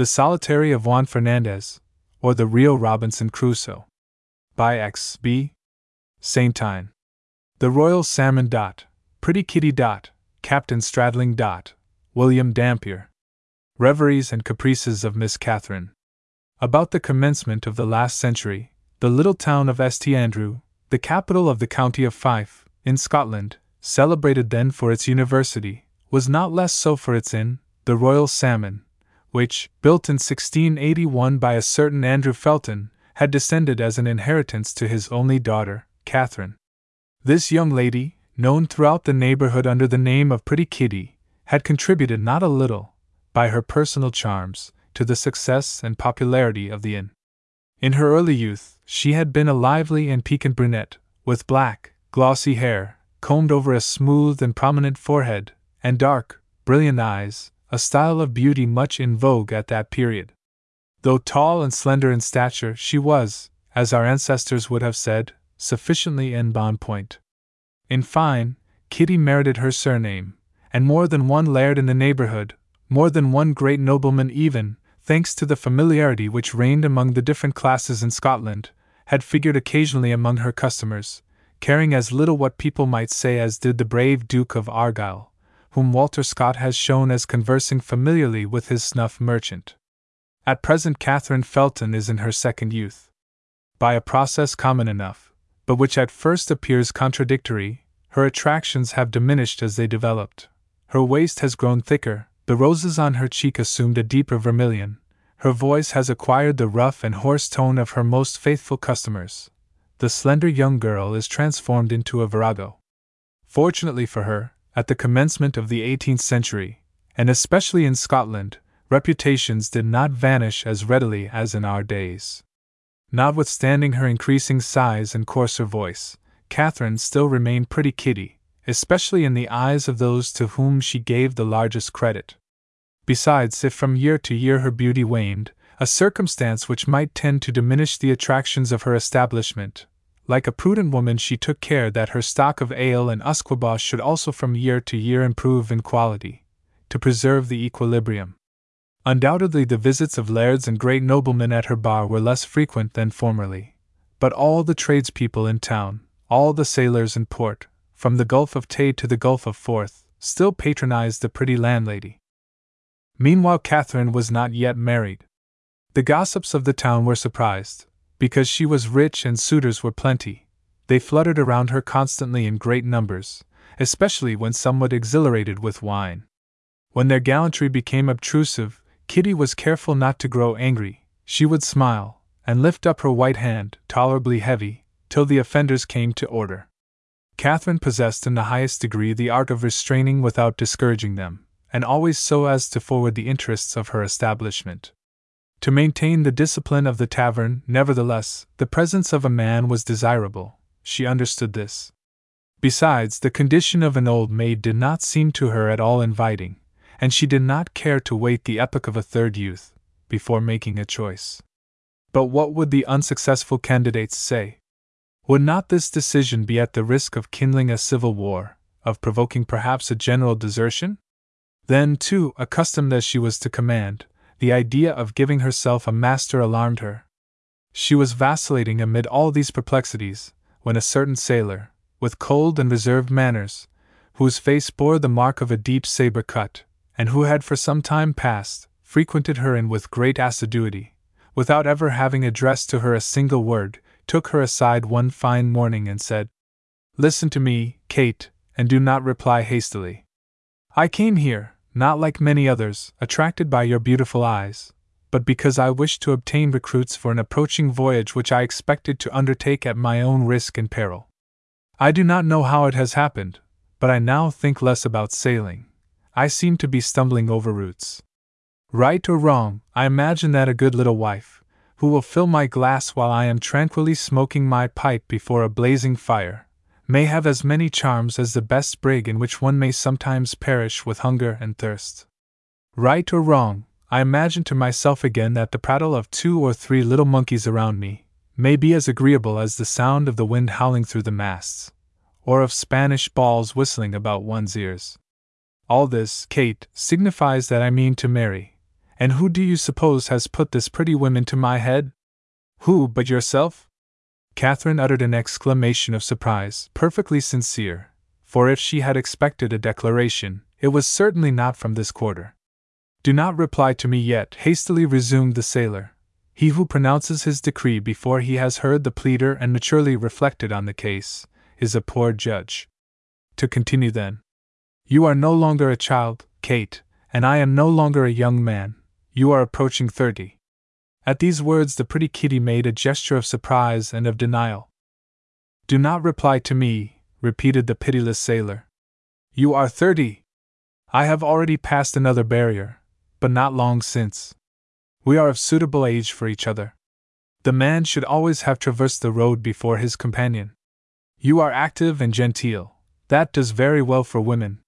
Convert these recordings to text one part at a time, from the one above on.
The Solitary of Juan Fernandez, or The Real Robinson Crusoe. By X. B. Saintine. The Royal Salmon. Dot, Pretty Kitty. Dot, Captain Stradling. Dot, William Dampier. Reveries and Caprices of Miss Catherine. About the commencement of the last century, the little town of St. Andrew, the capital of the county of Fife, in Scotland, celebrated then for its university, was not less so for its inn, the Royal Salmon, which, built in 1681 by a certain Andrew Felton, had descended as an inheritance to his only daughter, Catherine. This young lady, known throughout the neighborhood under the name of Pretty Kitty, had contributed not a little, by her personal charms, to the success and popularity of the inn. In her early youth, she had been a lively and piquant brunette, with black, glossy hair, combed over a smooth and prominent forehead, and dark, brilliant eyes, a style of beauty much in vogue at that period. Though tall and slender in stature, she was, as our ancestors would have said, sufficiently en bon point. In fine, Kitty merited her surname, and more than one laird in the neighborhood, more than one great nobleman even, thanks to the familiarity which reigned among the different classes in Scotland, had figured occasionally among her customers, caring as little what people might say as did the brave Duke of Argyll, whom Walter Scott has shown as conversing familiarly with his snuff merchant. At present, Catherine Felton is in her second youth. By a process common enough, but which at first appears contradictory, her attractions have diminished as they developed. Her waist has grown thicker, the roses on her cheek assumed a deeper vermilion, her voice has acquired the rough and hoarse tone of her most faithful customers. The slender young girl is transformed into a virago. Fortunately for her, at the commencement of the 18th century, and especially in Scotland, reputations did not vanish as readily as in our days. Notwithstanding her increasing size and coarser voice, Catherine still remained pretty kitty, especially in the eyes of those to whom she gave the largest credit. Besides, if from year to year her beauty waned, a circumstance which might tend to diminish the attractions of her establishment, like a prudent woman, she took care that her stock of ale and usquebaugh should also from year to year improve in quality, to preserve the equilibrium. Undoubtedly, the visits of lairds and great noblemen at her bar were less frequent than formerly, but all the tradespeople in town, all the sailors in port, from the Gulf of Tay to the Gulf of Forth, still patronized the pretty landlady. Meanwhile, Catherine was not yet married. The gossips of the town were surprised, because she was rich and suitors were plenty. They fluttered around her constantly in great numbers, especially when somewhat exhilarated with wine. When their gallantry became obtrusive, Kitty was careful not to grow angry. She would smile, and lift up her white hand, tolerably heavy, till the offenders came to order. Catherine possessed in the highest degree the art of restraining without discouraging them, and always so as to forward the interests of her establishment. To maintain the discipline of the tavern, nevertheless, the presence of a man was desirable. She understood this. Besides, the condition of an old maid did not seem to her at all inviting, and she did not care to wait the epoch of a third youth before making a choice. But what would the unsuccessful candidates say? Would not this decision be at the risk of kindling a civil war, of provoking perhaps a general desertion? Then, too, accustomed as she was to command, the idea of giving herself a master alarmed her. She was vacillating amid all these perplexities, when a certain sailor, with cold and reserved manners, whose face bore the mark of a deep saber cut, and who had for some time past frequented her inn with great assiduity, without ever having addressed to her a single word, took her aside one fine morning and said, Listen to me, Kate, and do not reply hastily. I came here, not like many others, attracted by your beautiful eyes, but because I wished to obtain recruits for an approaching voyage which I expected to undertake at my own risk and peril. I do not know how it has happened, but I now think less about sailing. I seem to be stumbling over roots. Right or wrong, I imagine that a good little wife, who will fill my glass while I am tranquilly smoking my pipe before a blazing fire, may have as many charms as the best brig in which one may sometimes perish with hunger and thirst. Right or wrong, I imagine to myself again that the prattle of two or three little monkeys around me may be as agreeable as the sound of the wind howling through the masts, or of Spanish balls whistling about one's ears. All this, Kate, signifies that I mean to marry, And who do you suppose has put this pretty whim into my head? Who but yourself? Catherine uttered an exclamation of surprise, perfectly sincere, for if she had expected a declaration, it was certainly not from this quarter. Do not reply to me yet, hastily resumed the sailor. He who pronounces his decree before he has heard the pleader and maturely reflected on the case is a poor judge. To continue then. You are no longer a child, Kate, and I am no longer a young man. You are approaching thirty. At these words, the pretty Kitty made a gesture of surprise and of denial. Do not reply to me, repeated the pitiless sailor. You are thirty. I have already passed another barrier, but not long since. We are of suitable age for each other. The man should always have traversed the road before his companion. You are active and genteel. That does very well for women.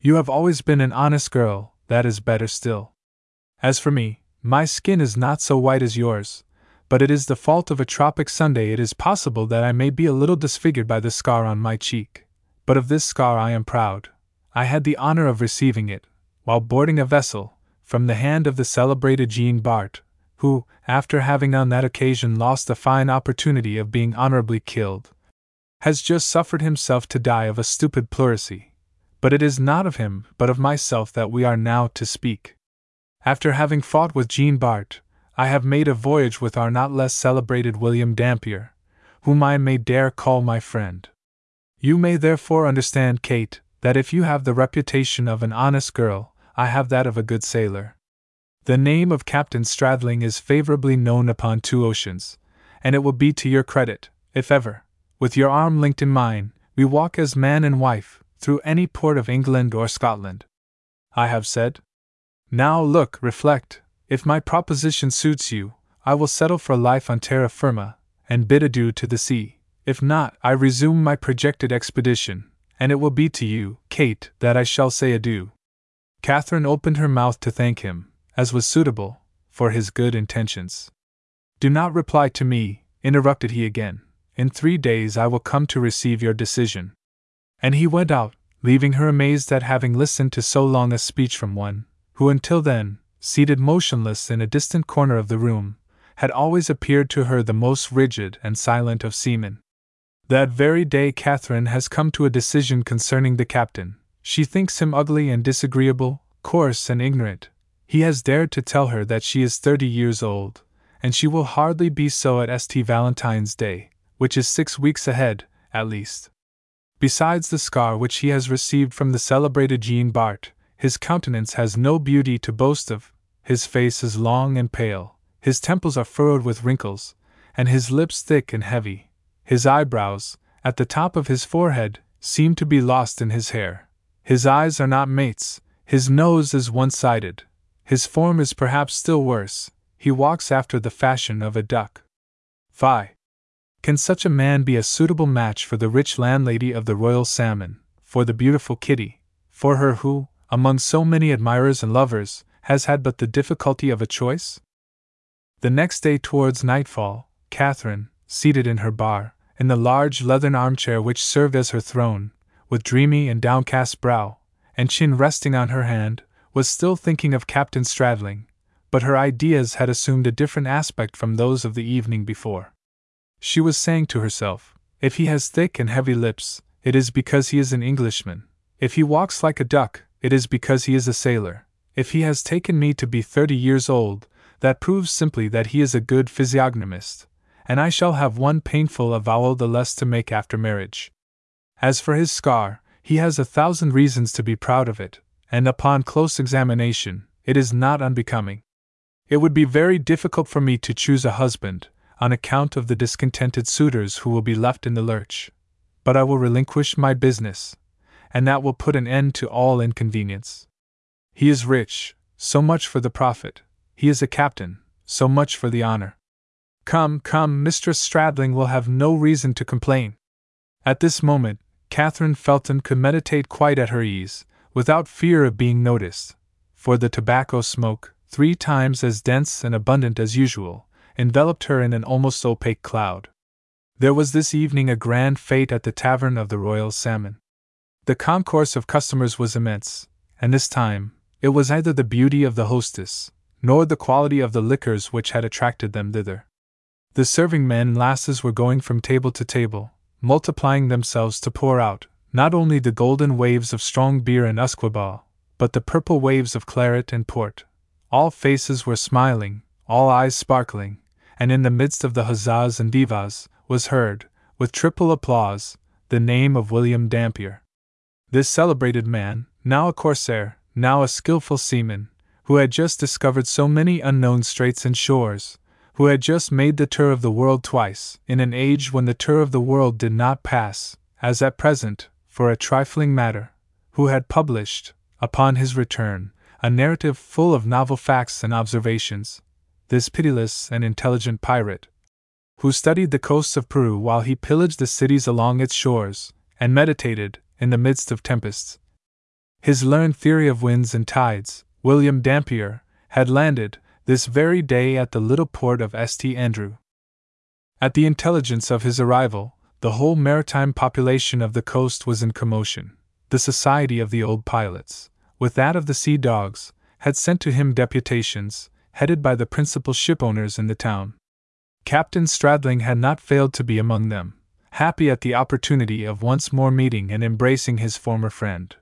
You have always been an honest girl, that is better still. As for me, my skin is not so white as yours, but it is the fault of a tropic Sunday. It is possible that I may be a little disfigured by the scar on my cheek, but of this scar I am proud. I had the honor of receiving it, while boarding a vessel, from the hand of the celebrated Jean Bart, who, after having on that occasion lost a fine opportunity of being honorably killed, has just suffered himself to die of a stupid pleurisy. But it is not of him, but of myself that we are now to speak. After having fought with Jean Bart, I have made a voyage with our not less celebrated William Dampier, whom I may dare call my friend. You may therefore understand, Kate, that if you have the reputation of an honest girl, I have that of a good sailor. The name of Captain Stradling is favorably known upon two oceans, and it will be to your credit, if ever, with your arm linked in mine, we walk as man and wife through any port of England or Scotland. I have said, now look, reflect. If my proposition suits you, I will settle for life on terra firma, and bid adieu to the sea. If not, I resume my projected expedition, and it will be to you, Kate, that I shall say adieu. Catherine opened her mouth to thank him, as was suitable, for his good intentions. Do not reply to me, interrupted he again. In three days I will come to receive your decision. And he went out, leaving her amazed at having listened to so long a speech from one who until then, seated motionless in a distant corner of the room, had always appeared to her the most rigid and silent of seamen. That very day, Catherine has come to a decision concerning the captain. She thinks him ugly and disagreeable, coarse and ignorant. He has dared to tell her that she is thirty years old, and she will hardly be so at St. Valentine's Day, which is six weeks ahead, at least. Besides the scar which he has received from the celebrated Jean Bart, his countenance has no beauty to boast of, his face is long and pale, his temples are furrowed with wrinkles, and his lips thick and heavy. His eyebrows, at the top of his forehead, seem to be lost in his hair. His eyes are not mates, his nose is one sided. His form is perhaps still worse, he walks after the fashion of a duck. Fie! Can such a man be a suitable match for the rich landlady of the Royal Salmon, for the beautiful Kitty, for her who, among so many admirers and lovers, has had but the difficulty of a choice? The next day, towards nightfall, Catherine, seated in her bar, in the large leathern armchair which served as her throne, with dreamy and downcast brow, and chin resting on her hand, was still thinking of Captain Stradling, but her ideas had assumed a different aspect from those of the evening before. She was saying to herself, If he has thick and heavy lips, it is because he is an Englishman. If he walks like a duck, it is because he is a sailor. If he has taken me to be thirty years old, that proves simply that he is a good physiognomist, and I shall have one painful avowal the less to make after marriage. As for his scar, he has a thousand reasons to be proud of it, and upon close examination, it is not unbecoming. It would be very difficult for me to choose a husband, on account of the discontented suitors who will be left in the lurch. But I will relinquish my business, and that will put an end to all inconvenience. He is rich, so much for the profit. He is a captain, so much for the honor. Come, come, Mistress Stradling will have no reason to complain. At this moment, Catherine Felton could meditate quite at her ease, without fear of being noticed, for the tobacco smoke, three times as dense and abundant as usual, enveloped her in an almost opaque cloud. There was this evening a grand fete at the tavern of the Royal Salmon. The concourse of customers was immense, and this time, it was either the beauty of the hostess, nor the quality of the liquors which had attracted them thither. The serving men and lasses were going from table to table, multiplying themselves to pour out, not only the golden waves of strong beer and usquebaugh, but the purple waves of claret and port. All faces were smiling, all eyes sparkling, and in the midst of the huzzas and divas, was heard, with triple applause, the name of William Dampier. This celebrated man, now a corsair, now a skilful seaman, who had just discovered so many unknown straits and shores, who had just made the tour of the world twice, in an age when the tour of the world did not pass, as at present, for a trifling matter, who had published, upon his return, a narrative full of novel facts and observations, this pitiless and intelligent pirate, who studied the coasts of Peru while he pillaged the cities along its shores, and meditated, in the midst of tempests. His learned theory of winds and tides, William Dampier, had landed, this very day at the little port of St. Andrew. At the intelligence of his arrival, the whole maritime population of the coast was in commotion. The Society of the Old Pilots, with that of the Sea Dogs, had sent to him deputations, headed by the principal shipowners in the town. Captain Stradling had not failed to be among them, happy at the opportunity of once more meeting and embracing his former friend.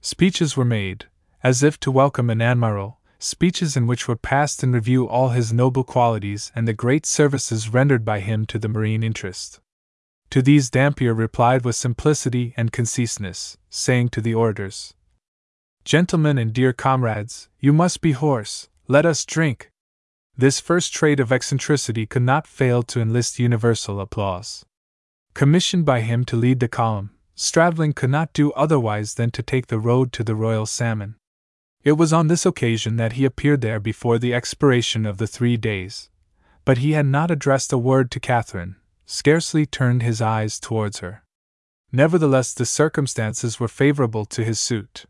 Speeches were made, as if to welcome an admiral, speeches in which were passed in review all his noble qualities and the great services rendered by him to the marine interest. To these Dampier replied with simplicity and conciseness, saying to the orators, Gentlemen and dear comrades, you must be hoarse, let us drink. This first trait of eccentricity could not fail to enlist universal applause. Commissioned by him to lead the column, Stradling could not do otherwise than to take the road to the Royal Salmon. It was on this occasion that he appeared there before the expiration of the three days. But he had not addressed a word to Catherine, scarcely turned his eyes towards her. Nevertheless, the circumstances were favorable to his suit.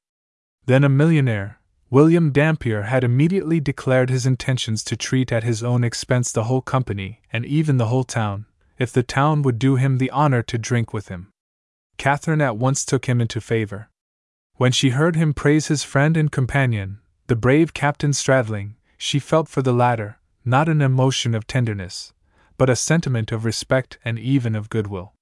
Then a millionaire, William Dampier, had immediately declared his intentions to treat at his own expense the whole company, and even the whole town, if the town would do him the honor to drink with him. Catherine at once took him into favor. When she heard him praise his friend and companion, the brave Captain Stradling, she felt for the latter, not an emotion of tenderness, but a sentiment of respect and even of goodwill.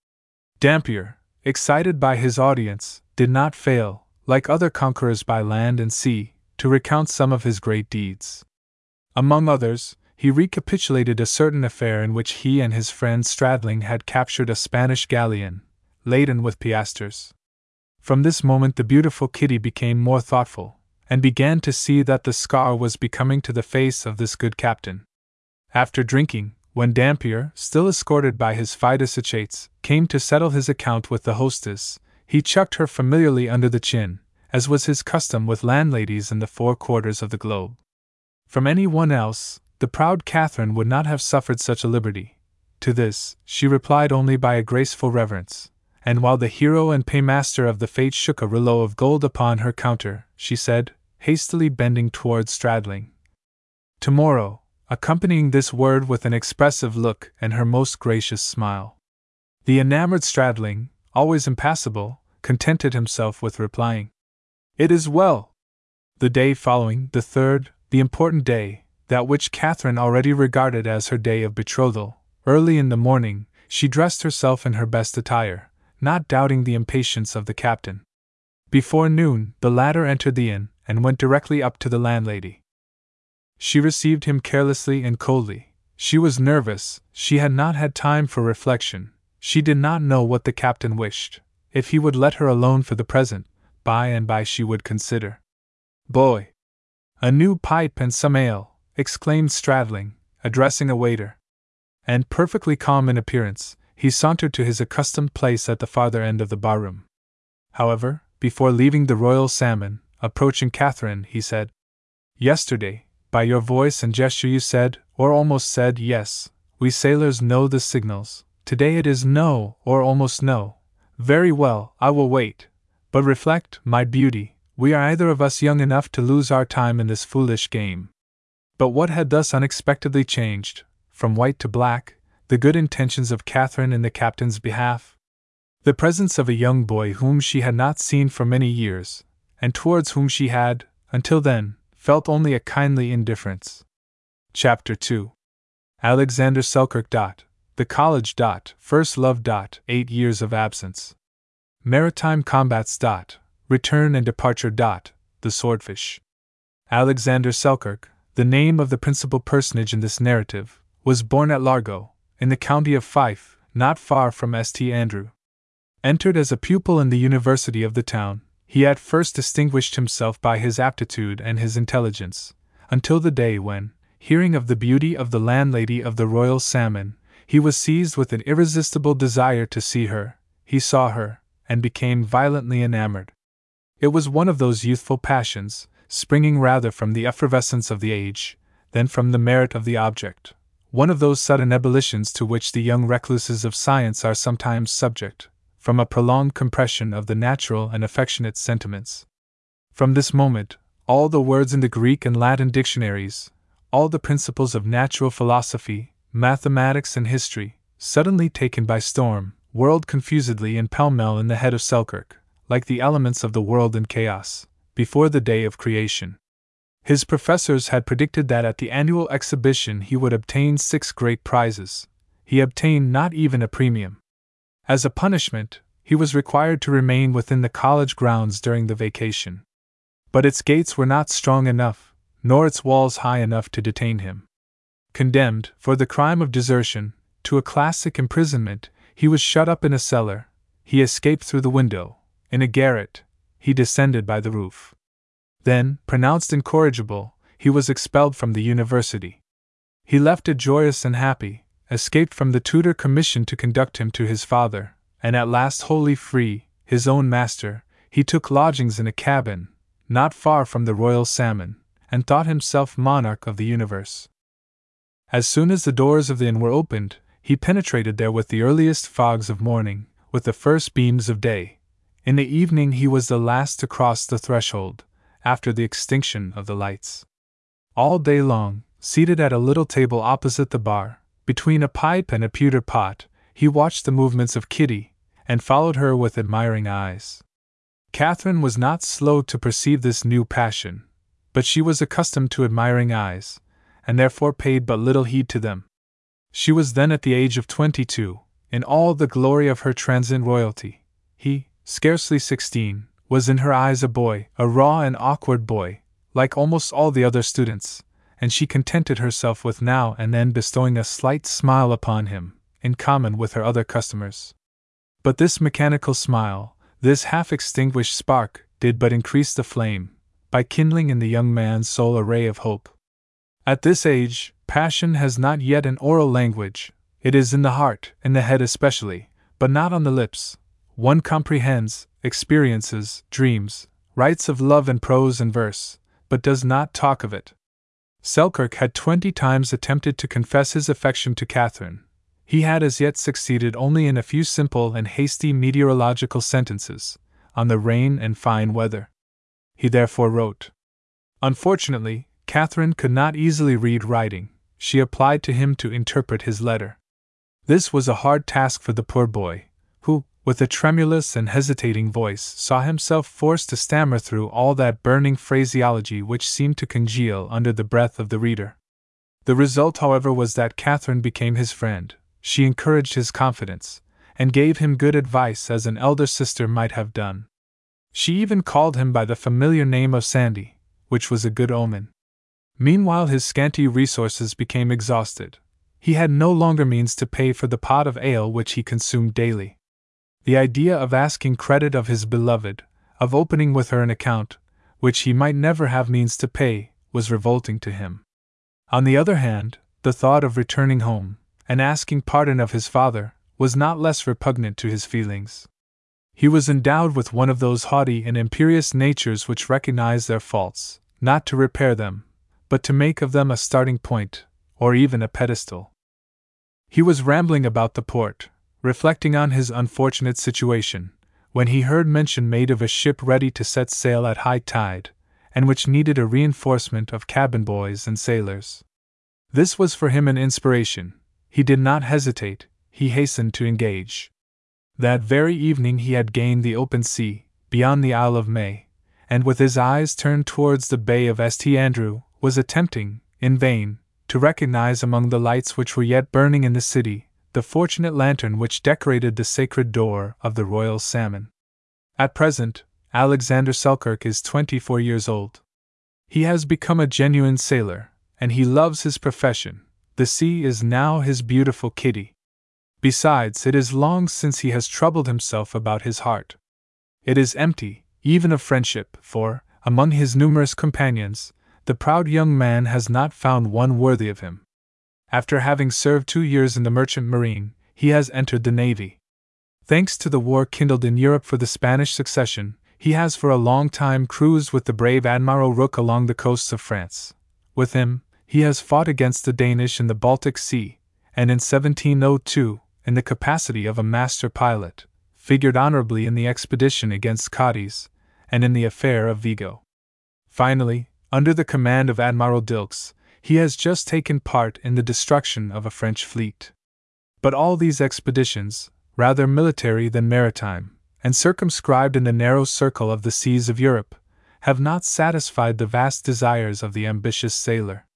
Dampier, excited by his audience, did not fail, like other conquerors by land and sea, to recount some of his great deeds. Among others, he recapitulated a certain affair in which he and his friend Stradling had captured a Spanish galleon, laden with piastres. From this moment, the beautiful Kitty became more thoughtful, and began to see that the scar was becoming to the face of this good captain. After drinking, when Dampier, still escorted by his fides came to settle his account with the hostess, he chucked her familiarly under the chin, as was his custom with landladies in the four quarters of the globe. From any one else, the proud Catherine would not have suffered such a liberty. To this, she replied only by a graceful reverence, and while the hero and paymaster of the fete shook a rouleau of gold upon her counter, she said, hastily bending towards Stradling, Tomorrow, accompanying this word with an expressive look and her most gracious smile. The enamored Stradling, always impassible, contented himself with replying, It is well. The day following, the third, the important day, that which Catherine already regarded as her day of betrothal, early in the morning, she dressed herself in her best attire, not doubting the impatience of the captain. Before noon, the latter entered the inn and went directly up to the landlady. She received him carelessly and coldly. She was nervous, she had not had time for reflection, she did not know what the captain wished. If he would let her alone for the present, by and by she would consider. Boy! A new pipe and some ale, exclaimed Stradling, addressing a waiter. And perfectly calm in appearance, he sauntered to his accustomed place at the farther end of the barroom. However, before leaving the Royal Salmon, approaching Catherine, he said, Yesterday, by your voice and gesture, you said, or almost said, yes, we sailors know the signals. Today it is no, or almost no. Very well, I will wait. But reflect, my beauty, we are either of us young enough to lose our time in this foolish game. But what had thus unexpectedly changed, from white to black, the good intentions of Catherine in the captain's behalf? The presence of a young boy whom she had not seen for many years, and towards whom she had, until then, felt only a kindly indifference. Chapter 2 Alexander Selkirk. Dot, the College. Dot, first love. Dot, eight years of absence. Maritime combats. Dot, return and departure. Dot, the Swordfish. Alexander Selkirk, the name of the principal personage in this narrative, was born at Largo, in the county of Fife, not far from St. Andrew. Entered as a pupil in the university of the town, he at first distinguished himself by his aptitude and his intelligence, until the day when, hearing of the beauty of the landlady of the Royal Salmon, he was seized with an irresistible desire to see her. He saw her, and became violently enamored. It was one of those youthful passions, springing rather from the effervescence of the age than from the merit of the object, one of those sudden ebullitions to which the young recluses of science are sometimes subject, from a prolonged compression of the natural and affectionate sentiments. From this moment, all the words in the Greek and Latin dictionaries, all the principles of natural philosophy, mathematics, and history, suddenly taken by storm, whirled confusedly and pell mell in the head of Selkirk, like the elements of the world in chaos before the day of creation. His professors had predicted that at the annual exhibition he would obtain six great prizes. He obtained not even a premium. As a punishment, he was required to remain within the college grounds during the vacation. But its gates were not strong enough, nor its walls high enough to detain him. Condemned, for the crime of desertion, to a classic imprisonment, he was shut up in a cellar. He escaped through the window, in a garret, he descended by the roof. Then, pronounced incorrigible, he was expelled from the university. He left it joyous and happy, escaped from the tutor commissioned to conduct him to his father, and at last wholly free, his own master, he took lodgings in a cabin, not far from the Royal Salmon, and thought himself monarch of the universe. As soon as the doors of the inn were opened, he penetrated there with the earliest fogs of morning, with the first beams of day, in the evening, he was the last to cross the threshold, after the extinction of the lights. All day long, seated at a little table opposite the bar, between a pipe and a pewter pot, he watched the movements of Kitty, and followed her with admiring eyes. Catherine was not slow to perceive this new passion, but she was accustomed to admiring eyes, and therefore paid but little heed to them. She was then at the age of twenty two, in all the glory of her transient royalty. He, scarcely sixteen, was in her eyes a boy, a raw and awkward boy, like almost all the other students, and she contented herself with now and then bestowing a slight smile upon him, in common with her other customers. But this mechanical smile, this half extinguished spark, did but increase the flame, by kindling in the young man's soul a ray of hope. At this age, passion has not yet an oral language, it is in the heart, in the head especially, but not on the lips, one comprehends, experiences, dreams, writes of love in prose and verse, but does not talk of it. Selkirk had twenty times attempted to confess his affection to Catherine. He had as yet succeeded only in a few simple and hasty meteorological sentences, on the rain and fine weather. He therefore wrote. Unfortunately, Catherine could not easily read writing. She applied to him to interpret his letter. This was a hard task for the poor boy, who, with a tremulous and hesitating voice, saw himself forced to stammer through all that burning phraseology which seemed to congeal under the breath of the reader. The result, however, was that Catherine became his friend, she encouraged his confidence, and gave him good advice as an elder sister might have done. She even called him by the familiar name of Sandy, which was a good omen. Meanwhile, his scanty resources became exhausted. He had no longer means to pay for the pot of ale which he consumed daily. The idea of asking credit of his beloved, of opening with her an account, which he might never have means to pay, was revolting to him. On the other hand, the thought of returning home, and asking pardon of his father, was not less repugnant to his feelings. He was endowed with one of those haughty and imperious natures which recognize their faults, not to repair them, but to make of them a starting point, or even a pedestal. He was rambling about the port, reflecting on his unfortunate situation, when he heard mention made of a ship ready to set sail at high tide, and which needed a reinforcement of cabin boys and sailors. This was for him an inspiration. He did not hesitate, he hastened to engage. That very evening he had gained the open sea, beyond the Isle of May, and with his eyes turned towards the bay of St. Andrew, was attempting, in vain, to recognize among the lights which were yet burning in the city the fortunate lantern which decorated the sacred door of the Royal Salmon. At present, Alexander Selkirk is 24 years old. He has become a genuine sailor, and he loves his profession. The sea is now his beautiful kitty. Besides, it is long since he has troubled himself about his heart. It is empty, even of friendship, for, among his numerous companions, the proud young man has not found one worthy of him. After having served two years in the merchant marine, he has entered the navy. Thanks to the war kindled in Europe for the Spanish succession, he has for a long time cruised with the brave Admiral Rooke along the coasts of France. With him, he has fought against the Danish in the Baltic Sea, and in 1702, in the capacity of a master pilot, figured honorably in the expedition against Cadiz, and in the affair of Vigo. Finally, under the command of Admiral Dilkes, he has just taken part in the destruction of a French fleet. But all these expeditions, rather military than maritime, and circumscribed in the narrow circle of the seas of Europe, have not satisfied the vast desires of the ambitious sailor.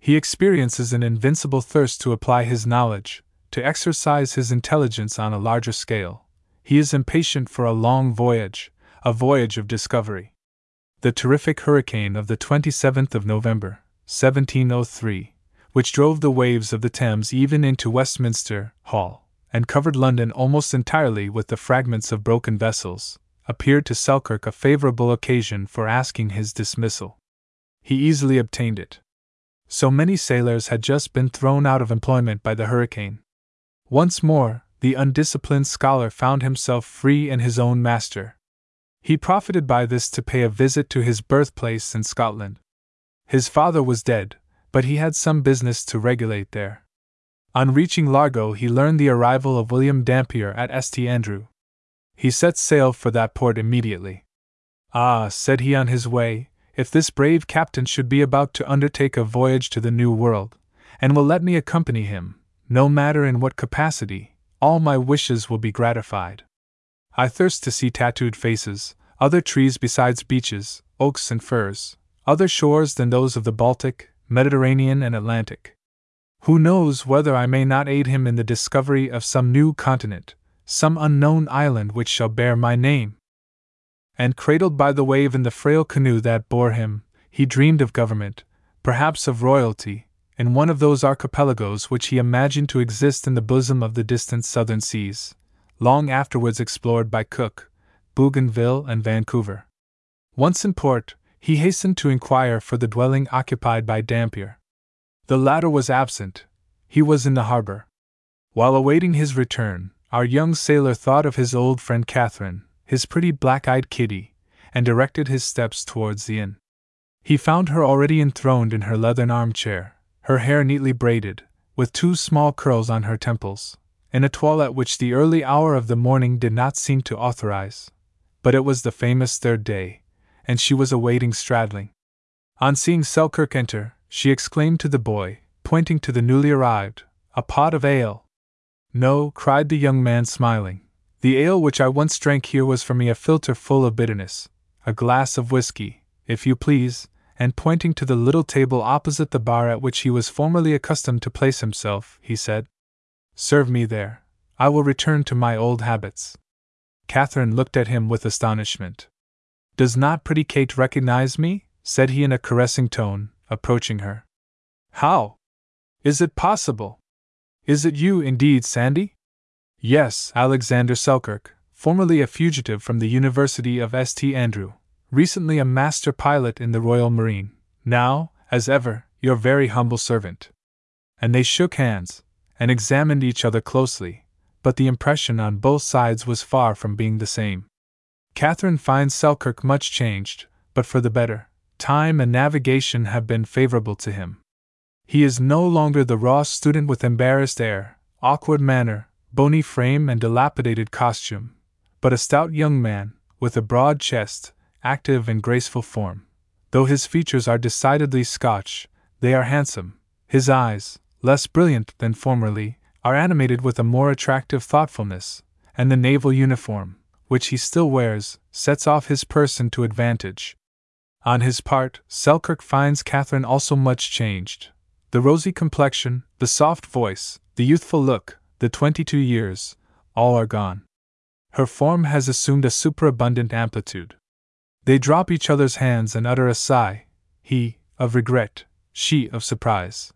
He experiences an invincible thirst to apply his knowledge, to exercise his intelligence on a larger scale. He is impatient for a long voyage, a voyage of discovery. The terrific hurricane of the 27th of November, 1703, which drove the waves of the Thames even into Westminster Hall, and covered London almost entirely with the fragments of broken vessels, appeared to Selkirk a favorable occasion for asking his dismissal. He easily obtained it. So many sailors had just been thrown out of employment by the hurricane. Once more, the undisciplined scholar found himself free and his own master. He profited by this to pay a visit to his birthplace in Scotland. His father was dead, but he had some business to regulate there. On reaching Largo, he learned the arrival of William Dampier at St. Andrew. He set sail for that port immediately. Ah, said he on his way, if this brave captain should be about to undertake a voyage to the New World, and will let me accompany him, no matter in what capacity, all my wishes will be gratified. I thirst to see tattooed faces, other trees besides beeches, oaks, and firs, other shores than those of the Baltic, Mediterranean, and Atlantic. Who knows whether I may not aid him in the discovery of some new continent, some unknown island which shall bear my name? And cradled by the wave in the frail canoe that bore him, he dreamed of government, perhaps of royalty, in one of those archipelagos which he imagined to exist in the bosom of the distant southern seas, long afterwards explored by Cook, Bougainville, and Vancouver. Once in port, he hastened to inquire for the dwelling occupied by Dampier. The latter was absent, he was in the harbor. While awaiting his return, our young sailor thought of his old friend Catherine, his pretty black eyed Kitty, and directed his steps towards the inn. He found her already enthroned in her leathern armchair, her hair neatly braided, with two small curls on her temples, in a toilette which the early hour of the morning did not seem to authorize. But it was the famous third day, and she was awaiting Stradling. On seeing Selkirk enter, she exclaimed to the boy, pointing to the newly arrived, a pot of ale. No, cried the young man, smiling. The ale which I once drank here was for me a philtre full of bitterness. A glass of whiskey, if you please, and pointing to the little table opposite the bar at which he was formerly accustomed to place himself, he said, Serve me there. I will return to my old habits. Catherine looked at him with astonishment. Does not pretty Kate recognize me? said he in a caressing tone, approaching her. How? Is it possible? Is it you indeed, Sandy? Yes, Alexander Selkirk, formerly a fugitive from the University of St. Andrew, recently a master pilot in the Royal Marine, now, as ever, your very humble servant. And they shook hands, and examined each other closely, but the impression on both sides was far from being the same. Catherine finds Selkirk much changed, but for the better time and navigation have been favorable to him. He is no longer the raw student with embarrassed air, awkward manner, bony frame, and dilapidated costume, but a stout young man, with a broad chest, active and graceful form. Though his features are decidedly Scotch, they are handsome. His eyes, less brilliant than formerly, are animated with a more attractive thoughtfulness, and the naval uniform, which he still wears, sets off his person to advantage. On his part, Selkirk finds Catherine also much changed. The rosy complexion, the soft voice, the youthful look, the twenty two years, all are gone. Her form has assumed a superabundant amplitude. They drop each other's hands and utter a sigh, he, of regret, she, of surprise.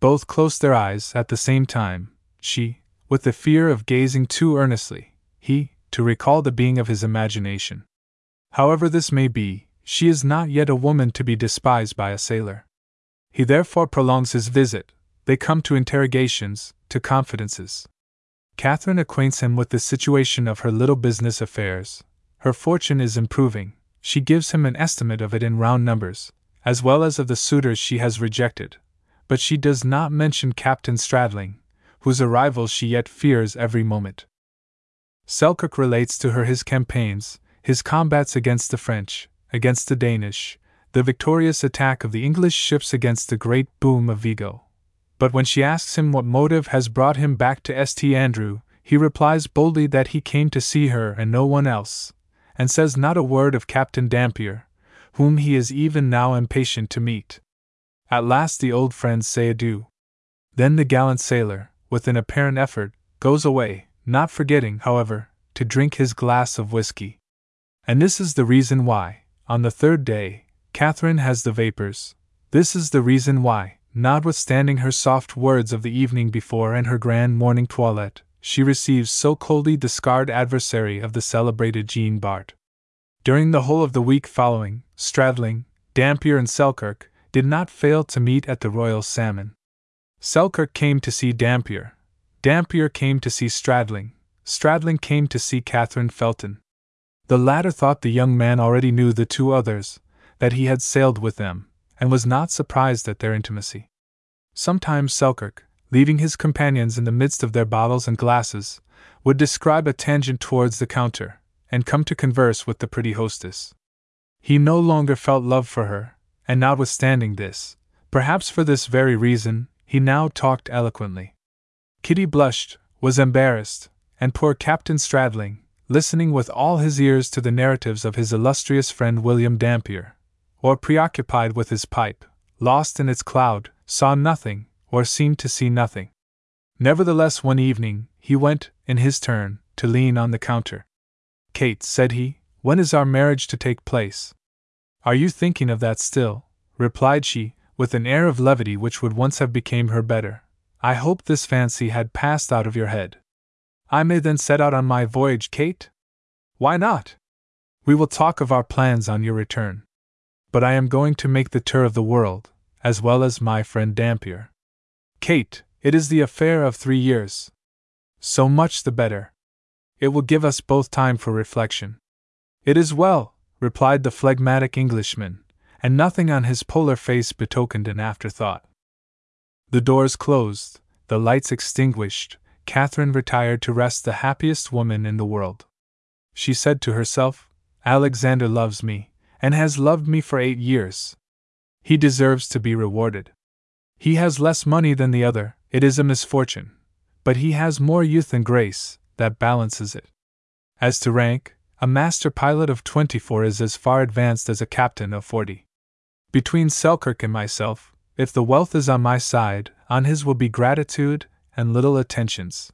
Both close their eyes at the same time, she, with the fear of gazing too earnestly, he, to recall the being of his imagination. However this may be, she is not yet a woman to be despised by a sailor. He therefore prolongs his visit, they come to interrogations, to confidences. Catherine acquaints him with the situation of her little business affairs. Her fortune is improving, she gives him an estimate of it in round numbers, as well as of the suitors she has rejected. But she does not mention Captain Stradling, whose arrival she yet fears every moment. Selkirk relates to her his campaigns, his combats against the French, against the Danish, the victorious attack of the English ships against the great boom of Vigo. But when she asks him what motive has brought him back to St. Andrew, he replies boldly that he came to see her and no one else, and says not a word of Captain Dampier, whom he is even now impatient to meet. At last the old friends say adieu. Then the gallant sailor, with an apparent effort, goes away, not forgetting, however, to drink his glass of whiskey. And this is the reason why, on the third day, Catherine has the vapors. This is the reason why, notwithstanding her soft words of the evening before and her grand morning toilette, she receives so coldly the scarred adversary of the celebrated Jean Bart. During the whole of the week following, Stradling, Dampier, and Selkirk did not fail to meet at the Royal Salmon. Selkirk came to see Dampier. Dampier came to see Stradling. Stradling came to see Catherine Felton. The latter thought the young man already knew the two others, that he had sailed with them, and was not surprised at their intimacy. Sometimes Selkirk, leaving his companions in the midst of their bottles and glasses, would describe a tangent towards the counter, and come to converse with the pretty hostess. He no longer felt love for her, and notwithstanding this, perhaps for this very reason, he now talked eloquently. Kitty blushed, was embarrassed, and poor Captain Stradling, listening with all his ears to the narratives of his illustrious friend William Dampier, or preoccupied with his pipe, lost in its cloud, saw nothing, or seemed to see nothing. Nevertheless, one evening, he went, in his turn, to lean on the counter. Kate, said he, when is our marriage to take place? Are you thinking of that still? replied she, with an air of levity which would once have become her better. I hope this fancy had passed out of your head. I may then set out on my voyage, Kate? Why not? We will talk of our plans on your return but I am going to make the tour of the world, as well as my friend Dampier. Kate, it is the affair of three years. So much the better. It will give us both time for reflection. It is well, replied the phlegmatic Englishman, and nothing on his polar face betokened an afterthought. The doors closed, the lights extinguished, Catherine retired to rest the happiest woman in the world. She said to herself, Alexander loves me, and has loved me for eight years. He deserves to be rewarded. He has less money than the other, it is a misfortune, but he has more youth and grace, that balances it. As to rank, a master pilot of 24 is as far advanced as a captain of 40. Between Selkirk and myself, if the wealth is on my side, on his will be gratitude and little attentions.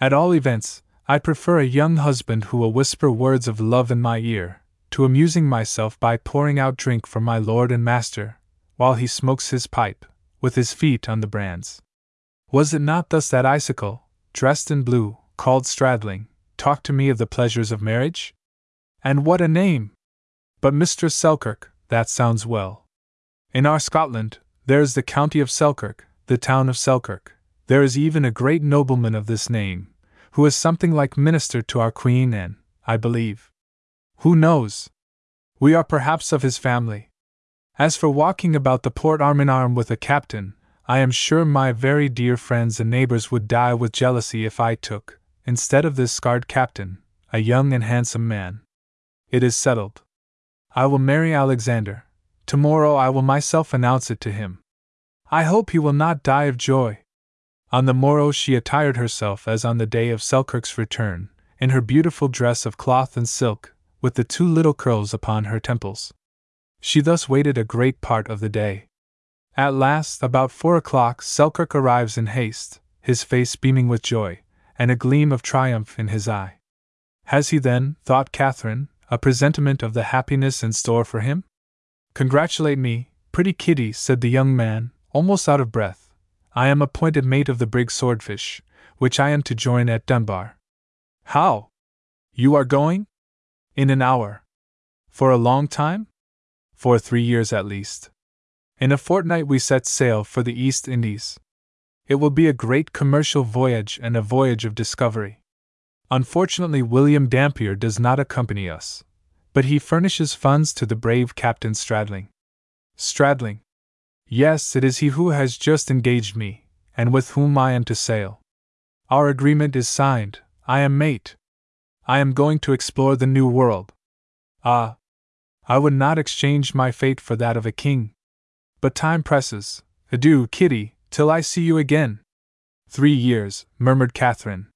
At all events, I prefer a young husband who will whisper words of love in my ear, to amusing myself by pouring out drink for my lord and master, while he smokes his pipe, with his feet on the brands. Was it not thus that Icicle, dressed in blue, called Stradling, talked to me of the pleasures of marriage? And what a name! But Mistress Selkirk, that sounds well. In our Scotland, there is the county of Selkirk, the town of Selkirk. There is even a great nobleman of this name, who is something like minister to our Queen and, I believe, who knows? We are perhaps of his family. As for walking about the port arm in arm with a captain, I am sure my very dear friends and neighbors would die with jealousy if I took, instead of this scarred captain, a young and handsome man. It is settled. I will marry Alexander. Tomorrow I will myself announce it to him. I hope he will not die of joy. On the morrow she attired herself as on the day of Selkirk's return, in her beautiful dress of cloth and silk, with the two little curls upon her temples. She thus waited a great part of the day. At last, about four o'clock, Selkirk arrives in haste, his face beaming with joy, and a gleam of triumph in his eye. Has he then, thought Catherine, a presentiment of the happiness in store for him? Congratulate me, pretty Kitty, said the young man, almost out of breath. I am appointed mate of the brig Swordfish, which I am to join at Dunbar. How? You are going? In an hour. For a long time? For three years at least. In a fortnight we set sail for the East Indies. It will be a great commercial voyage and a voyage of discovery. Unfortunately, William Dampier does not accompany us, but he furnishes funds to the brave Captain Stradling. Stradling. Yes, it is he who has just engaged me, and with whom I am to sail. Our agreement is signed, I am mate. I am going to explore the New World. Ah! I would not exchange my fate for that of a king. But time presses. Adieu, Kitty, till I see you again. Three years, murmured Catherine.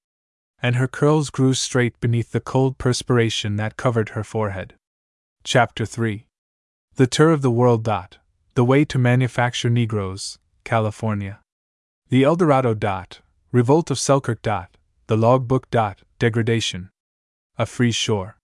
And her curls grew straight beneath the cold perspiration that covered her forehead. Chapter 3 The Tour of the World. Dot, the Way to Manufacture Negroes, California. The Eldorado. Dot, Revolt of Selkirk. Dot, the Logbook. Dot, Degradation. A Free Shore.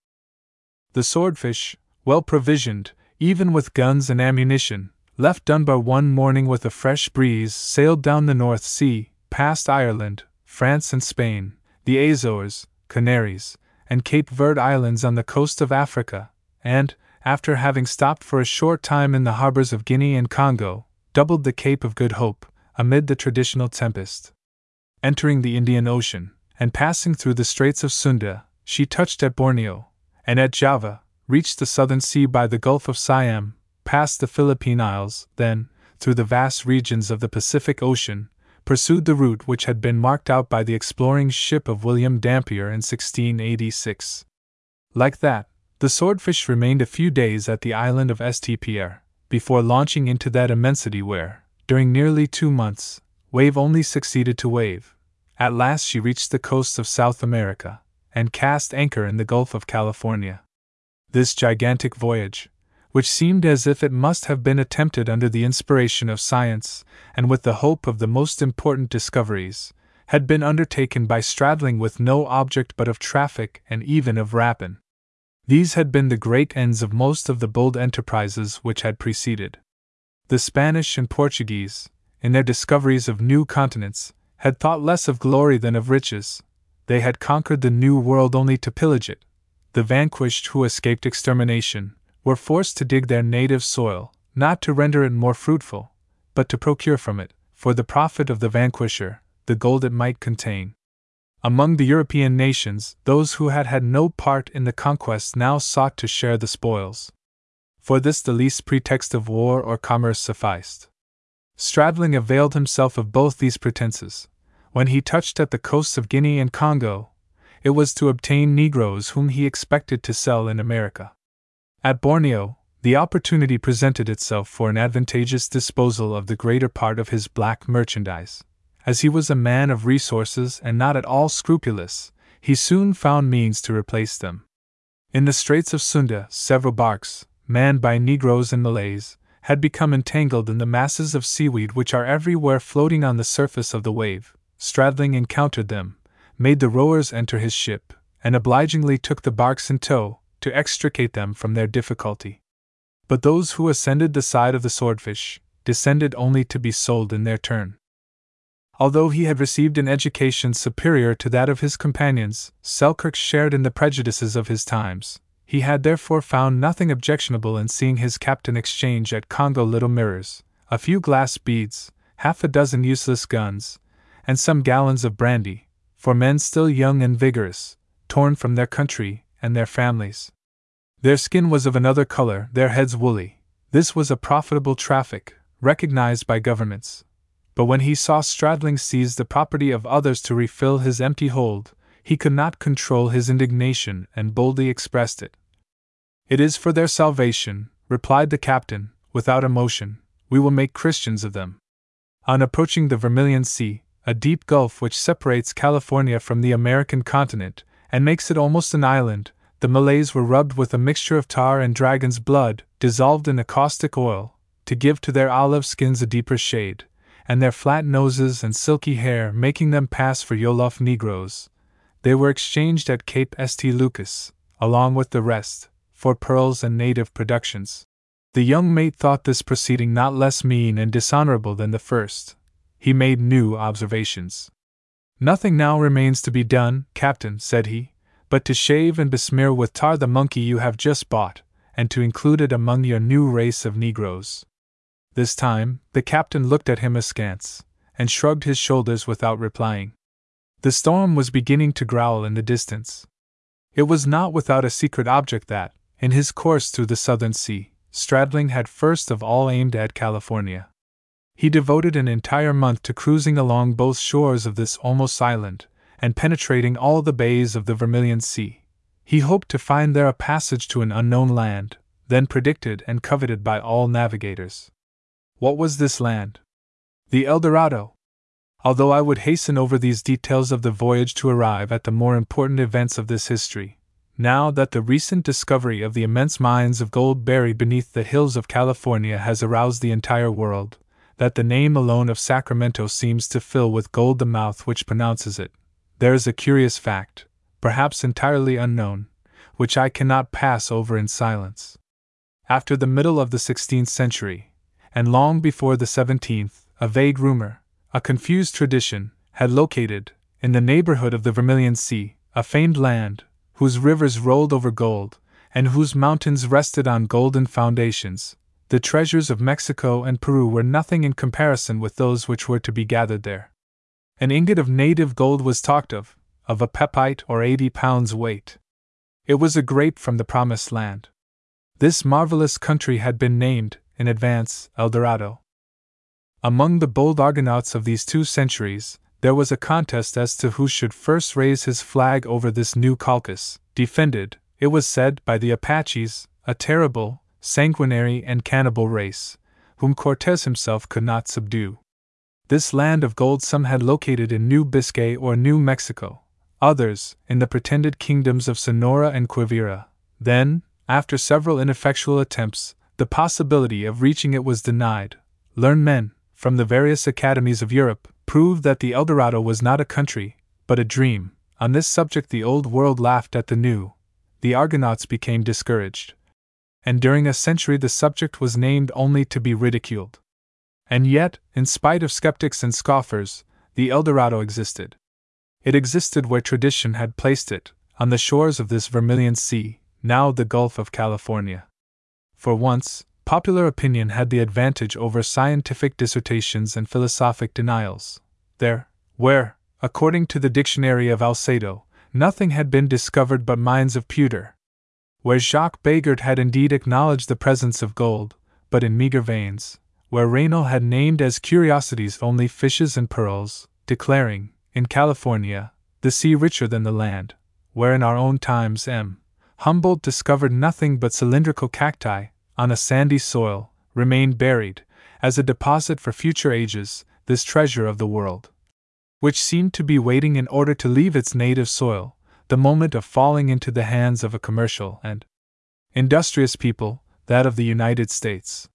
The Swordfish, well provisioned, even with guns and ammunition, left Dunbar one morning with a fresh breeze, sailed down the North Sea, past Ireland, France, and Spain, the Azores, Canaries, and Cape Verde Islands on the coast of Africa, and, after having stopped for a short time in the harbors of Guinea and Congo, doubled the Cape of Good Hope, amid the traditional tempest. Entering the Indian Ocean, and passing through the Straits of Sunda, she touched at Borneo, and at Java, reached the southern sea by the Gulf of Siam, passed the Philippine Isles, then, through the vast regions of the Pacific Ocean, pursued the route which had been marked out by the exploring ship of William Dampier in 1686. Like that, the swordfish remained a few days at the island of St. Pierre, before launching into that immensity where, during nearly two months, wave only succeeded to wave. At last she reached the coasts of South America, and cast anchor in the Gulf of California. This gigantic voyage, which seemed as if it must have been attempted under the inspiration of science and with the hope of the most important discoveries, had been undertaken by Stradling with no object but of traffic and even of rapine. These had been the great ends of most of the bold enterprises which had preceded. The Spanish and Portuguese, in their discoveries of new continents, had thought less of glory than of riches. They had conquered the New World only to pillage it. The vanquished who escaped extermination were forced to dig their native soil, not to render it more fruitful, but to procure from it, for the profit of the vanquisher, the gold it might contain. Among the European nations, those who had had no part in the conquest now sought to share the spoils. For this, the least pretext of war or commerce sufficed. Stradling availed himself of both these pretenses. When he touched at the coasts of Guinea and Congo, it was to obtain Negroes whom he expected to sell in America. At Borneo, the opportunity presented itself for an advantageous disposal of the greater part of his black merchandise. As he was a man of resources and not at all scrupulous, he soon found means to replace them. In the Straits of Sunda, several barks, manned by Negroes and Malays, had become entangled in the masses of seaweed which are everywhere floating on the surface of the wave. Stradling encountered them, made the rowers enter his ship, and obligingly took the barks in tow, to extricate them from their difficulty. But those who ascended the side of the swordfish descended only to be sold in their turn. Although he had received an education superior to that of his companions, Selkirk shared in the prejudices of his times. He had therefore found nothing objectionable in seeing his captain exchange at Congo little mirrors, a few glass beads, half a dozen useless guns, and some gallons of brandy, for men still young and vigorous, torn from their country and their families. Their skin was of another color, their heads woolly. This was a profitable traffic, recognized by governments. But when he saw Stradling seize the property of others to refill his empty hold, he could not control his indignation and boldly expressed it. It is for their salvation, replied the captain, without emotion. We will make Christians of them. On approaching the Vermilion Sea, a deep gulf which separates California from the American continent, and makes it almost an island, the Malays were rubbed with a mixture of tar and dragon's blood, dissolved in a caustic oil, to give to their olive skins a deeper shade, and their flat noses and silky hair making them pass for Yolof Negroes. They were exchanged at Cape St. Lucas, along with the rest, for pearls and native productions. The young mate thought this proceeding not less mean and dishonorable than the first. He made new observations. Nothing now remains to be done, Captain, said he, but to shave and besmear with tar the monkey you have just bought, and to include it among your new race of Negroes. This time, the captain looked at him askance, and shrugged his shoulders without replying. The storm was beginning to growl in the distance. It was not without a secret object that, in his course through the southern sea, Stradling had first of all aimed at California. He devoted an entire month to cruising along both shores of this almost island, and penetrating all the bays of the Vermilion Sea. He hoped to find there a passage to an unknown land, then predicted and coveted by all navigators. What was this land? The El Dorado. Although I would hasten over these details of the voyage to arrive at the more important events of this history, now that the recent discovery of the immense mines of gold buried beneath the hills of California has aroused the entire world, that the name alone of Sacramento seems to fill with gold the mouth which pronounces it, there is a curious fact, perhaps entirely unknown, which I cannot pass over in silence. After the middle of the 16th century, and long before the 17th, a vague rumor, a confused tradition, had located, in the neighborhood of the Vermilion Sea, a famed land, whose rivers rolled over gold, and whose mountains rested on golden foundations, the treasures of Mexico and Peru were nothing in comparison with those which were to be gathered there. An ingot of native gold was talked of, of a pepite or eighty pounds weight. It was a grape from the Promised Land. This marvelous country had been named, in advance, El Dorado. Among the bold Argonauts of these two centuries, there was a contest as to who should first raise his flag over this new Colchis, defended, it was said, by the Apaches, a terrible, sanguinary, and cannibal race, whom Cortes himself could not subdue. This land of gold some had located in New Biscay or New Mexico, others in the pretended kingdoms of Sonora and Quivira. Then, after several ineffectual attempts, the possibility of reaching it was denied. Learned men, from the various academies of Europe, proved that the Eldorado was not a country, but a dream. On this subject, the old world laughed at the new. The Argonauts became discouraged and during a century the subject was named only to be ridiculed. And yet, in spite of skeptics and scoffers, the El Dorado existed. It existed where tradition had placed it, on the shores of this Vermilion Sea, now the Gulf of California. For once, popular opinion had the advantage over scientific dissertations and philosophic denials. There, where, according to the dictionary of Alcedo, nothing had been discovered but mines of pewter, where Jacques Begert had indeed acknowledged the presence of gold, but in meager veins, where Raynal had named as curiosities only fishes and pearls, declaring, in California, the sea richer than the land, where in our own times M. Humboldt discovered nothing but cylindrical cacti, on a sandy soil, remained buried, as a deposit for future ages, this treasure of the world, which seemed to be waiting in order to leave its native soil, the moment of falling into the hands of a commercial and industrious people, that of the United States.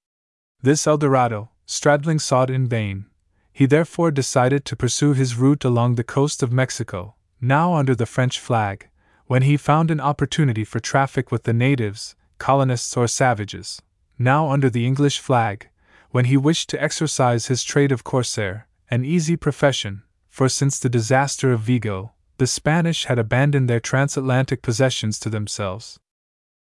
This El Dorado, Stradling sought in vain. He therefore decided to pursue his route along the coast of Mexico, now under the French flag, when he found an opportunity for traffic with the natives, colonists, or savages, now under the English flag, when he wished to exercise his trade of corsair, an easy profession, for since the disaster of Vigo, the Spanish had abandoned their transatlantic possessions to themselves.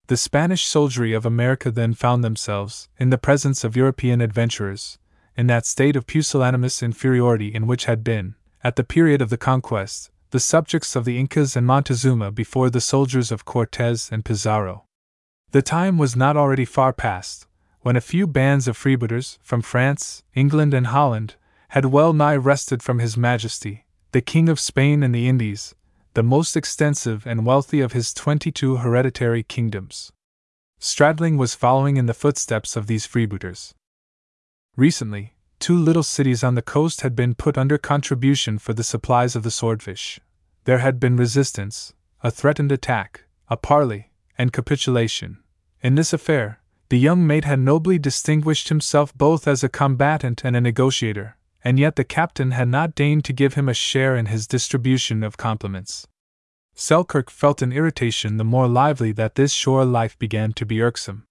The Spanish soldiery of America then found themselves, in the presence of European adventurers, in that state of pusillanimous inferiority in which had been, at the period of the conquest, the subjects of the Incas and Montezuma before the soldiers of Cortes and Pizarro. The time was not already far past, when a few bands of freebooters, from France, England, and Holland, had well nigh wrested from His Majesty, the King of Spain and the Indies, the most extensive and wealthy of his twenty two hereditary kingdoms. Stradling was following in the footsteps of these freebooters. Recently, two little cities on the coast had been put under contribution for the supplies of the swordfish. There had been resistance, a threatened attack, a parley, and capitulation. In this affair, the young mate had nobly distinguished himself both as a combatant and a negotiator, and yet the captain had not deigned to give him a share in his distribution of compliments. Selkirk felt an irritation the more lively that this shore life began to be irksome.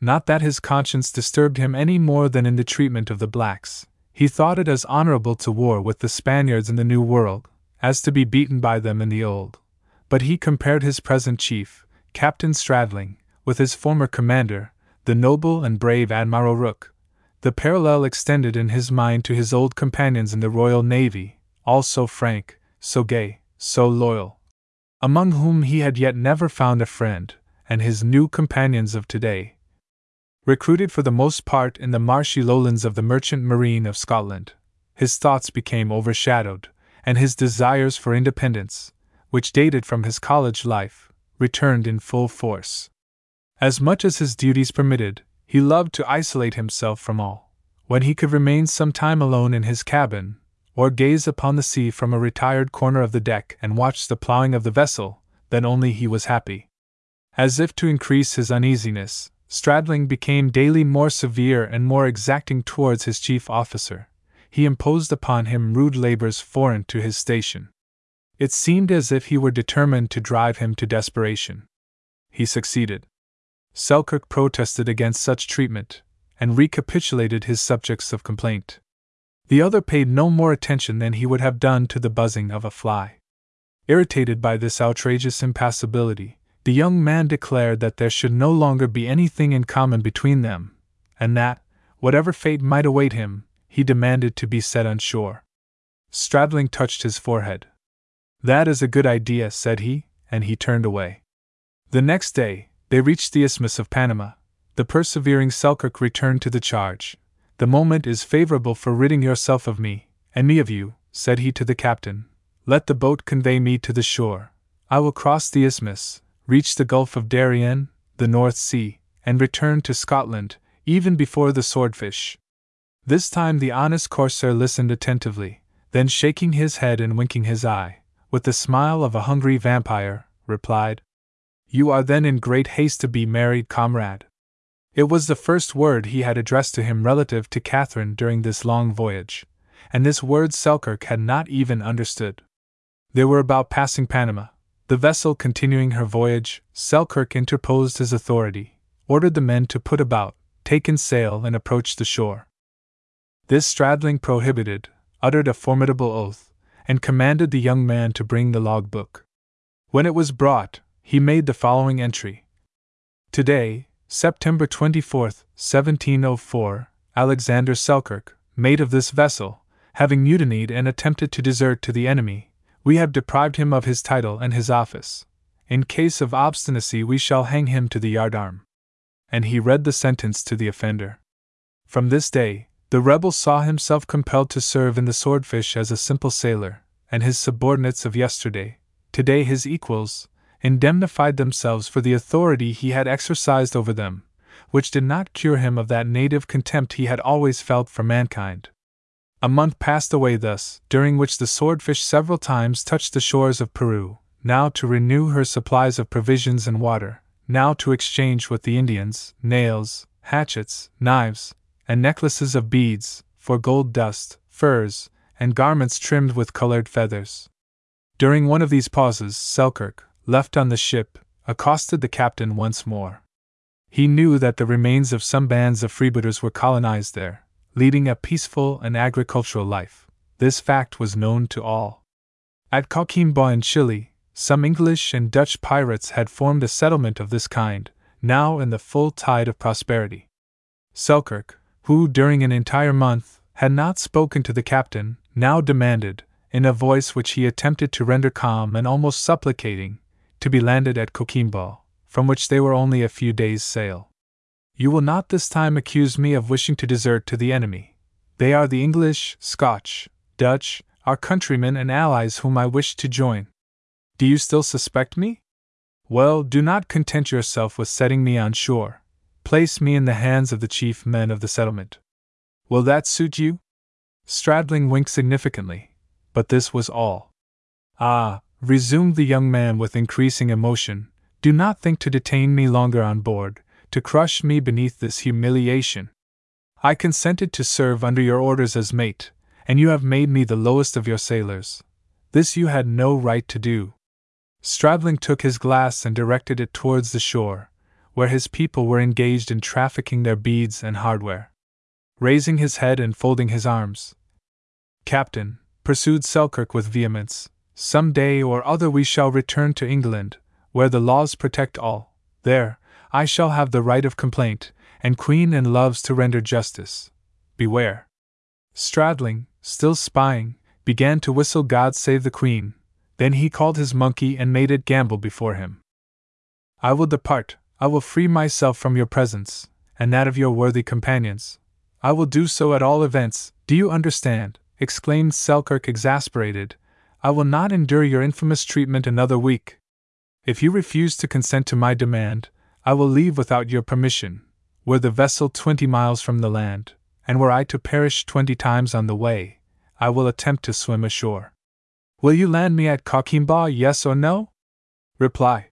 Not that his conscience disturbed him any more than in the treatment of the blacks. He thought it as honorable to war with the Spaniards in the New World as to be beaten by them in the Old. But he compared his present chief, Captain Stradling, with his former commander, the noble and brave Admiral Rooke. the parallel extended in his mind to his old companions in the Royal Navy, all so frank, so gay, so loyal, among whom he had yet never found a friend, and his new companions of today. Recruited for the most part in the marshy lowlands of the merchant marine of Scotland, his thoughts became overshadowed, and his desires for independence, which dated from his college life, returned in full force. As much as his duties permitted, he loved to isolate himself from all. When he could remain some time alone in his cabin, or gaze upon the sea from a retired corner of the deck and watch the plowing of the vessel, then only he was happy. As if to increase his uneasiness, Stradling became daily more severe and more exacting towards his chief officer. He imposed upon him rude labors foreign to his station. It seemed as if he were determined to drive him to desperation. He succeeded. Selkirk protested against such treatment, and recapitulated his subjects of complaint. The other paid no more attention than he would have done to the buzzing of a fly. Irritated by this outrageous impassibility, the young man declared that there should no longer be anything in common between them, and that, whatever fate might await him, he demanded to be set on shore. Stradling touched his forehead. That is a good idea, said he, and he turned away. The next day, they reached the Isthmus of Panama. The persevering Selkirk returned to the charge. The moment is favorable for ridding yourself of me, and me of you, said he to the captain. Let the boat convey me to the shore. I will cross the isthmus, reach the Gulf of Darien, the North Sea, and return to Scotland, even before the swordfish. This time the honest corsair listened attentively, then shaking his head and winking his eye, with the smile of a hungry vampire, replied, you are then in great haste to be married, comrade. It was the first word he had addressed to him relative to Catherine during this long voyage, and this word Selkirk had not even understood. They were about passing Panama. The vessel continuing her voyage, Selkirk interposed his authority, ordered the men to put about, take in sail, and approach the shore. This Stradling prohibited, uttered a formidable oath, and commanded the young man to bring the logbook. When it was brought, he made the following entry Today, September 24, 1704, Alexander Selkirk, mate of this vessel, having mutinied and attempted to desert to the enemy, we have deprived him of his title and his office. In case of obstinacy, we shall hang him to the yardarm. And he read the sentence to the offender. From this day, the rebel saw himself compelled to serve in the Swordfish as a simple sailor, and his subordinates of yesterday, today his equals, indemnified themselves for the authority he had exercised over them, which did not cure him of that native contempt he had always felt for mankind. A month passed away thus, during which the swordfish several times touched the shores of Peru, now to renew her supplies of provisions and water, now to exchange with the Indians nails, hatchets, knives, and necklaces of beads, for gold dust, furs, and garments trimmed with colored feathers. During one of these pauses, Selkirk, left on the ship, accosted the captain once more. He knew that the remains of some bands of freebooters were colonized there, leading a peaceful and agricultural life. This fact was known to all. At Coquimbo in Chile, some English and Dutch pirates had formed a settlement of this kind, now in the full tide of prosperity. Selkirk, who during an entire month had not spoken to the captain, now demanded, in a voice which he attempted to render calm and almost supplicating, to be landed at Coquimbo, from which they were only a few days' sail. You will not this time accuse me of wishing to desert to the enemy. They are the English, Scotch, Dutch, our countrymen and allies whom I wish to join. Do you still suspect me? Well, do not content yourself with setting me on shore. Place me in the hands of the chief men of the settlement. Will that suit you? Stradling winked significantly, but this was all. Ah, resumed the young man with increasing emotion, do not think to detain me longer on board, to crush me beneath this humiliation. I consented to serve under your orders as mate, and you have made me the lowest of your sailors. This you had no right to do. Stradling took his glass and directed it towards the shore, where his people were engaged in trafficking their beads and hardware. Raising his head and folding his arms, Captain, pursued Selkirk with vehemence, some day or other we shall return to England, where the laws protect all. There, I shall have the right of complaint, and Queen Anne loves to render justice. Beware. Stradling, still spying, began to whistle God Save the Queen. Then he called his monkey and made it gambol before him. I will depart, I will free myself from your presence, and that of your worthy companions. I will do so at all events, do you understand? exclaimed Selkirk exasperated. I will not endure your infamous treatment another week. If you refuse to consent to my demand, I will leave without your permission. Were the vessel twenty miles from the land, and were I to perish twenty times on the way, I will attempt to swim ashore. Will you land me at Coquimbo, yes or no? Reply.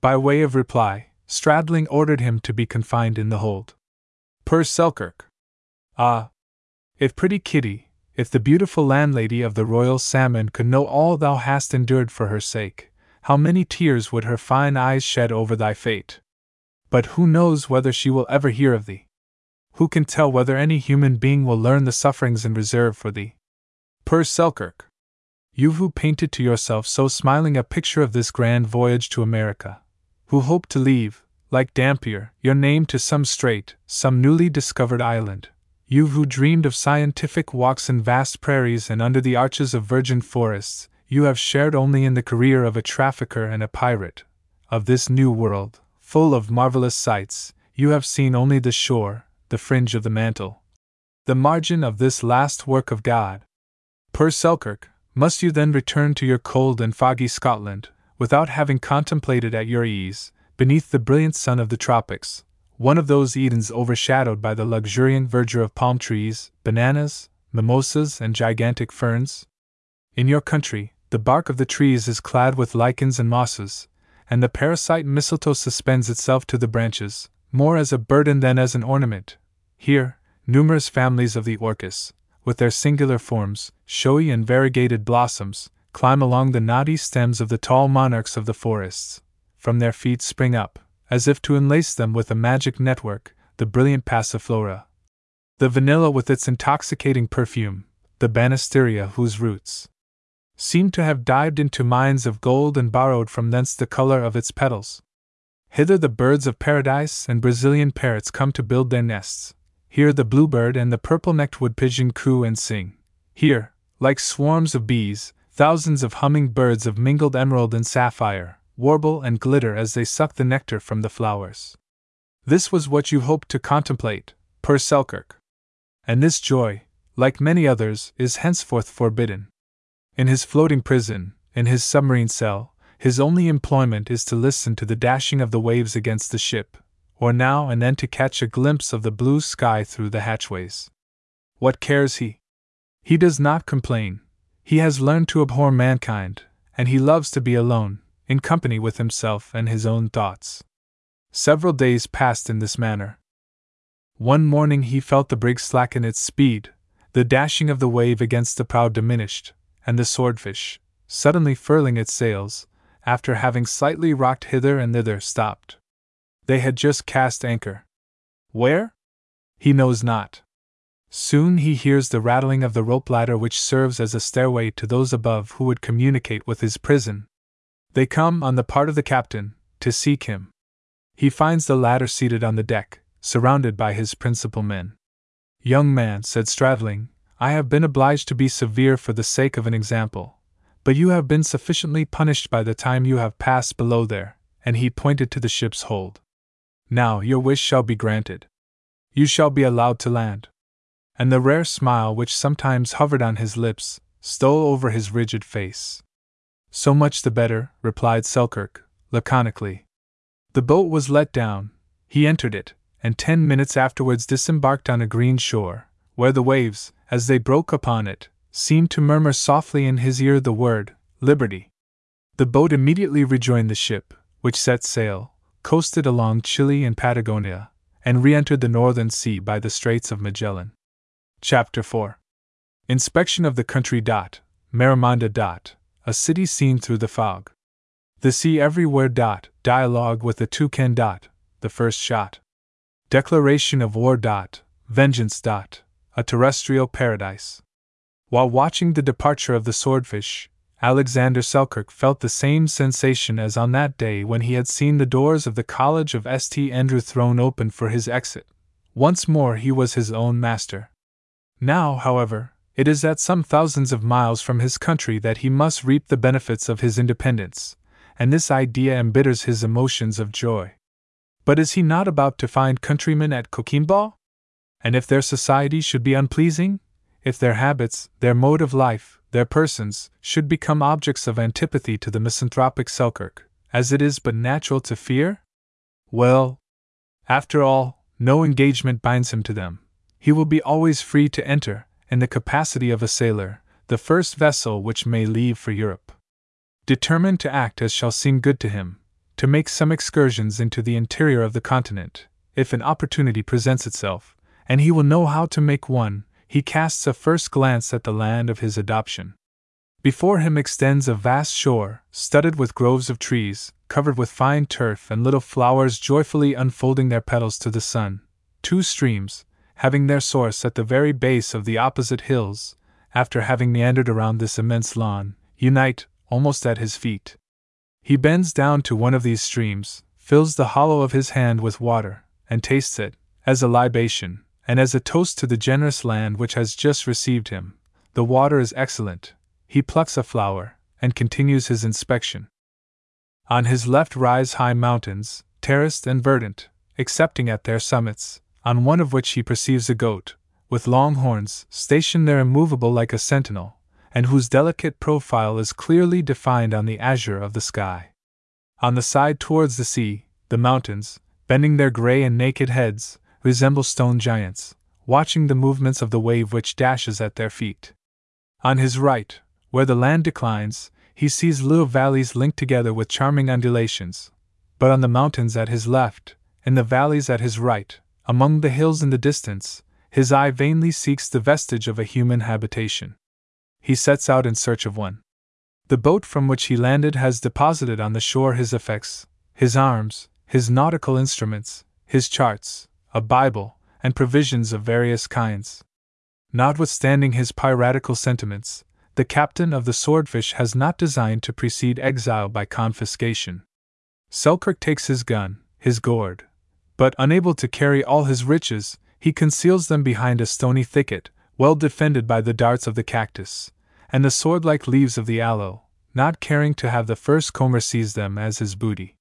By way of reply, Stradling ordered him to be confined in the hold. Per Selkirk. Ah! If pretty Kitty, if the beautiful landlady of the Royal Salmon could know all thou hast endured for her sake, how many tears would her fine eyes shed over thy fate! But who knows whether she will ever hear of thee? Who can tell whether any human being will learn the sufferings in reserve for thee? Per Selkirk. You who painted to yourself so smiling a picture of this grand voyage to America, who hoped to leave, like Dampier, your name to some strait, some newly discovered island, you who dreamed of scientific walks in vast prairies and under the arches of virgin forests, you have shared only in the career of a trafficker and a pirate. Of this new world, full of marvelous sights, you have seen only the shore, the fringe of the mantle, the margin of this last work of God. Per Selkirk, must you then return to your cold and foggy Scotland, without having contemplated at your ease, beneath the brilliant sun of the tropics, one of those Edens overshadowed by the luxuriant verdure of palm trees, bananas, mimosas, and gigantic ferns? In your country, the bark of the trees is clad with lichens and mosses, and the parasite mistletoe suspends itself to the branches, more as a burden than as an ornament. Here, numerous families of the orchis, with their singular forms, showy and variegated blossoms, climb along the knotty stems of the tall monarchs of the forests. From their feet spring up, as if to enlace them with a magic network, the brilliant passiflora. The vanilla with its intoxicating perfume, the banisteria whose roots, seem to have dived into mines of gold and borrowed from thence the color of its petals. Hither the birds of paradise and Brazilian parrots come to build their nests. Here the bluebird and the purple necked wood pigeon coo and sing. Here, like swarms of bees, thousands of humming birds of mingled emerald and sapphire warble and glitter as they suck the nectar from the flowers. This was what you hoped to contemplate, per Selkirk. And this joy, like many others, is henceforth forbidden. In his floating prison, in his submarine cell, his only employment is to listen to the dashing of the waves against the ship, or now and then to catch a glimpse of the blue sky through the hatchways. What cares he? He does not complain. He has learned to abhor mankind, and he loves to be alone, in company with himself and his own thoughts. Several days passed in this manner. One morning he felt the brig slacken its speed, the dashing of the wave against the prow diminished, and the swordfish, suddenly furling its sails, after having slightly rocked hither and thither, stopped. They had just cast anchor. Where? He knows not. Soon he hears the rattling of the rope ladder which serves as a stairway to those above who would communicate with his prison. They come, on the part of the captain, to seek him. He finds the latter seated on the deck, surrounded by his principal men. Young man, said Stradling, I have been obliged to be severe for the sake of an example, but you have been sufficiently punished by the time you have passed below there, and he pointed to the ship's hold. Now your wish shall be granted. You shall be allowed to land. And the rare smile which sometimes hovered on his lips stole over his rigid face. So much the better, replied Selkirk, laconically. The boat was let down, he entered it, and ten minutes afterwards disembarked on a green shore, where the waves, as they broke upon it, seemed to murmur softly in his ear the word, Liberty. The boat immediately rejoined the ship, which set sail, coasted along Chile and Patagonia, and re entered the northern sea by the Straits of Magellan. Chapter 4 Inspection of the country. Dot, Marimonda. Dot, a city seen through the fog. The sea everywhere. Dot, dialogue with the toucan. Dot, the first shot. Declaration of war. Dot, vengeance. Dot, a terrestrial paradise. While watching the departure of the swordfish, Alexander Selkirk felt the same sensation as on that day when he had seen the doors of the College of St. Andrew thrown open for his exit. Once more he was his own master. Now, however, it is at some thousands of miles from his country that he must reap the benefits of his independence, and this idea embitters his emotions of joy. But is he not about to find countrymen at Coquimbo? And if their society should be unpleasing? If their habits, their mode of life, their persons, should become objects of antipathy to the misanthropic Selkirk, as it is but natural to fear? Well, after all, no engagement binds him to them. He will be always free to enter, in the capacity of a sailor, the first vessel which may leave for Europe. Determined to act as shall seem good to him, to make some excursions into the interior of the continent, if an opportunity presents itself, and he will know how to make one, he casts a first glance at the land of his adoption. Before him extends a vast shore, studded with groves of trees, covered with fine turf and little flowers joyfully unfolding their petals to the sun. Two streams, having their source at the very base of the opposite hills, after having meandered around this immense lawn, unite, almost at his feet. He bends down to one of these streams, fills the hollow of his hand with water, and tastes it, as a libation, and as a toast to the generous land which has just received him. The water is excellent. He plucks a flower, and continues his inspection. On his left rise high mountains, terraced and verdant, excepting at their summits, on one of which he perceives a goat, with long horns, stationed there immovable like a sentinel, and whose delicate profile is clearly defined on the azure of the sky. On the side towards the sea, the mountains, bending their gray and naked heads, resemble stone giants, watching the movements of the wave which dashes at their feet. On his right, where the land declines, he sees little valleys linked together with charming undulations, but on the mountains at his left, in the valleys at his right, among the hills in the distance, his eye vainly seeks the vestige of a human habitation. He sets out in search of one. The boat from which he landed has deposited on the shore his effects, his arms, his nautical instruments, his charts, a Bible, and provisions of various kinds. Notwithstanding his piratical sentiments, the captain of the Swordfish has not designed to precede exile by confiscation. Selkirk takes his gun, his gourd, but unable to carry all his riches, he conceals them behind a stony thicket, well defended by the darts of the cactus, and the sword like leaves of the aloe, not caring to have the first comer seize them as his booty.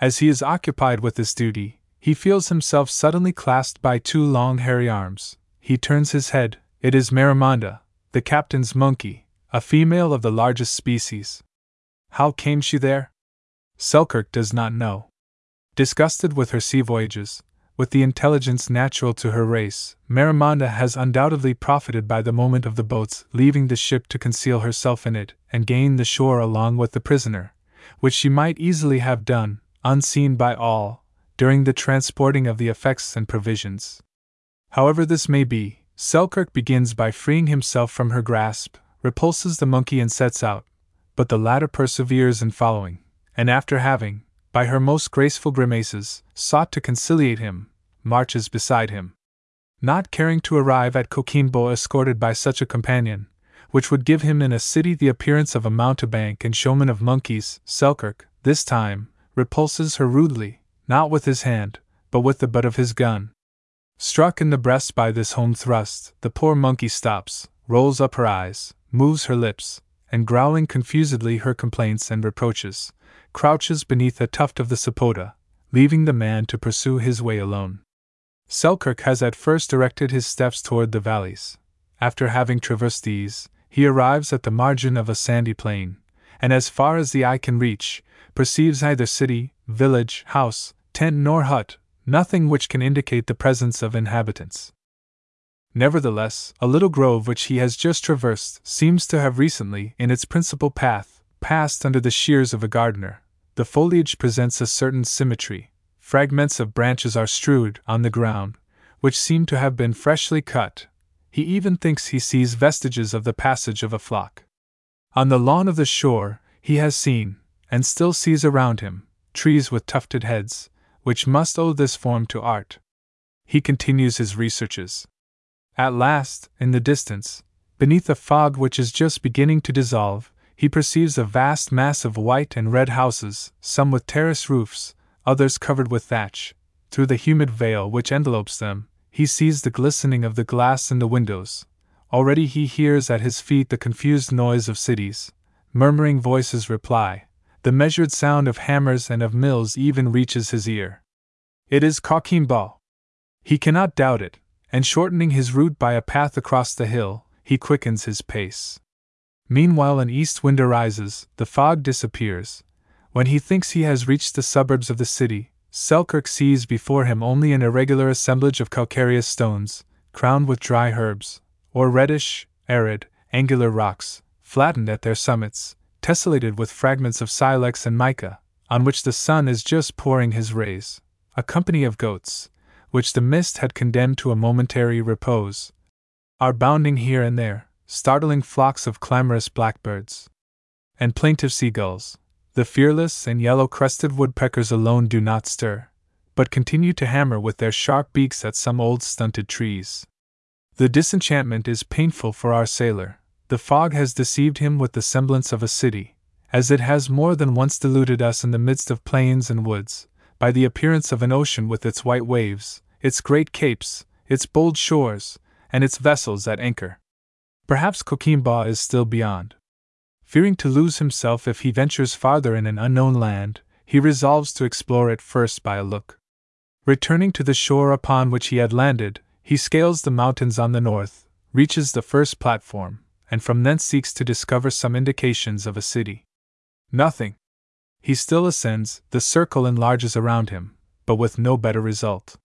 As he is occupied with this duty, he feels himself suddenly clasped by two long hairy arms. He turns his head. It is Marimonda, the captain's monkey, a female of the largest species. How came she there? Selkirk does not know. Disgusted with her sea voyages, with the intelligence natural to her race, Marimonda has undoubtedly profited by the moment of the boat's leaving the ship to conceal herself in it and gain the shore along with the prisoner, which she might easily have done, unseen by all, during the transporting of the effects and provisions. However this may be, Selkirk begins by freeing himself from her grasp, repulses the monkey, and sets out, but the latter perseveres in following, and after having, by her most graceful grimaces, sought to conciliate him, marches beside him. Not caring to arrive at Coquimbo escorted by such a companion, which would give him in a city the appearance of a mountebank and showman of monkeys, Selkirk, this time, repulses her rudely, not with his hand, but with the butt of his gun. Struck in the breast by this home thrust, the poor monkey stops, rolls up her eyes, moves her lips, and growling confusedly her complaints and reproaches, crouches beneath a tuft of the sapota, leaving the man to pursue his way alone. Selkirk has at first directed his steps toward the valleys. After having traversed these, he arrives at the margin of a sandy plain, and as far as the eye can reach, perceives neither city, village, house, tent, nor hut, nothing which can indicate the presence of inhabitants. Nevertheless, a little grove which he has just traversed seems to have recently, in its principal path, passed under the shears of a gardener, the foliage presents a certain symmetry. Fragments of branches are strewed on the ground, which seem to have been freshly cut. He even thinks he sees vestiges of the passage of a flock. On the lawn of the shore, he has seen, and still sees around him, trees with tufted heads, which must owe this form to art. He continues his researches. At last, in the distance, beneath a fog which is just beginning to dissolve, he perceives a vast mass of white and red houses, some with terrace roofs, others covered with thatch. Through the humid veil which envelopes them, he sees the glistening of the glass in the windows. Already he hears at his feet the confused noise of cities. Murmuring voices reply. The measured sound of hammers and of mills even reaches his ear. It is Coquimbo. He cannot doubt it, and shortening his route by a path across the hill, he quickens his pace. Meanwhile, an east wind arises, the fog disappears. When he thinks he has reached the suburbs of the city, Selkirk sees before him only an irregular assemblage of calcareous stones, crowned with dry herbs, or reddish, arid, angular rocks, flattened at their summits, tessellated with fragments of silex and mica, on which the sun is just pouring his rays. A company of goats, which the mist had condemned to a momentary repose, are bounding here and there, startling flocks of clamorous blackbirds and plaintive seagulls. The fearless and yellow crested woodpeckers alone do not stir, but continue to hammer with their sharp beaks at some old stunted trees. The disenchantment is painful for our sailor. The fog has deceived him with the semblance of a city, as it has more than once deluded us in the midst of plains and woods, by the appearance of an ocean with its white waves, its great capes, its bold shores, and its vessels at anchor. Perhaps Coquimbo is still beyond. Fearing to lose himself if he ventures farther in an unknown land, he resolves to explore it first by a look. Returning to the shore upon which he had landed, he scales the mountains on the north, reaches the first platform, and from thence seeks to discover some indications of a city. Nothing. He still ascends, the circle enlarges around him, but with no better result.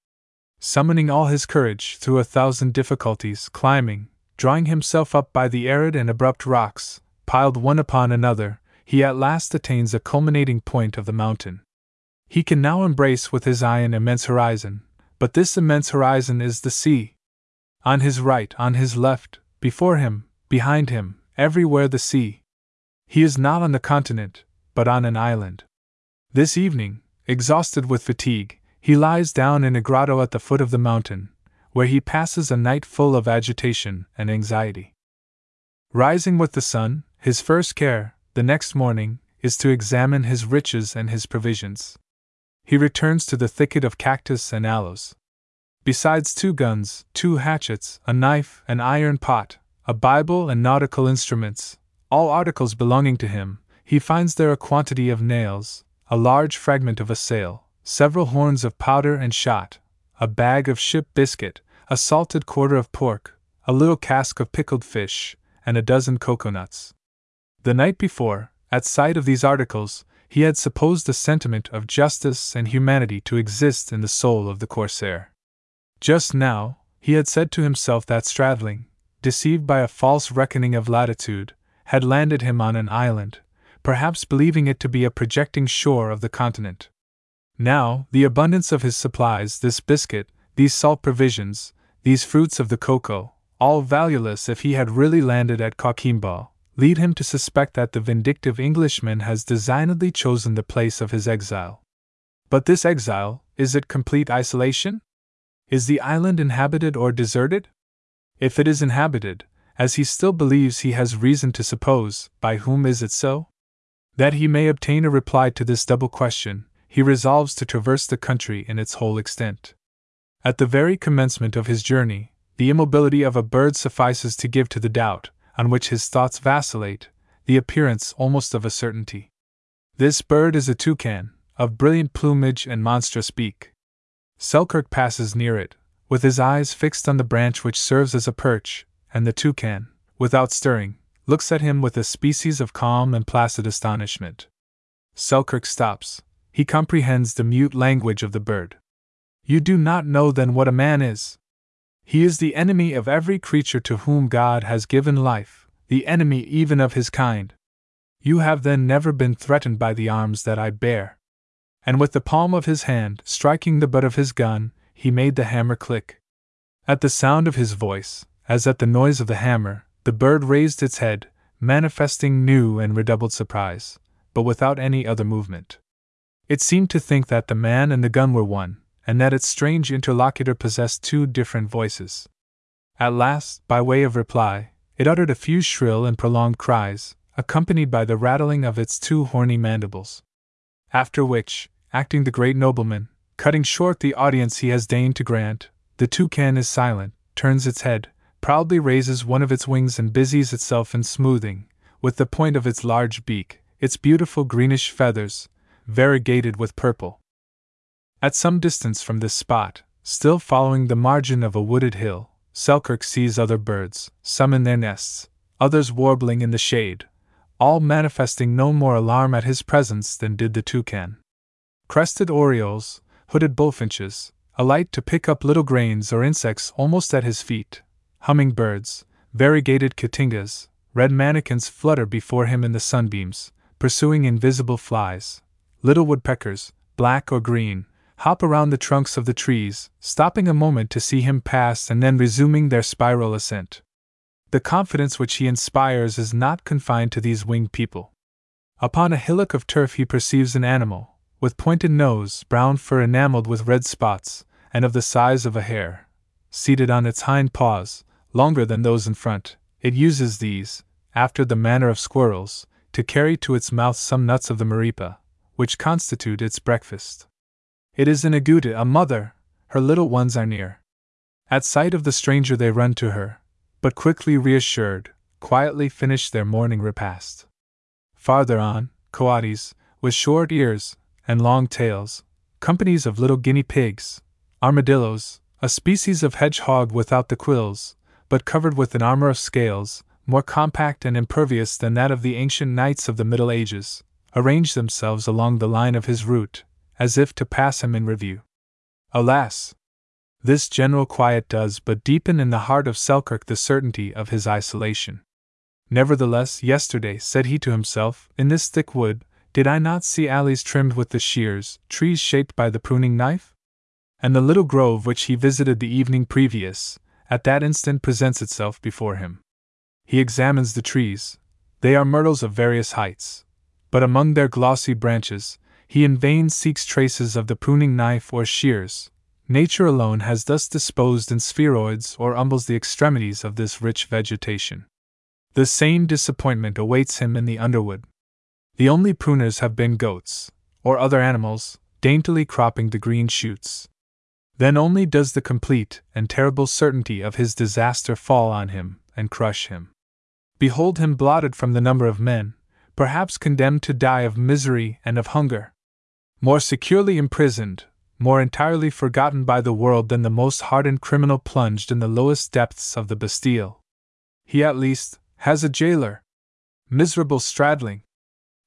Summoning all his courage through a thousand difficulties, climbing, Drawing himself up by the arid and abrupt rocks, piled one upon another, he at last attains a culminating point of the mountain. He can now embrace with his eye an immense horizon, but this immense horizon is the sea. On his right, on his left, before him, behind him, everywhere the sea. He is not on the continent, but on an island. This evening, exhausted with fatigue, he lies down in a grotto at the foot of the mountain, where he passes a night full of agitation and anxiety. Rising with the sun, his first care, the next morning, is to examine his riches and his provisions. He returns to the thicket of cactus and aloes. Besides two guns, two hatchets, a knife, an iron pot, a Bible, and nautical instruments, all articles belonging to him, he finds there a quantity of nails, a large fragment of a sail, several horns of powder and shot, a bag of ship biscuit, a salted quarter of pork, a little cask of pickled fish, and a dozen coconuts. The night before, at sight of these articles, he had supposed a sentiment of justice and humanity to exist in the soul of the corsair. Just now, he had said to himself that Stradling, deceived by a false reckoning of latitude, had landed him on an island, perhaps believing it to be a projecting shore of the continent. Now, the abundance of his supplies, this biscuit, these salt provisions, these fruits of the cocoa, all valueless if he had really landed at Coquimbo, lead him to suspect that the vindictive Englishman has designedly chosen the place of his exile. But this exile, is it complete isolation? Is the island inhabited or deserted? If it is inhabited, as he still believes he has reason to suppose, by whom is it so? That he may obtain a reply to this double question, he resolves to traverse the country in its whole extent. At the very commencement of his journey, the immobility of a bird suffices to give to the doubt, on which his thoughts vacillate, the appearance almost of a certainty. This bird is a toucan, of brilliant plumage and monstrous beak. Selkirk passes near it, with his eyes fixed on the branch which serves as a perch, and the toucan, without stirring, looks at him with a species of calm and placid astonishment. Selkirk stops, he comprehends the mute language of the bird. You do not know then what a man is. He is the enemy of every creature to whom God has given life, the enemy even of his kind. You have then never been threatened by the arms that I bear. And with the palm of his hand striking the butt of his gun, he made the hammer click. At the sound of his voice, as at the noise of the hammer, the bird raised its head, manifesting new and redoubled surprise, but without any other movement. It seemed to think that the man and the gun were one, and that its strange interlocutor possessed two different voices. At last, by way of reply, it uttered a few shrill and prolonged cries, accompanied by the rattling of its two horny mandibles. After which, acting the great nobleman, cutting short the audience he has deigned to grant, the toucan is silent, turns its head, proudly raises one of its wings and busies itself in smoothing, with the point of its large beak, its beautiful greenish feathers, variegated with purple. At some distance from this spot, still following the margin of a wooded hill, Selkirk sees other birds, some in their nests, others warbling in the shade, all manifesting no more alarm at his presence than did the toucan. Crested orioles, hooded bullfinches, alight to pick up little grains or insects almost at his feet, hummingbirds, variegated cotingas, red manakins flutter before him in the sunbeams, pursuing invisible flies. Little woodpeckers, black or green, hop around the trunks of the trees, stopping a moment to see him pass and then resuming their spiral ascent. The confidence which he inspires is not confined to these winged people. Upon a hillock of turf he perceives an animal, with pointed nose, brown fur enameled with red spots, and of the size of a hare. Seated on its hind paws, longer than those in front, it uses these, after the manner of squirrels, to carry to its mouth some nuts of the maripa, which constitute its breakfast. It is an agouti, a mother, her little ones are near. At sight of the stranger, they run to her, but quickly reassured, quietly finish their morning repast. Farther on, coatis, with short ears and long tails, companies of little guinea pigs, armadillos, a species of hedgehog without the quills, but covered with an armor of scales, more compact and impervious than that of the ancient knights of the Middle Ages, arrange themselves along the line of his route, as if to pass him in review. Alas! This general quiet does but deepen in the heart of Selkirk the certainty of his isolation. Nevertheless, yesterday, said he to himself, in this thick wood, did I not see alleys trimmed with the shears, trees shaped by the pruning knife? And the little grove which he visited the evening previous, at that instant presents itself before him. He examines the trees. They are myrtles of various heights. But among their glossy branches, he in vain seeks traces of the pruning knife or shears. Nature alone has thus disposed in spheroids or umbels the extremities of this rich vegetation. The same disappointment awaits him in the underwood. The only pruners have been goats, or other animals, daintily cropping the green shoots. Then only does the complete and terrible certainty of his disaster fall on him and crush him. Behold him blotted from the number of men, perhaps condemned to die of misery and of hunger more securely imprisoned, more entirely forgotten by the world than the most hardened criminal plunged in the lowest depths of the Bastille. He at least has a jailer. Miserable Stradling.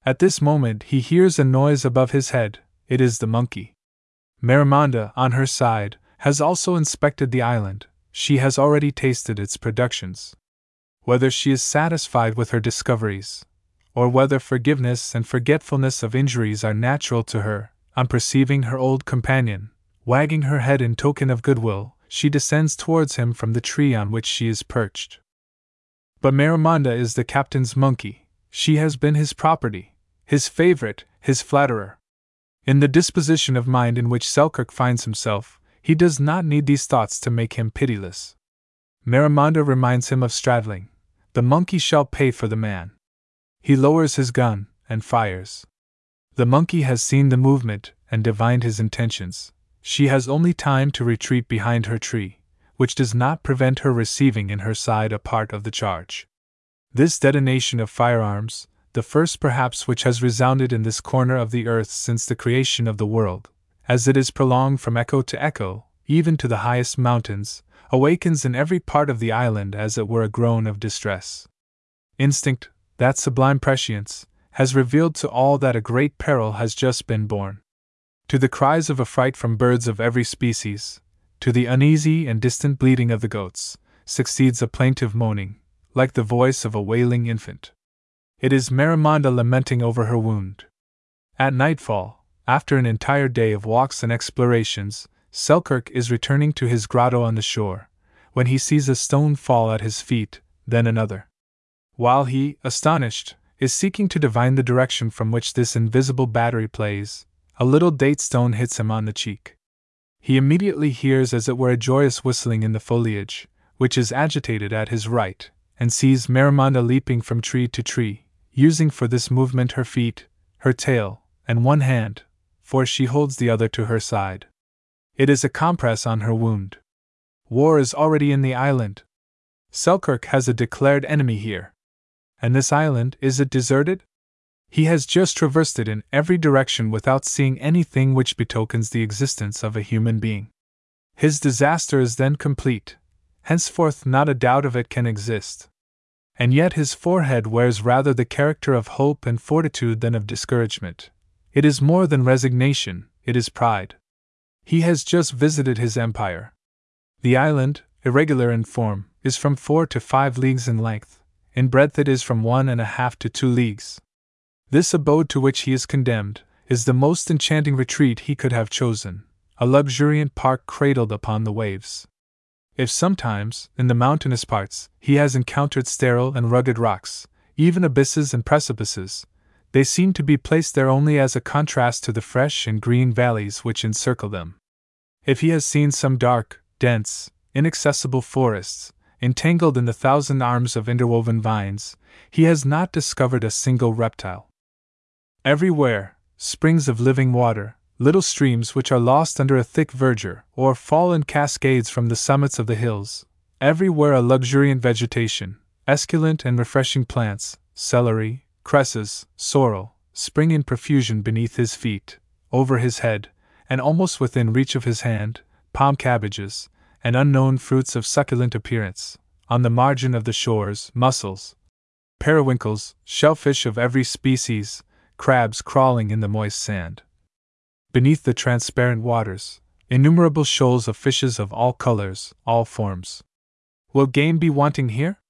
At this moment he hears a noise above his head, it is the monkey. Marimonda, on her side, has also inspected the island, she has already tasted its productions. Whether she is satisfied with her discoveries, or whether forgiveness and forgetfulness of injuries are natural to her, on perceiving her old companion, wagging her head in token of goodwill, she descends towards him from the tree on which she is perched. But Marimonda is the captain's monkey, she has been his property, his favorite, his flatterer. In the disposition of mind in which Selkirk finds himself, he does not need these thoughts to make him pitiless. Marimonda reminds him of Stradling. The monkey shall pay for the man. He lowers his gun and fires. The monkey has seen the movement and divined his intentions. She has only time to retreat behind her tree, which does not prevent her receiving in her side a part of the charge. This detonation of firearms, the first perhaps which has resounded in this corner of the earth since the creation of the world, as it is prolonged from echo to echo, even to the highest mountains, awakens in every part of the island as it were a groan of distress. Instinct, that sublime prescience, has revealed to all that a great peril has just been born. To the cries of affright from birds of every species, to the uneasy and distant bleating of the goats, succeeds a plaintive moaning, like the voice of a wailing infant. It is Marimonda lamenting over her wound. At nightfall, after an entire day of walks and explorations, Selkirk is returning to his grotto on the shore, when he sees a stone fall at his feet, then another. While he, astonished, is seeking to divine the direction from which this invisible battery plays, a little date stone hits him on the cheek. He immediately hears as it were a joyous whistling in the foliage, which is agitated at his right, and sees Marimonda leaping from tree to tree, using for this movement her feet, her tail, and one hand, for she holds the other to her side. It is a compress on her wound. War is already in the island. Selkirk has a declared enemy here. And this island, is it deserted? He has just traversed it in every direction without seeing anything which betokens the existence of a human being. His disaster is then complete. Henceforth, not a doubt of it can exist. And yet, his forehead wears rather the character of hope and fortitude than of discouragement. It is more than resignation, it is pride. He has just visited his empire. The island, irregular in form, is from four to five leagues in length, in breadth, it is from one and a half to two leagues. This abode to which he is condemned is the most enchanting retreat he could have chosen, a luxuriant park cradled upon the waves. If sometimes, in the mountainous parts, he has encountered sterile and rugged rocks, even abysses and precipices, they seem to be placed there only as a contrast to the fresh and green valleys which encircle them. If he has seen some dark, dense, inaccessible forests, entangled in the thousand arms of interwoven vines, he has not discovered a single reptile. Everywhere, springs of living water, little streams which are lost under a thick verdure, or fall in cascades from the summits of the hills, everywhere a luxuriant vegetation, esculent and refreshing plants, celery, cresses, sorrel, spring in profusion beneath his feet, over his head, and almost within reach of his hand, palm cabbages, and unknown fruits of succulent appearance. On the margin of the shores, mussels, periwinkles, shellfish of every species, crabs crawling in the moist sand. Beneath the transparent waters, innumerable shoals of fishes of all colors, all forms. Will game be wanting here?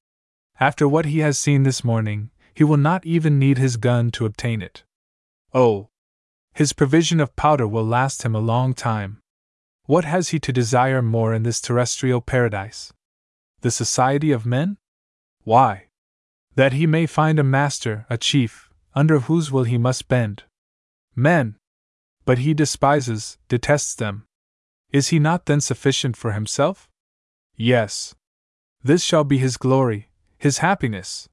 After what he has seen this morning, he will not even need his gun to obtain it. Oh! His provision of powder will last him a long time. What has he to desire more in this terrestrial paradise? The society of men? Why? That he may find a master, a chief, under whose will he must bend. Men! But he despises, detests them. Is he not then sufficient for himself? Yes. This shall be his glory, his happiness.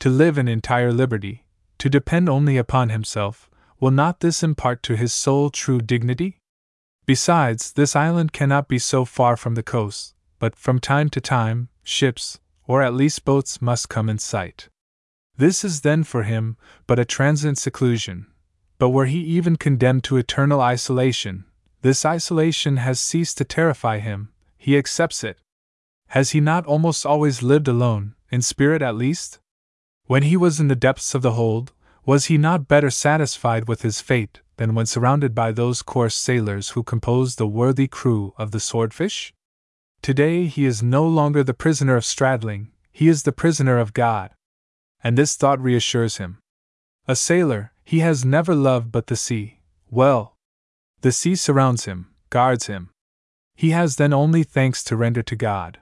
To live in entire liberty, to depend only upon himself, will not this impart to his soul true dignity? Besides, this island cannot be so far from the coast, but from time to time, ships, or at least boats, must come in sight. This is then for him but a transient seclusion. But were he even condemned to eternal isolation, this isolation has ceased to terrify him, he accepts it. Has he not almost always lived alone, in spirit at least? When he was in the depths of the hold, was he not better satisfied with his fate than when surrounded by those coarse sailors who composed the worthy crew of the Swordfish? Today he is no longer the prisoner of Stradling, he is the prisoner of God. And this thought reassures him. A sailor, he has never loved but the sea. Well, the sea surrounds him, guards him. He has then only thanks to render to God.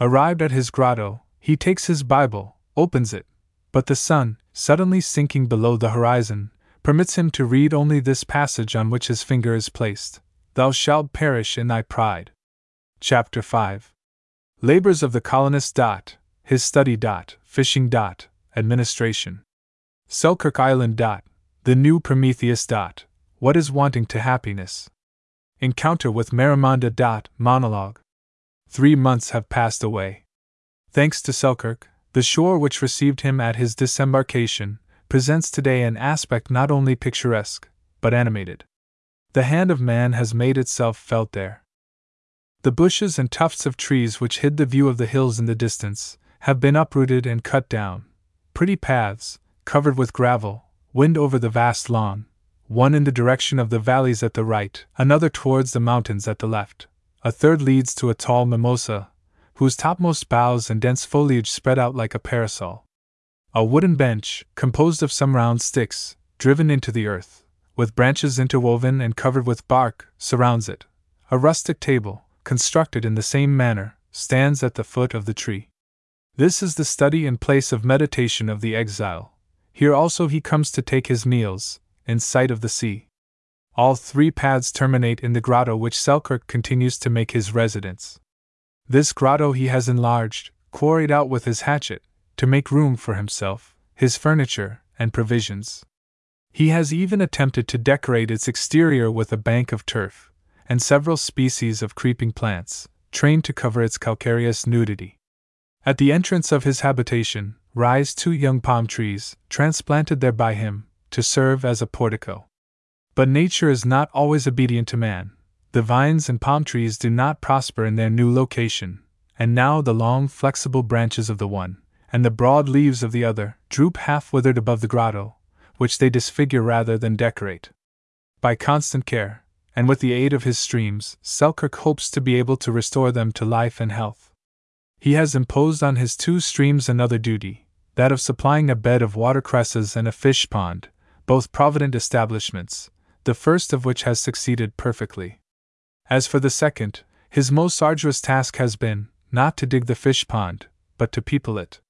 Arrived at his grotto, he takes his Bible, opens it, but the sun, suddenly sinking below the horizon, permits him to read only this passage on which his finger is placed Thou shalt perish in thy pride. Chapter 5 Labors of the colonist. Dot, his study. Dot, fishing. Dot, administration. Selkirk Island. Dot, the new Prometheus. Dot, what is wanting to happiness? Encounter with Marimonda. Dot, monologue. Three months have passed away. Thanks to Selkirk, the shore which received him at his disembarkation presents today an aspect not only picturesque, but animated. The hand of man has made itself felt there. The bushes and tufts of trees which hid the view of the hills in the distance have been uprooted and cut down. Pretty paths, covered with gravel, wind over the vast lawn, one in the direction of the valleys at the right, another towards the mountains at the left. A third leads to a tall mimosa, whose topmost boughs and dense foliage spread out like a parasol. A wooden bench, composed of some round sticks, driven into the earth, with branches interwoven and covered with bark, surrounds it. A rustic table, constructed in the same manner, stands at the foot of the tree. This is the study and place of meditation of the exile. Here also he comes to take his meals, in sight of the sea. All three paths terminate in the grotto which Selkirk continues to make his residence. This grotto he has enlarged, quarried out with his hatchet, to make room for himself, his furniture, and provisions. He has even attempted to decorate its exterior with a bank of turf, and several species of creeping plants, trained to cover its calcareous nudity. At the entrance of his habitation rise two young palm trees, transplanted there by him, to serve as a portico. But nature is not always obedient to man. The vines and palm trees do not prosper in their new location, and now the long, flexible branches of the one, and the broad leaves of the other, droop half withered above the grotto, which they disfigure rather than decorate. By constant care, and with the aid of his streams, Selkirk hopes to be able to restore them to life and health. He has imposed on his two streams another duty, that of supplying a bed of watercresses and a fish pond, both provident establishments, the first of which has succeeded perfectly. As for the second, his most arduous task has been, not to dig the fish pond, but to people it.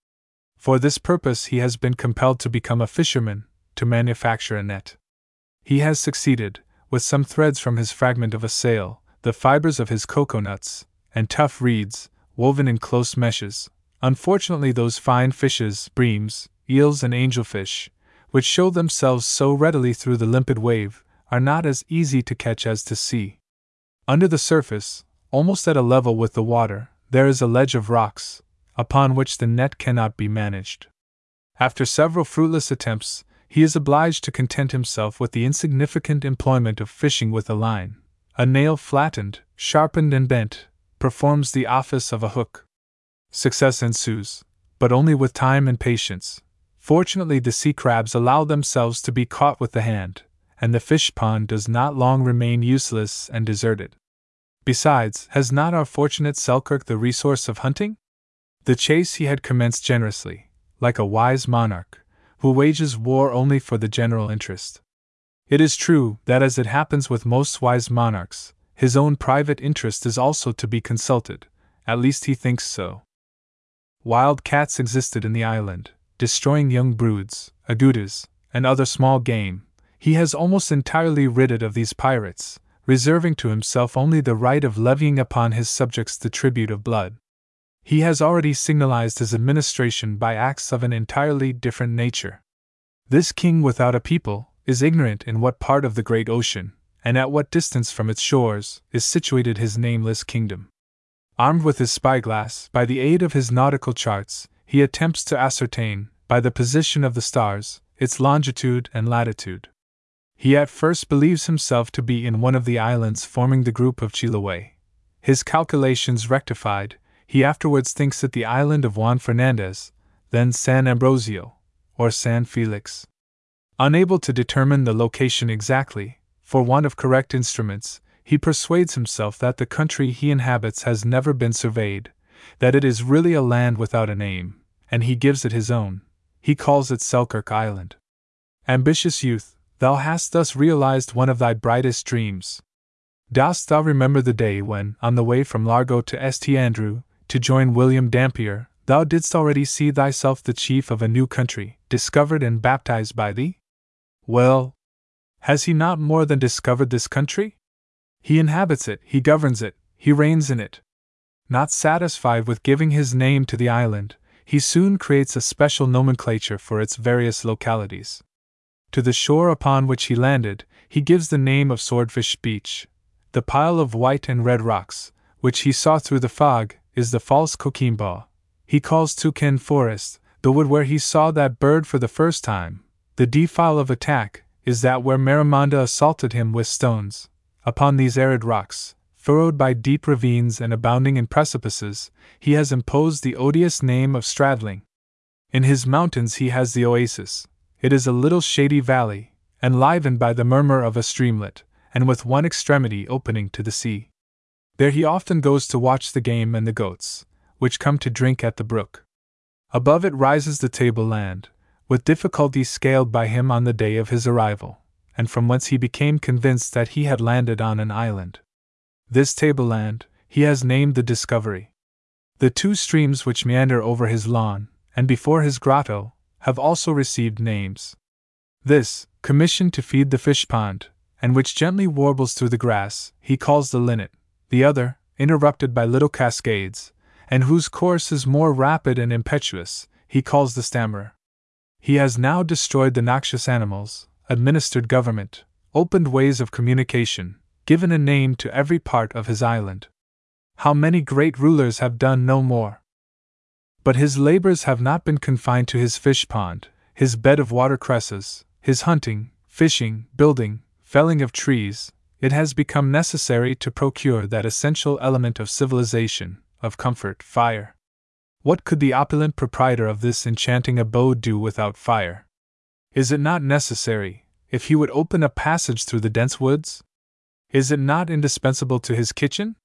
For this purpose he has been compelled to become a fisherman, to manufacture a net. He has succeeded, with some threads from his fragment of a sail, the fibers of his cocoa nuts, and tough reeds, woven in close meshes. Unfortunately, those fine fishes, breams, eels, and angelfish, which show themselves so readily through the limpid wave, are not as easy to catch as to see. Under the surface, almost at a level with the water, there is a ledge of rocks, upon which the net cannot be managed. After several fruitless attempts, he is obliged to content himself with the insignificant employment of fishing with a line. A nail flattened, sharpened, and bent performs the office of a hook. Success ensues, but only with time and patience. Fortunately, the sea crabs allow themselves to be caught with the hand, and the fish pond does not long remain useless and deserted. Besides, has not our fortunate Selkirk the resource of hunting? The chase he had commenced generously, like a wise monarch, who wages war only for the general interest. It is true that, as it happens with most wise monarchs, his own private interest is also to be consulted, at least he thinks so. Wild cats existed in the island, destroying young broods, agoutis, and other small game. He has almost entirely rid it of these pirates, reserving to himself only the right of levying upon his subjects the tribute of blood. He has already signalized his administration by acts of an entirely different nature. This king without a people is ignorant in what part of the great ocean, and at what distance from its shores, is situated his nameless kingdom. Armed with his spyglass, by the aid of his nautical charts, he attempts to ascertain, by the position of the stars, its longitude and latitude. He at first believes himself to be in one of the islands forming the group of Chiloe. His calculations rectified, he afterwards thinks it the island of Juan Fernandez, then San Ambrosio, or San Felix. Unable to determine the location exactly, for want of correct instruments, he persuades himself that the country he inhabits has never been surveyed, that it is really a land without a name, and he gives it his own. He calls it Selkirk Island. Ambitious youth, thou hast thus realized one of thy brightest dreams. Dost thou remember the day when, on the way from Largo to St. Andrew, to join William Dampier, thou didst already see thyself the chief of a new country, discovered and baptized by thee? Well, has he not more than discovered this country? He inhabits it, he governs it, he reigns in it. Not satisfied with giving his name to the island, he soon creates a special nomenclature for its various localities. To the shore upon which he landed, he gives the name of Swordfish Beach. The pile of white and red rocks, which he saw through the fog, is the false Coquimbo. He calls Toucan Forest, the wood where he saw that bird for the first time. The defile of attack is that where Marimonda assaulted him with stones. Upon these arid rocks, furrowed by deep ravines and abounding in precipices, he has imposed the odious name of Stradling. In his mountains he has the oasis. It is a little shady valley, enlivened by the murmur of a streamlet, and with one extremity opening to the sea. There he often goes to watch the game and the goats, which come to drink at the brook. Above it rises the tableland, with difficulty scaled by him on the day of his arrival, and from whence he became convinced that he had landed on an island. This tableland he has named the Discovery. The two streams which meander over his lawn, and before his grotto, have also received names. This, commissioned to feed the fish pond, and which gently warbles through the grass, he calls the linnet, the other, interrupted by little cascades, and whose course is more rapid and impetuous, he calls the stammerer. He has now destroyed the noxious animals, administered government, opened ways of communication, given a name to every part of his island. How many great rulers have done no more? But his labors have not been confined to his fish pond, his bed of watercresses, his hunting, fishing, building, felling of trees. It has become necessary to procure that essential element of civilization, of comfort, fire. What could the opulent proprietor of this enchanting abode do without fire? Is it not necessary, if he would open a passage through the dense woods? Is it not indispensable to his kitchen?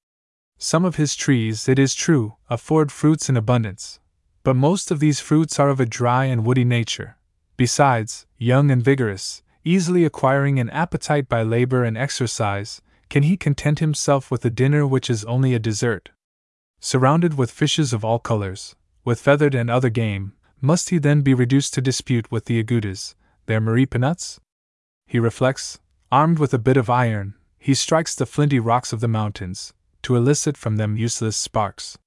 Some of his trees, it is true, afford fruits in abundance, but most of these fruits are of a dry and woody nature. Besides, young and vigorous, easily acquiring an appetite by labor and exercise, can he content himself with a dinner which is only a dessert? Surrounded with fishes of all colors, with feathered and other game, must he then be reduced to dispute with the agoutis, their maripa nuts? He reflects, armed with a bit of iron, he strikes the flinty rocks of the mountains, to elicit from them useless sparks.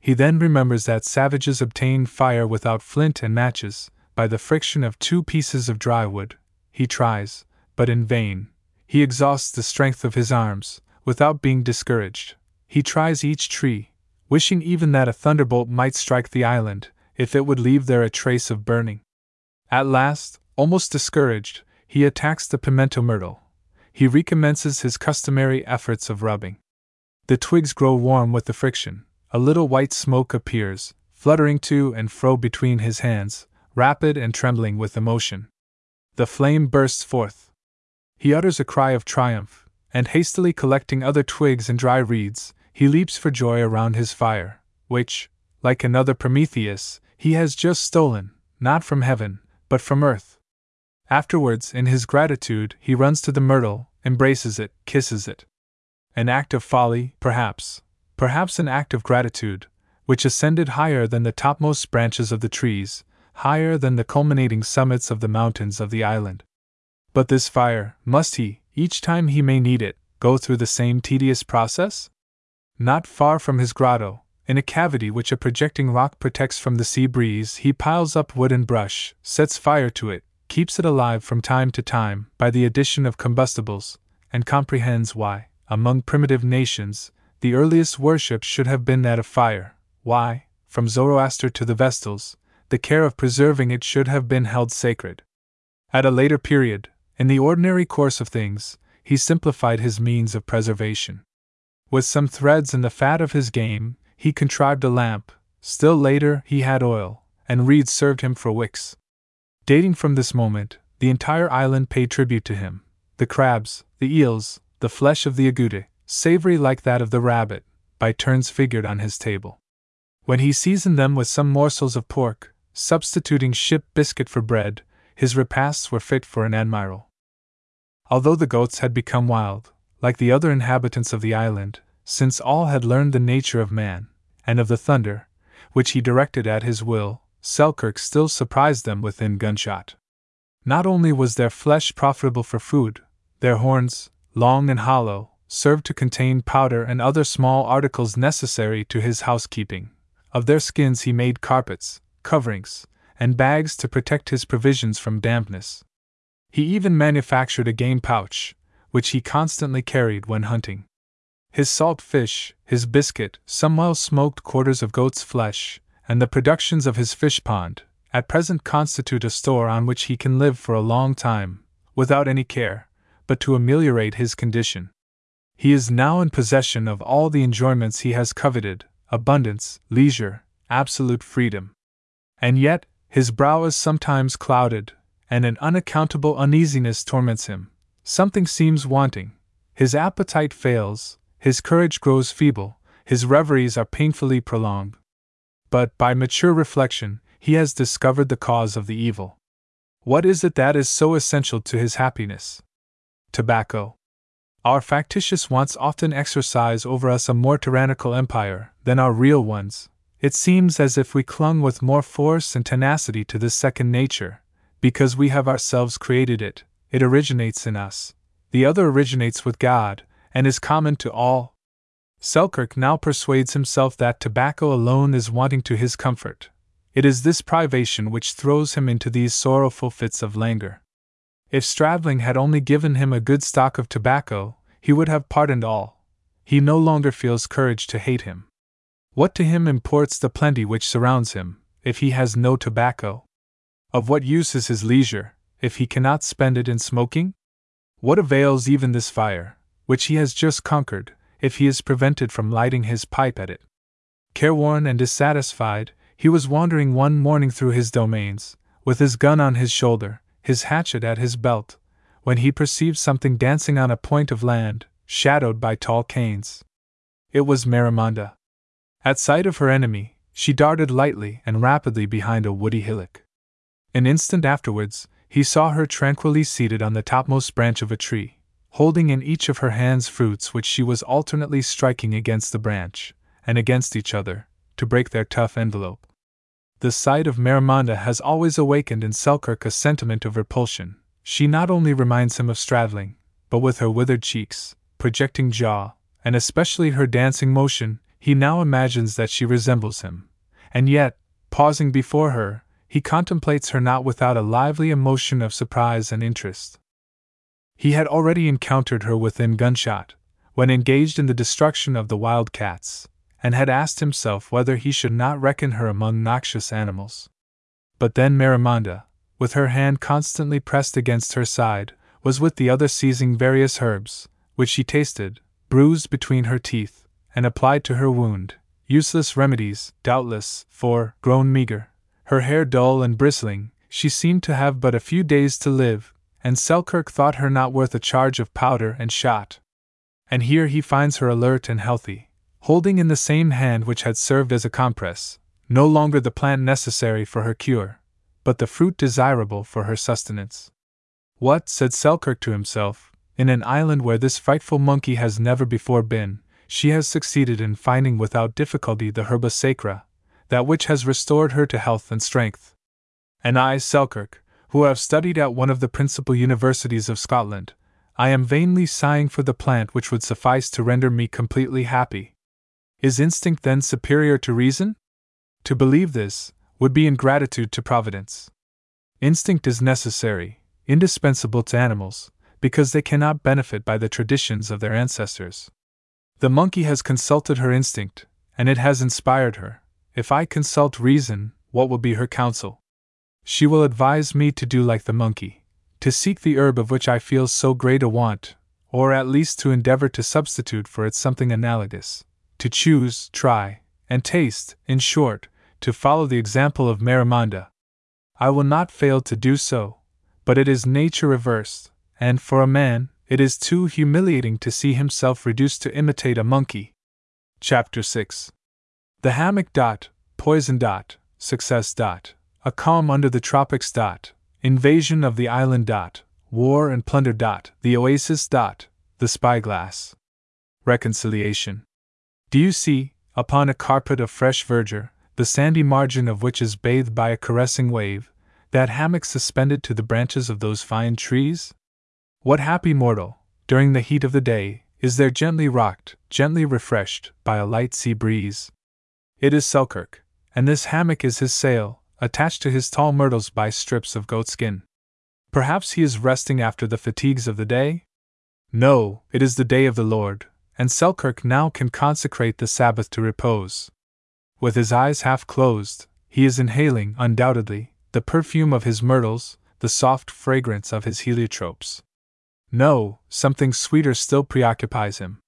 He then remembers that savages obtain fire without flint and matches, by the friction of two pieces of dry wood. He tries, but in vain. He exhausts the strength of his arms, without being discouraged. He tries each tree, wishing even that a thunderbolt might strike the island, if it would leave there a trace of burning. At last, almost discouraged, he attacks the pimento myrtle. He recommences his customary efforts of rubbing. The twigs grow warm with the friction. A little white smoke appears, fluttering to and fro between his hands, rapid and trembling with emotion. The flame bursts forth. He utters a cry of triumph, and hastily collecting other twigs and dry reeds, he leaps for joy around his fire, which, like another Prometheus, he has just stolen, not from heaven, but from earth. Afterwards, in his gratitude, he runs to the myrtle, embraces it, kisses it. An act of folly, perhaps, perhaps an act of gratitude, which ascended higher than the topmost branches of the trees, higher than the culminating summits of the mountains of the island. But this fire, must he, each time he may need it, go through the same tedious process? Not far from his grotto, in a cavity which a projecting rock protects from the sea breeze, he piles up wood and brush, sets fire to it, keeps it alive from time to time by the addition of combustibles, and comprehends why, among primitive nations, the earliest worship should have been that of fire, why, from Zoroaster to the Vestals, the care of preserving it should have been held sacred. At a later period, in the ordinary course of things, he simplified his means of preservation. With some threads and the fat of his game, he contrived a lamp, still later, he had oil, and reeds served him for wicks. Dating from this moment, the entire island paid tribute to him. The crabs, the eels, the flesh of the agouti, savory like that of the rabbit, by turns figured on his table. When he seasoned them with some morsels of pork, substituting ship biscuit for bread, his repasts were fit for an admiral. Although the goats had become wild, like the other inhabitants of the island, since all had learned the nature of man, and of the thunder, which he directed at his will, Selkirk still surprised them within gunshot. Not only was their flesh profitable for food, their horns, long and hollow, served to contain powder and other small articles necessary to his housekeeping. Of their skins he made carpets, coverings, and bags to protect his provisions from dampness. He even manufactured a game pouch, which he constantly carried when hunting. His salt fish, his biscuit, some well smoked quarters of goat's flesh, and the productions of his fish pond, at present constitute a store on which he can live for a long time, without any care, but to ameliorate his condition. He is now in possession of all the enjoyments he has coveted abundance, leisure, absolute freedom. And yet, his brow is sometimes clouded, and an unaccountable uneasiness torments him. Something seems wanting. His appetite fails, his courage grows feeble, his reveries are painfully prolonged. But, by mature reflection, he has discovered the cause of the evil. What is it that is so essential to his happiness? Tobacco. Our factitious wants often exercise over us a more tyrannical empire than our real ones. It seems as if we clung with more force and tenacity to this second nature, because we have ourselves created it, it originates in us. The other originates with God, and is common to all. Selkirk now persuades himself that tobacco alone is wanting to his comfort. It is this privation which throws him into these sorrowful fits of languor. If Stradling had only given him a good stock of tobacco, he would have pardoned all. He no longer feels courage to hate him. What to him imports the plenty which surrounds him, if he has no tobacco? Of what use is his leisure, if he cannot spend it in smoking? What avails even this fire, which he has just conquered, if he is prevented from lighting his pipe at it? Careworn and dissatisfied, he was wandering one morning through his domains, with his gun on his shoulder, his hatchet at his belt, when he perceived something dancing on a point of land, shadowed by tall canes. It was Marimonda. At sight of her enemy, she darted lightly and rapidly behind a woody hillock. An instant afterwards, he saw her tranquilly seated on the topmost branch of a tree, holding in each of her hands fruits which she was alternately striking against the branch, and against each other, to break their tough envelope. The sight of Marimonda has always awakened in Selkirk a sentiment of repulsion. She not only reminds him of Stradling, but with her withered cheeks, projecting jaw, and especially her dancing motion, he now imagines that she resembles him. And yet, pausing before her, he contemplates her not without a lively emotion of surprise and interest. He had already encountered her within gunshot, when engaged in the destruction of the wild cats, and had asked himself whether he should not reckon her among noxious animals. But then Marimonda, with her hand constantly pressed against her side, was with the other seizing various herbs, which she tasted, bruised between her teeth, and applied to her wound, useless remedies, doubtless, for, grown meager, her hair dull and bristling, she seemed to have but a few days to live, and Selkirk thought her not worth a charge of powder and shot. And here he finds her alert and healthy, holding in the same hand which had served as a compress, no longer the plant necessary for her cure, but the fruit desirable for her sustenance. What, said Selkirk to himself, in an island where this frightful monkey has never before been, she has succeeded in finding without difficulty the herba sacra, that which has restored her to health and strength. And I, Selkirk, who have studied at one of the principal universities of Scotland, I am vainly sighing for the plant which would suffice to render me completely happy. Is instinct then superior to reason? To believe this would be ingratitude to Providence. Instinct is necessary, indispensable to animals, because they cannot benefit by the traditions of their ancestors. The monkey has consulted her instinct, and it has inspired her. If I consult reason, what will be her counsel? She will advise me to do like the monkey, to seek the herb of which I feel so great a want, or at least to endeavor to substitute for it something analogous to choose, try, and taste, in short, to follow the example of Marimonda. I will not fail to do so, but it is nature reversed, and for a man, it is too humiliating to see himself reduced to imitate a monkey. Chapter 6 The hammock dot, poison dot, success dot, a calm under the tropics dot, invasion of the island dot, war and plunder dot, the oasis dot, the spyglass. Reconciliation. Do you see, upon a carpet of fresh verdure, the sandy margin of which is bathed by a caressing wave, that hammock suspended to the branches of those fine trees? What happy mortal, during the heat of the day, is there gently rocked, gently refreshed, by a light sea breeze? It is Selkirk, and this hammock is his sail, attached to his tall myrtles by strips of goatskin. Perhaps he is resting after the fatigues of the day? No, it is the day of the Lord, and Selkirk now can consecrate the Sabbath to repose. With his eyes half closed, he is inhaling, undoubtedly, the perfume of his myrtles, the soft fragrance of his heliotropes. No, something sweeter still preoccupies him.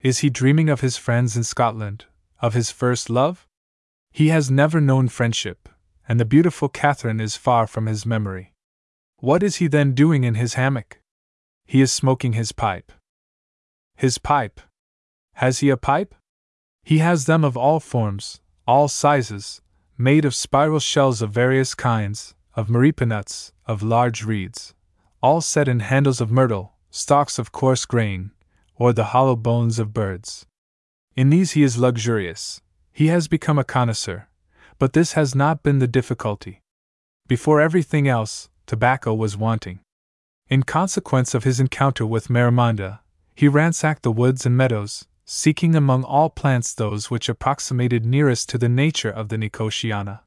Is he dreaming of his friends in Scotland, of his first love? He has never known friendship, and the beautiful Catherine is far from his memory. What is he then doing in his hammock? He is smoking his pipe. His pipe. Has he a pipe? He has them of all forms, all sizes, made of spiral shells of various kinds, of maripa nuts, of large reeds, all set in handles of myrtle, stalks of coarse grain, or the hollow bones of birds. In these he is luxurious. He has become a connoisseur. But this has not been the difficulty. Before everything else, tobacco was wanting. In consequence of his encounter with Marimonda, he ransacked the woods and meadows, seeking among all plants those which approximated nearest to the nature of the Nicotiana.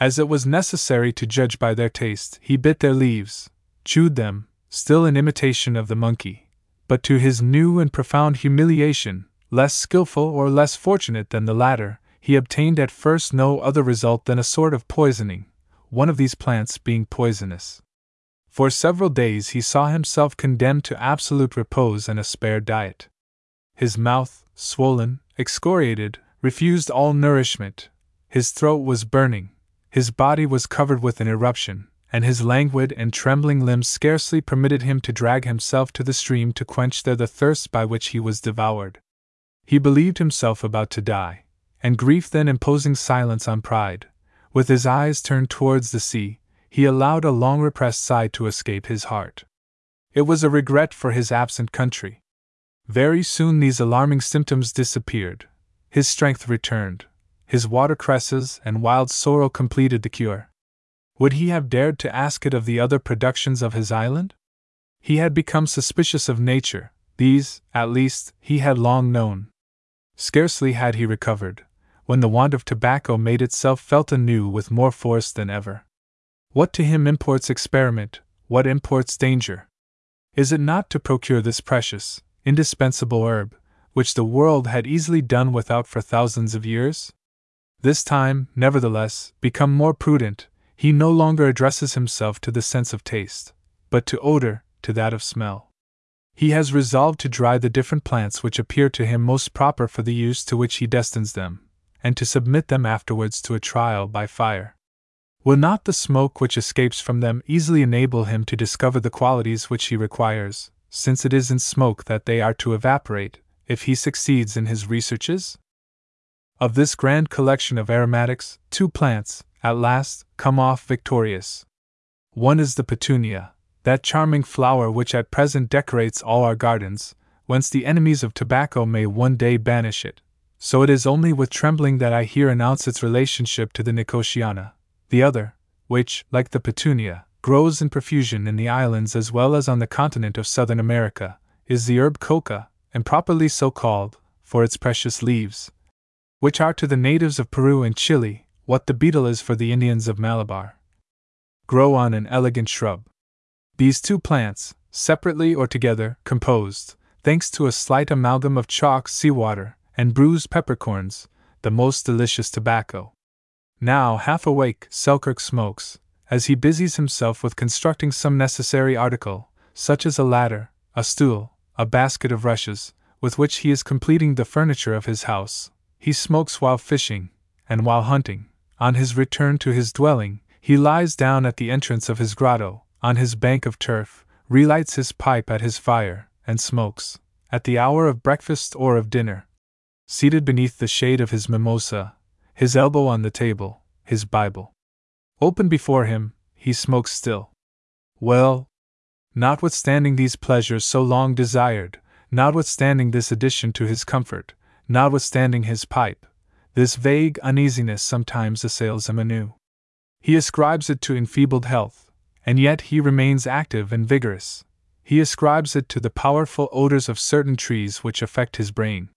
As it was necessary to judge by their taste, he bit their leaves, chewed them, still in imitation of the monkey, but to his new and profound humiliation, less skilful or less fortunate than the latter, he obtained at first no other result than a sort of poisoning, one of these plants being poisonous. For several days he saw himself condemned to absolute repose and a spare diet. His mouth, swollen, excoriated, refused all nourishment, his throat was burning, his body was covered with an eruption, and his languid and trembling limbs scarcely permitted him to drag himself to the stream to quench there the thirst by which he was devoured. He believed himself about to die, and grief then imposing silence on pride, with his eyes turned towards the sea, he allowed a long repressed sigh to escape his heart. It was a regret for his absent country. Very soon these alarming symptoms disappeared. His strength returned. His watercresses and wild sorrel completed the cure. Would he have dared to ask it of the other productions of his island? He had become suspicious of nature, these, at least, he had long known. Scarcely had he recovered, when the want of tobacco made itself felt anew with more force than ever. What to him imports experiment, what imports danger? Is it not to procure this precious, indispensable herb, which the world had easily done without for thousands of years? This time, nevertheless, become more prudent, he no longer addresses himself to the sense of taste, but to odor, to that of smell. He has resolved to dry the different plants which appear to him most proper for the use to which he destines them, and to submit them afterwards to a trial by fire. Will not the smoke which escapes from them easily enable him to discover the qualities which he requires, since it is in smoke that they are to evaporate, if he succeeds in his researches? Of this grand collection of aromatics, two plants, at last, come off victorious. One is the petunia, that charming flower which at present decorates all our gardens, whence the enemies of tobacco may one day banish it. So it is only with trembling that I here announce its relationship to the Nicotiana. The other, which, like the petunia, grows in profusion in the islands as well as on the continent of Southern America, is the herb coca, and properly so called, for its precious leaves, which are to the natives of Peru and Chile what the betel is for the Indians of Malabar. Grow on an elegant shrub, these two plants, separately or together, composed, thanks to a slight amalgam of chalk seawater and bruised peppercorns, the most delicious tobacco. Now, half awake, Selkirk smokes, as he busies himself with constructing some necessary article, such as a ladder, a stool, a basket of rushes, with which he is completing the furniture of his house. He smokes while fishing, and while hunting. On his return to his dwelling, he lies down at the entrance of his grotto, on his bank of turf, relights his pipe at his fire, and smokes, at the hour of breakfast or of dinner. Seated beneath the shade of his mimosa, his elbow on the table, his Bible open before him, he smokes still. Well, notwithstanding these pleasures so long desired, notwithstanding this addition to his comfort, notwithstanding his pipe, this vague uneasiness sometimes assails him anew. He ascribes it to enfeebled health, and yet he remains active and vigorous. He ascribes it to the powerful odors of certain trees which affect his brain.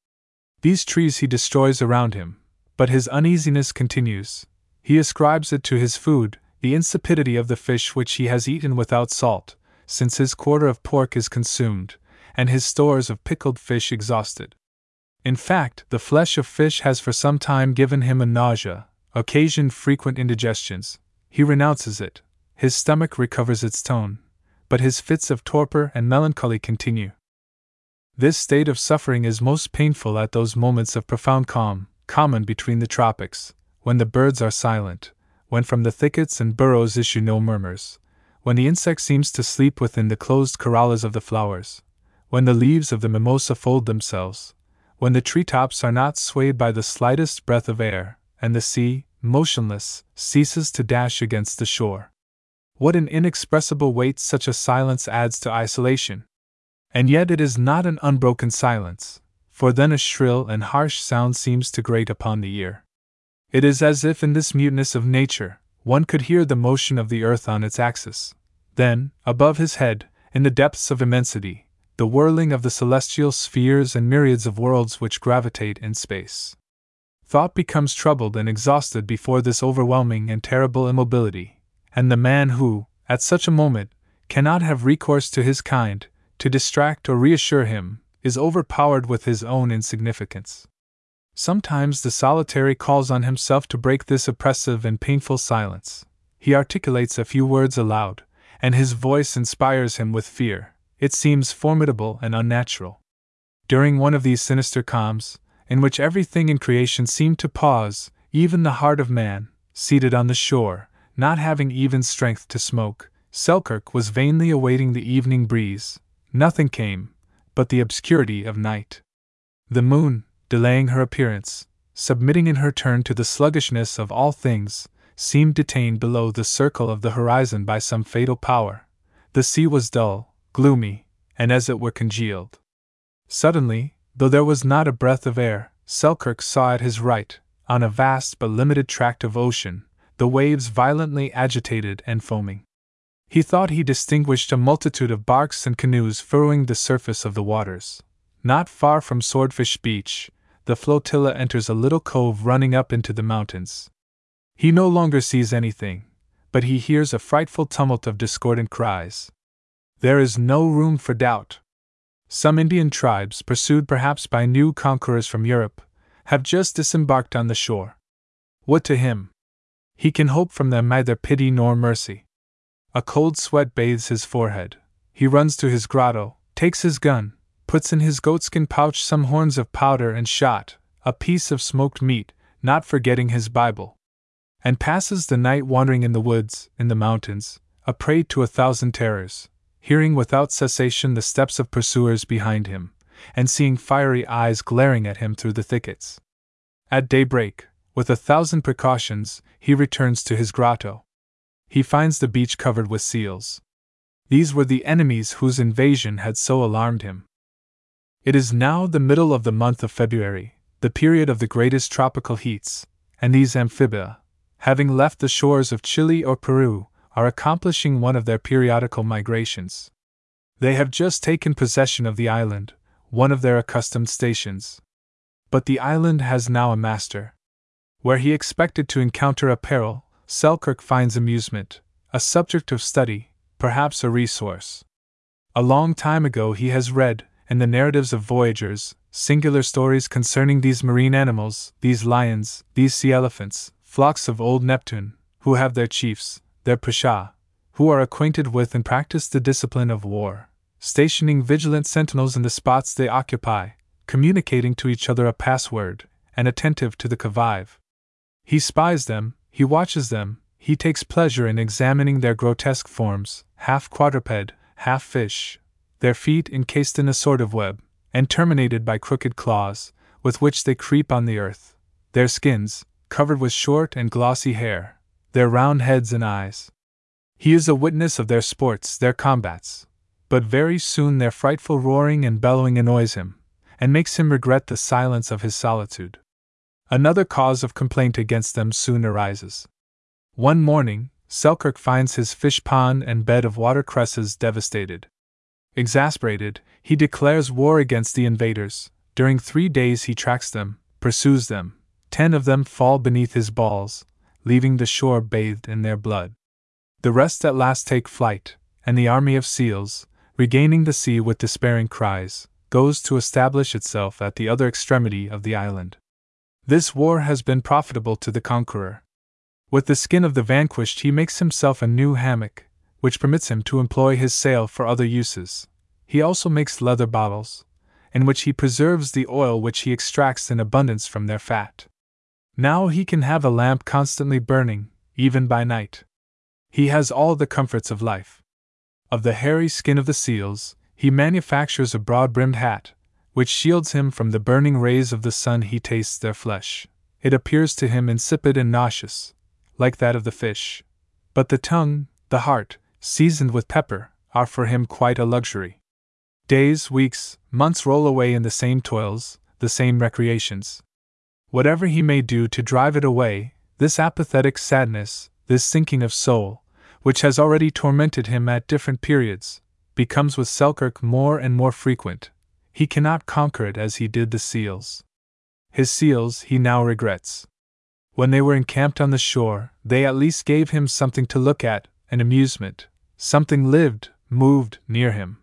These trees he destroys around him, but his uneasiness continues. He ascribes it to his food, the insipidity of the fish which he has eaten without salt, since his quarter of pork is consumed, and his stores of pickled fish exhausted. In fact, the flesh of fish has for some time given him a nausea, occasioned frequent indigestions. He renounces it, his stomach recovers its tone, but his fits of torpor and melancholy continue. This state of suffering is most painful at those moments of profound calm, common between the tropics, when the birds are silent, when from the thickets and burrows issue no murmurs, when the insect seems to sleep within the closed corollas of the flowers, when the leaves of the mimosa fold themselves, when the tree tops are not swayed by the slightest breath of air, and the sea, motionless, ceases to dash against the shore. What an inexpressible weight such a silence adds to isolation! And yet it is not an unbroken silence, for then a shrill and harsh sound seems to grate upon the ear. It is as if in this muteness of nature, one could hear the motion of the earth on its axis. Then, above his head, in the depths of immensity, the whirling of the celestial spheres and myriads of worlds which gravitate in space. Thought becomes troubled and exhausted before this overwhelming and terrible immobility, and the man who, at such a moment, cannot have recourse to his kind, to distract or reassure him, is overpowered with his own insignificance. Sometimes the solitary calls on himself to break this oppressive and painful silence. He articulates a few words aloud, and his voice inspires him with fear. It seems formidable and unnatural. During one of these sinister calms, in which everything in creation seemed to pause, even the heart of man, seated on the shore, not having even strength to smoke, Selkirk was vainly awaiting the evening breeze. Nothing came, but the obscurity of night. The moon, delaying her appearance, submitting in her turn to the sluggishness of all things, seemed detained below the circle of the horizon by some fatal power. The sea was dull, gloomy, and as it were congealed. Suddenly, though there was not a breath of air, Selkirk saw at his right, on a vast but limited tract of ocean, the waves violently agitated and foaming. He thought he distinguished a multitude of barks and canoes furrowing the surface of the waters. Not far from Swordfish Beach, the flotilla enters a little cove running up into the mountains. He no longer sees anything, but he hears a frightful tumult of discordant cries. There is no room for doubt. Some Indian tribes, pursued perhaps by new conquerors from Europe, have just disembarked on the shore. What to him? He can hope from them neither pity nor mercy. A cold sweat bathes his forehead. He runs to his grotto, takes his gun, puts in his goatskin pouch some horns of powder and shot, a piece of smoked meat, not forgetting his Bible, and passes the night wandering in the woods, in the mountains, a prey to a thousand terrors, hearing without cessation the steps of pursuers behind him, and seeing fiery eyes glaring at him through the thickets. At daybreak, with a thousand precautions, he returns to his grotto he finds the beach covered with seals. These were the enemies whose invasion had so alarmed him. It is now the middle of the month of February, the period of the greatest tropical heats, and these amphibia, having left the shores of Chile or Peru, are accomplishing one of their periodical migrations. They have just taken possession of the island, one of their accustomed stations. But the island has now a master. Where he expected to encounter a peril, Selkirk finds amusement, a subject of study, perhaps a resource. A long time ago he has read, in the narratives of voyagers, singular stories concerning these marine animals, these lions, these sea elephants, flocks of old Neptune, who have their chiefs, their pasha, who are acquainted with and practice the discipline of war, stationing vigilant sentinels in the spots they occupy, communicating to each other a password, and attentive to the qui vive. He spies them, he watches them, he takes pleasure in examining their grotesque forms, half quadruped, half fish, their feet encased in a sort of web, and terminated by crooked claws, with which they creep on the earth, their skins, covered with short and glossy hair, their round heads and eyes. He is a witness of their sports, their combats, but very soon their frightful roaring and bellowing annoys him, and makes him regret the silence of his solitude. Another cause of complaint against them soon arises. One morning, Selkirk finds his fish pond and bed of watercresses devastated. Exasperated, he declares war against the invaders. During three days he tracks them, pursues them. Ten of them fall beneath his balls, leaving the shore bathed in their blood. The rest at last take flight, and the army of seals, regaining the sea with despairing cries, goes to establish itself at the other extremity of the island. This war has been profitable to the conqueror. With the skin of the vanquished, he makes himself a new hammock, which permits him to employ his sail for other uses. He also makes leather bottles, in which he preserves the oil which he extracts in abundance from their fat. Now he can have a lamp constantly burning, even by night. He has all the comforts of life. Of the hairy skin of the seals, he manufactures a broad brimmed hat, which shields him from the burning rays of the sun, he tastes their flesh. It appears to him insipid and nauseous, like that of the fish. But the tongue, the heart, seasoned with pepper, are for him quite a luxury. Days, weeks, months roll away in the same toils, the same recreations. Whatever he may do to drive it away, this apathetic sadness, this sinking of soul, which has already tormented him at different periods, becomes with Selkirk more and more frequent. He cannot conquer it as he did the seals. His seals he now regrets. When they were encamped on the shore, they at least gave him something to look at, an amusement, something lived, moved, near him.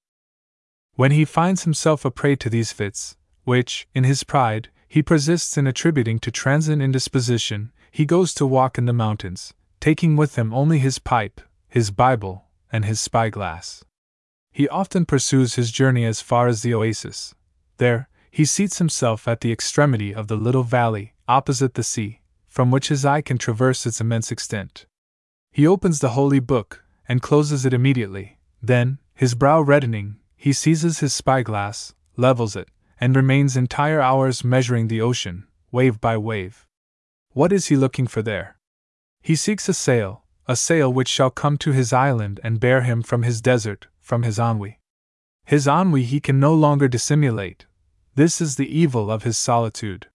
When he finds himself a prey to these fits, which, in his pride, he persists in attributing to transient indisposition, he goes to walk in the mountains, taking with him only his pipe, his Bible, and his spyglass. He often pursues his journey as far as the oasis. There, he seats himself at the extremity of the little valley, opposite the sea, from which his eye can traverse its immense extent. He opens the holy book, and closes it immediately. Then, his brow reddening, he seizes his spyglass, levels it, and remains entire hours measuring the ocean, wave by wave. What is he looking for there? He seeks a sail, a sail which shall come to his island and bear him from his desert, from his ennui. His ennui he can no longer dissimulate. This is the evil of his solitude.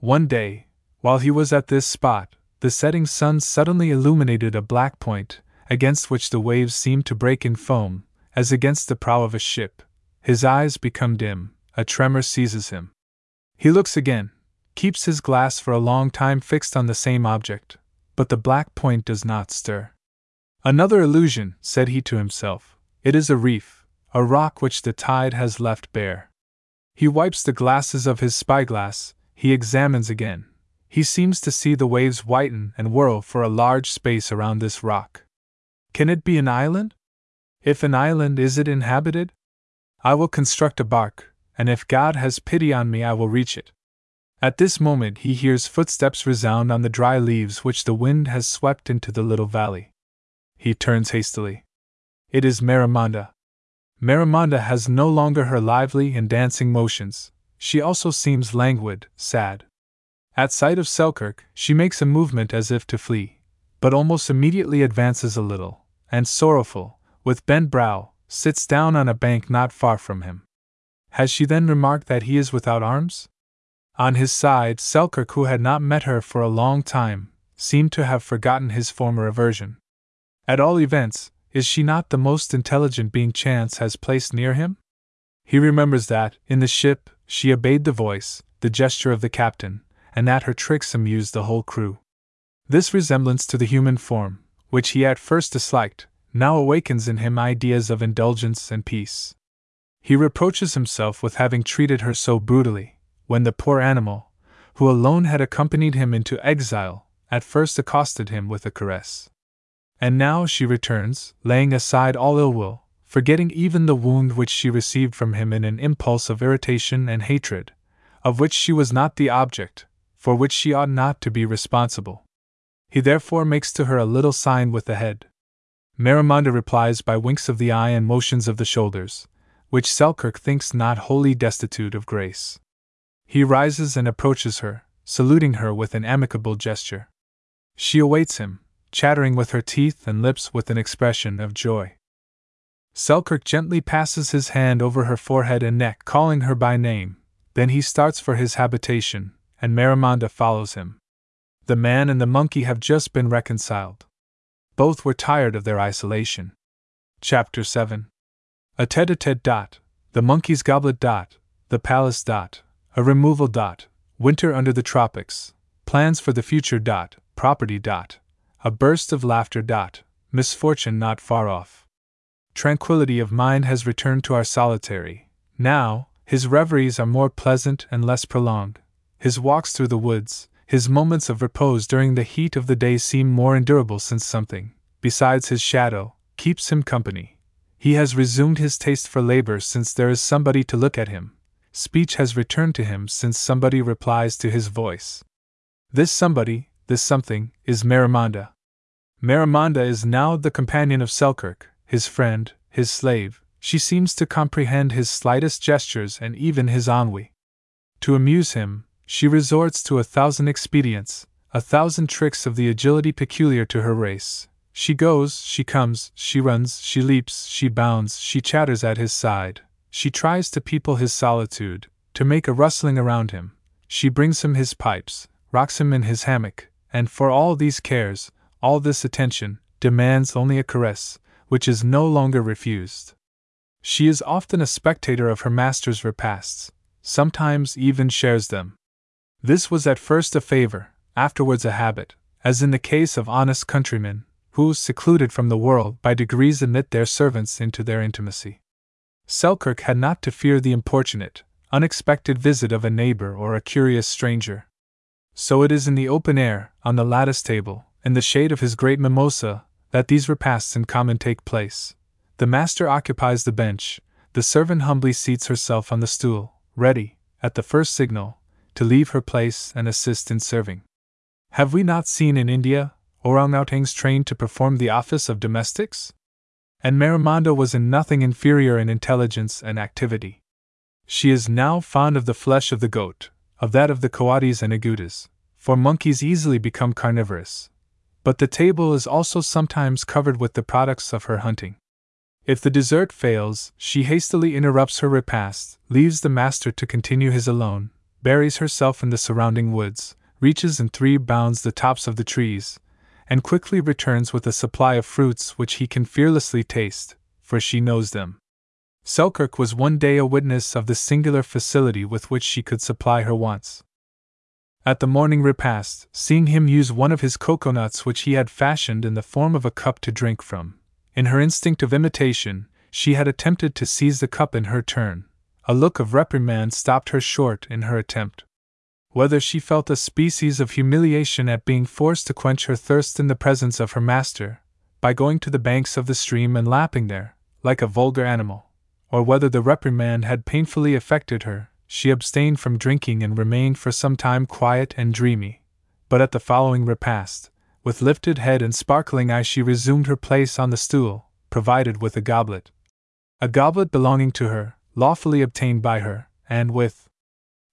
One day, while he was at this spot, the setting sun suddenly illuminated a black point, against which the waves seemed to break in foam, as against the prow of a ship. His eyes become dim, a tremor seizes him. He looks again, keeps his glass for a long time fixed on the same object, but the black point does not stir. Another illusion, said he to himself. It is a reef, a rock which the tide has left bare. He wipes the glasses of his spyglass, he examines again. He seems to see the waves whiten and whirl for a large space around this rock. Can it be an island? If an island, is it inhabited? I will construct a bark, and if God has pity on me, I will reach it. At this moment, he hears footsteps resound on the dry leaves which the wind has swept into the little valley. He turns hastily. It is Marimonda. Marimonda has no longer her lively and dancing motions, she also seems languid, sad. At sight of Selkirk, she makes a movement as if to flee, but almost immediately advances a little, and sorrowful, with bent brow, sits down on a bank not far from him. Has she then remarked that he is without arms? On his side, Selkirk, who had not met her for a long time, seemed to have forgotten his former aversion. At all events, is she not the most intelligent being chance has placed near him? He remembers that, in the ship, she obeyed the voice, the gesture of the captain, and that her tricks amused the whole crew. This resemblance to the human form, which he at first disliked, now awakens in him ideas of indulgence and peace. He reproaches himself with having treated her so brutally, when the poor animal, who alone had accompanied him into exile, at first accosted him with a caress. And now she returns, laying aside all ill will, forgetting even the wound which she received from him in an impulse of irritation and hatred, of which she was not the object, for which she ought not to be responsible. He therefore makes to her a little sign with the head, Marimonda replies by winks of the eye and motions of the shoulders, which Selkirk thinks not wholly destitute of grace. He rises and approaches her, saluting her with an amicable gesture. She awaits him, chattering with her teeth and lips with an expression of joy. Selkirk gently passes his hand over her forehead and neck, calling her by name. Then he starts for his habitation, and Marimonda follows him. The man and the monkey have just been reconciled. Both were tired of their isolation. Chapter 7 A tete a tete dot, the monkey's goblet dot, the palace dot, a removal dot, winter under the tropics, plans for the future dot, property dot, a burst of laughter dot, misfortune not far off. Tranquility of mind has returned to our solitary. Now, his reveries are more pleasant and less prolonged. His walks through the woods, his moments of repose during the heat of the day seem more endurable since something, besides his shadow, keeps him company. He has resumed his taste for labor since there is somebody to look at him. Speech has returned to him since somebody replies to his voice. This somebody, this something, is Marimonda. Marimonda is now the companion of Selkirk, his friend, his slave. She seems to comprehend his slightest gestures and even his ennui. To amuse him, she resorts to a thousand expedients, a thousand tricks of the agility peculiar to her race. She goes, she comes, she runs, she leaps, she bounds, she chatters at his side. She tries to people his solitude, to make a rustling around him. She brings him his pipes, rocks him in his hammock, and for all these cares, all this attention, demands only a caress, which is no longer refused. She is often a spectator of her master's repasts, sometimes even shares them. This was at first a favor, afterwards a habit, as in the case of honest countrymen, who, secluded from the world, by degrees admit their servants into their intimacy. Selkirk had not to fear the importunate, unexpected visit of a neighbor or a curious stranger. So it is in the open air, on the lattice table, in the shade of his great mimosa, that these repasts in common take place. The master occupies the bench, the servant humbly seats herself on the stool, ready, at the first signal, to leave her place and assist in serving. Have we not seen in India orangutans trained to perform the office of domestics? And Marimonda was in nothing inferior in intelligence and activity. She is now fond of the flesh of the goat, of that of the coatis and agoutis, for monkeys easily become carnivorous. But the table is also sometimes covered with the products of her hunting. If the dessert fails, she hastily interrupts her repast, leaves the master to continue his alone, buries herself in the surrounding woods, reaches in three bounds the tops of the trees, and quickly returns with a supply of fruits which he can fearlessly taste, for she knows them. Selkirk was one day a witness of the singular facility with which she could supply her wants. At the morning repast, seeing him use one of his coconuts which he had fashioned in the form of a cup to drink from, in her instinct of imitation, she had attempted to seize the cup in her turn. A look of reprimand stopped her short in her attempt whether she felt a species of humiliation at being forced to quench her thirst in the presence of her master, by going to the banks of the stream and lapping there, like a vulgar animal, or whether the reprimand had painfully affected her, she abstained from drinking and remained for some time quiet and dreamy. But at the following repast, with lifted head and sparkling eye, she resumed her place on the stool, provided with a goblet. A goblet belonging to her, lawfully obtained by her, and with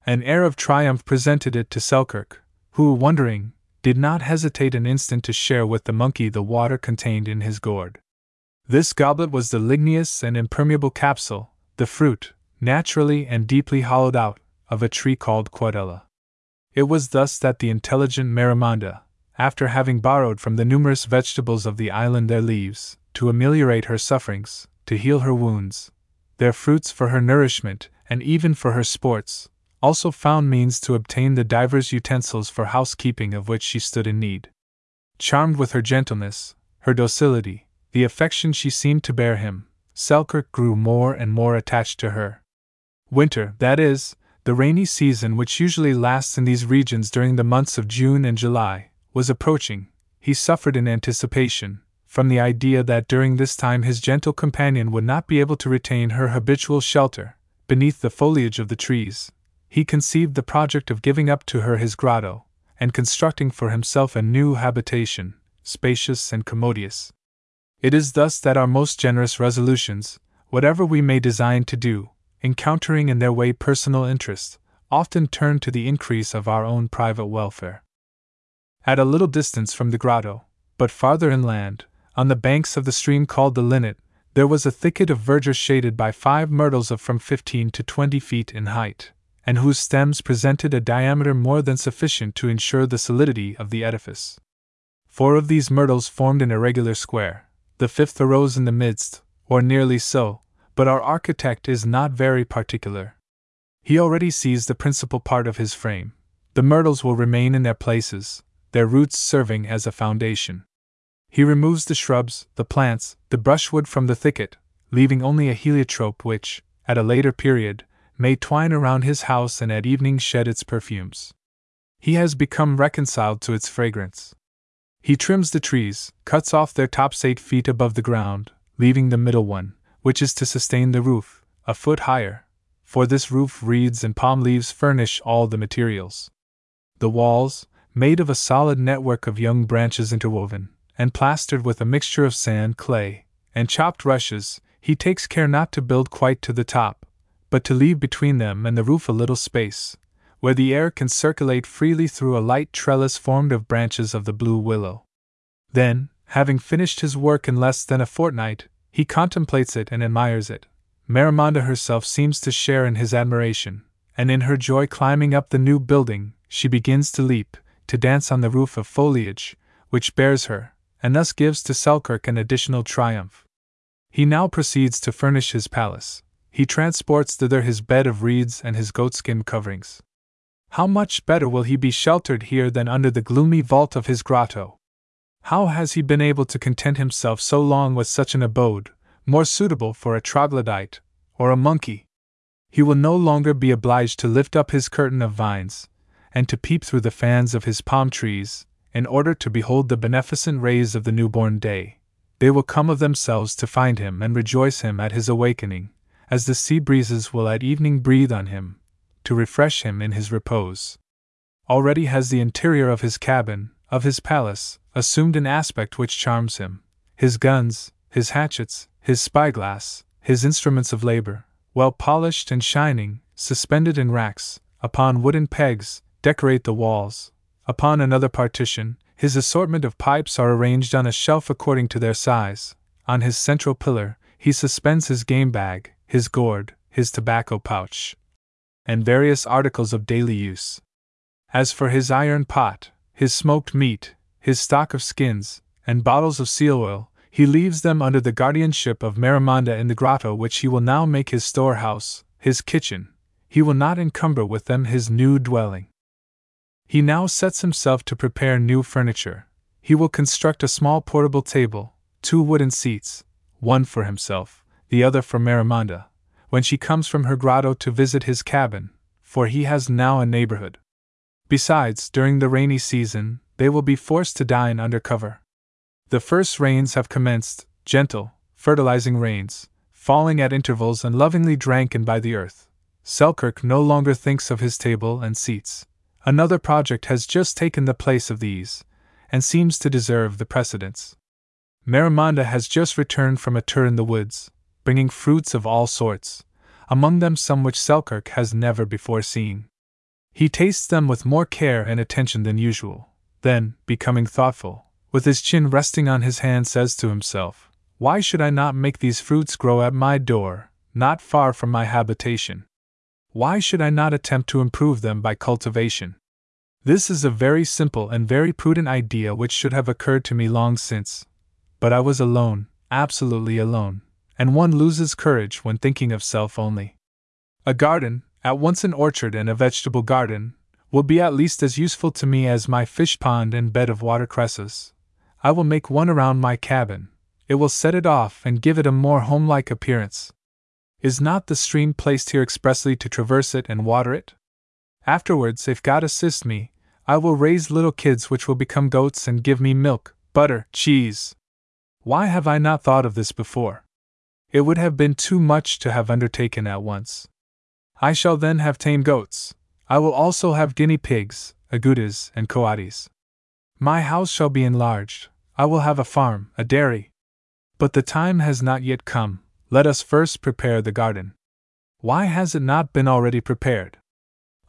an air of triumph presented it to Selkirk, who, wondering, did not hesitate an instant to share with the monkey the water contained in his gourd. This goblet was the ligneous and impermeable capsule, the fruit, naturally and deeply hollowed out, of a tree called quadella. It was thus that the intelligent Marimonda, after having borrowed from the numerous vegetables of the island their leaves, to ameliorate her sufferings, to heal her wounds, their fruits for her nourishment, and even for her sports, also found means to obtain the divers utensils for housekeeping of which she stood in need. Charmed with her gentleness, her docility, the affection she seemed to bear him, Selkirk grew more and more attached to her. Winter, that is, the rainy season which usually lasts in these regions during the months of June and July, was approaching. He suffered in anticipation, from the idea that during this time his gentle companion would not be able to retain her habitual shelter, beneath the foliage of the trees, he conceived the project of giving up to her his grotto, and constructing for himself a new habitation, spacious and commodious. It is thus that our most generous resolutions, whatever we may design to do, encountering in their way personal interests, often turn to the increase of our own private welfare. At a little distance from the grotto, but farther inland, on the banks of the stream called the Linnet, there was a thicket of verdure shaded by five myrtles of from fifteen to twenty feet in height and whose stems presented a diameter more than sufficient to ensure the solidity of the edifice. Four of these myrtles formed an irregular square, the fifth arose in the midst, or nearly so, but our architect is not very particular. He already sees the principal part of his frame. The myrtles will remain in their places, their roots serving as a foundation. He removes the shrubs, the plants, the brushwood from the thicket, leaving only a heliotrope which, at a later period, may twine around his house and at evening shed its perfumes. He has become reconciled to its fragrance. He trims the trees, cuts off their tops eight feet above the ground, leaving the middle one, which is to sustain the roof, a foot higher. For this roof, reeds and palm leaves furnish all the materials. The walls, made of a solid network of young branches interwoven, and plastered with a mixture of sand, clay, and chopped rushes, he takes care not to build quite to the top, but to leave between them and the roof a little space, where the air can circulate freely through a light trellis formed of branches of the blue willow. Then, Having finished his work in less than a fortnight, he contemplates it and admires it. Marimonda herself seems to share in his admiration, and in her joy climbing up the new building, she begins to leap, to dance on the roof of foliage, which bears her, and thus gives to Selkirk an additional triumph. He now proceeds to furnish his palace. He transports thither his bed of reeds and his goatskin coverings. How much better will he be sheltered here than under the gloomy vault of his grotto? How has he been able to content himself so long with such an abode, more suitable for a troglodyte or a monkey? He will no longer be obliged to lift up his curtain of vines, and to peep through the fans of his palm trees, in order to behold the beneficent rays of the newborn day. They will come of themselves to find him and rejoice him at his awakening, as the sea breezes will at evening breathe on him, to refresh him in his repose. Already has the interior of his cabin, of his palace, assumed an aspect which charms him. His guns, his hatchets, his spyglass, his instruments of labor, well polished and shining, suspended in racks, upon wooden pegs, decorate the walls. Upon another partition, his assortment of pipes are arranged on a shelf according to their size. On his central pillar, he suspends his game bag, his gourd, his tobacco pouch, and various articles of daily use. As for his iron pot, his smoked meat, his stock of skins, and bottles of seal oil, he leaves them under the guardianship of Marimonda in the grotto, which he will now make his storehouse, his kitchen. He will not encumber with them his new dwelling. He now sets himself to prepare new furniture. He will construct a small portable table, two wooden seats, one for himself, the other for Marimonda, when she comes from her grotto to visit his cabin, for he has now a neighborhood. Besides, during the rainy season, they will be forced to dine under cover. The first rains have commenced, gentle, fertilizing rains, falling at intervals and lovingly drank in by the earth. Selkirk no longer thinks of his table and seats. Another project has just taken the place of these, and seems to deserve the precedence. Marimonda has just returned from a tour in the woods, bringing fruits of all sorts, among them some which Selkirk has never before seen. He tastes them with more care and attention than usual, then, becoming thoughtful, with his chin resting on his hand, says to himself, Why should I not make these fruits grow at my door, not far from my habitation? Why should I not attempt to improve them by cultivation? This is a very simple and very prudent idea which should have occurred to me long since. But I was alone, absolutely alone, and one loses courage when thinking of self only. A garden, at once an orchard and a vegetable garden, will be at least as useful to me as my fish pond and bed of watercresses. I will make one around my cabin. It will set it off and give it a more homelike appearance. Is not the stream placed here expressly to traverse it and water it? Afterwards, if God assist me, I will raise little kids which will become goats and give me milk, butter, cheese. Why have I not thought of this before? It would have been too much to have undertaken at once. I shall then have tame goats. I will also have guinea pigs, agoutis, and coatis. My house shall be enlarged. I will have a farm, a dairy. But the time has not yet come. Let us first prepare the garden. Why has it not been already prepared?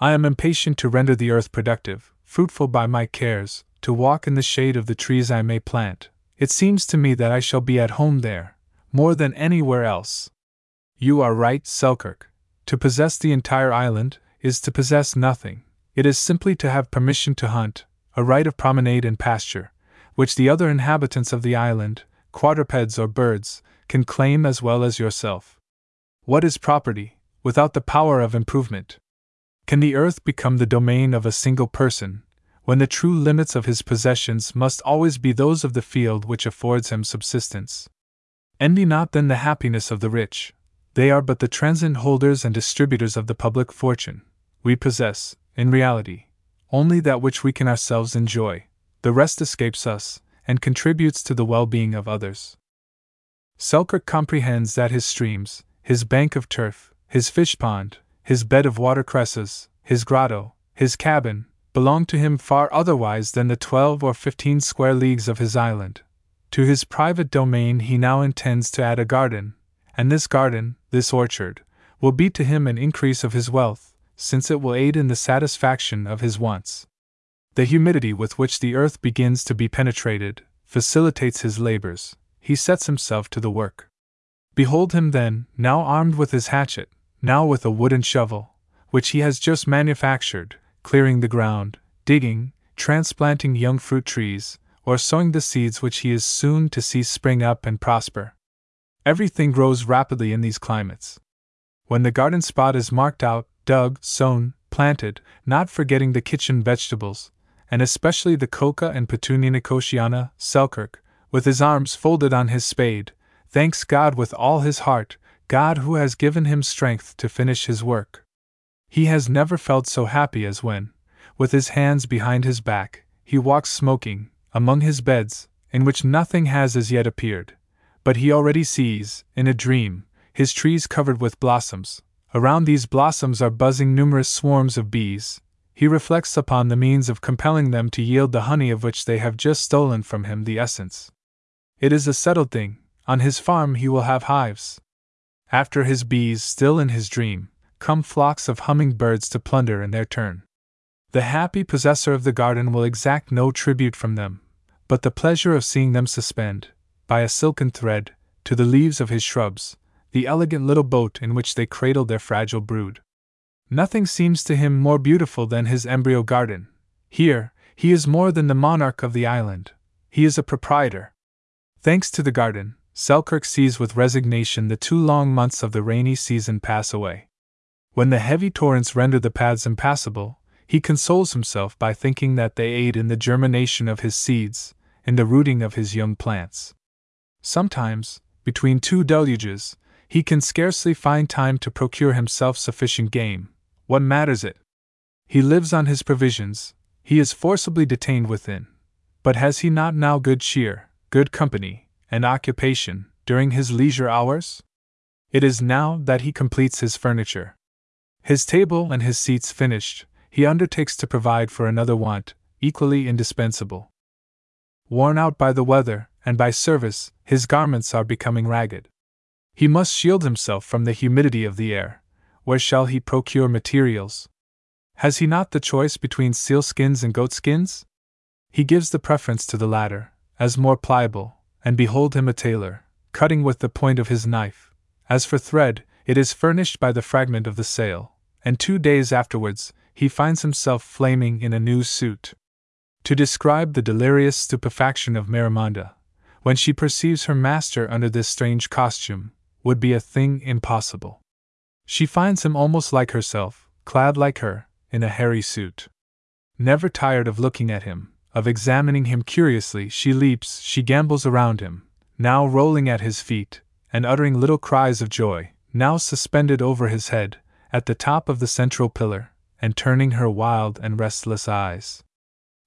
I am impatient to render the earth productive, fruitful by my cares, to walk in the shade of the trees I may plant. It seems to me that I shall be at home there, more than anywhere else. You are right, Selkirk. To possess the entire island is to possess nothing. It is simply to have permission to hunt, a right of promenade and pasture, which the other inhabitants of the island, quadrupeds or birds, can claim as well as yourself. What is property, without the power of improvement? Can the earth become the domain of a single person, when the true limits of his possessions must always be those of the field which affords him subsistence? Envy not then the happiness of the rich, they are but the transient holders and distributors of the public fortune. We possess, in reality, only that which we can ourselves enjoy, the rest escapes us, and contributes to the well being of others. Selkirk comprehends that his streams, his bank of turf, his fish pond, his bed of watercresses, his grotto, his cabin, belong to him far otherwise than the twelve or fifteen square leagues of his island. To his private domain he now intends to add a garden, and this garden, this orchard, will be to him an increase of his wealth, since it will aid in the satisfaction of his wants. The humidity with which the earth begins to be penetrated, facilitates his labors, he sets himself to the work. Behold him then, now armed with his hatchet, now with a wooden shovel, which he has just manufactured, clearing the ground, digging, transplanting young fruit trees, or sowing the seeds which he is soon to see spring up and prosper. Everything grows rapidly in these climates. When the garden spot is marked out, dug, sown, planted, not forgetting the kitchen vegetables, and especially the coca and petunia nicotiana, Selkirk, with his arms folded on his spade, thanks God with all his heart, God who has given him strength to finish his work. He has never felt so happy as when, with his hands behind his back, he walks smoking, among his beds, in which nothing has as yet appeared. But he already sees, in a dream, his trees covered with blossoms. Around these blossoms are buzzing numerous swarms of bees, he reflects upon the means of compelling them to yield the honey of which they have just stolen from him the essence. It is a settled thing, on his farm he will have hives. After his bees, still in his dream, come flocks of humming birds to plunder in their turn. The happy possessor of the garden will exact no tribute from them, but the pleasure of seeing them suspend, by a silken thread, to the leaves of his shrubs, the elegant little boat in which they cradle their fragile brood. Nothing seems to him more beautiful than his embryo garden. Here, he is more than the monarch of the island, he is a proprietor. Thanks to the garden, Selkirk sees with resignation the two long months of the rainy season pass away. When the heavy torrents render the paths impassable, he consoles himself by thinking that they aid in the germination of his seeds, in the rooting of his young plants. Sometimes, between two deluges, he can scarcely find time to procure himself sufficient game, what matters it? He lives on his provisions, he is forcibly detained within. But has he not now good cheer, good company, and occupation, during his leisure hours? It is now that he completes his furniture. His table and his seats finished, he undertakes to provide for another want, equally indispensable. Worn out by the weather, and by service, his garments are becoming ragged. He must shield himself from the humidity of the air, where shall he procure materials? Has he not the choice between sealskins and goatskins? He gives the preference to the latter, as more pliable, and behold him a tailor, cutting with the point of his knife. As for thread, it is furnished by the fragment of the sail, and two days afterwards, he finds himself flaming in a new suit. To describe the delirious stupefaction of Marimonda, when she perceives her master under this strange costume, would be a thing impossible. She finds him almost like herself, clad like her, in a hairy suit. Never tired of looking at him, of examining him curiously, she leaps, she gambols around him, now rolling at his feet, and uttering little cries of joy, now suspended over his head, at the top of the central pillar, and turning her wild and restless eyes.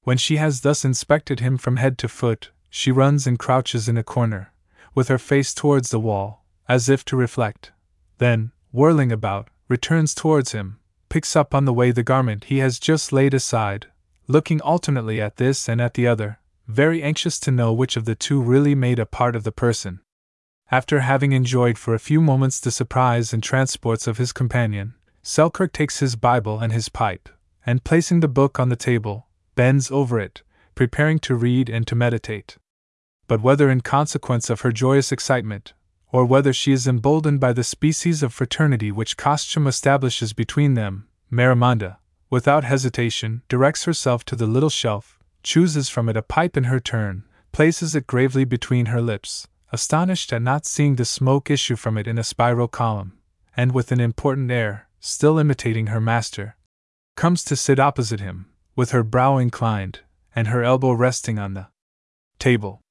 When she has thus inspected him from head to foot, she runs and crouches in a corner, with her face towards the wall, as if to reflect. Then, whirling about, returns towards him, picks up on the way the garment he has just laid aside, looking alternately at this and at the other, very anxious to know which of the two really made a part of the person. After having enjoyed for a few moments the surprise and transports of his companion, Selkirk takes his Bible and his pipe, and placing the book on the table, bends over it, preparing to read and to meditate. But whether in consequence of her joyous excitement, or whether she is emboldened by the species of fraternity which costume establishes between them, Marimonda, without hesitation, directs herself to the little shelf, chooses from it a pipe in her turn, places it gravely between her lips, astonished at not seeing the smoke issue from it in a spiral column, and with an important air, still imitating her master, comes to sit opposite him, with her brow inclined, and her elbow resting on the table.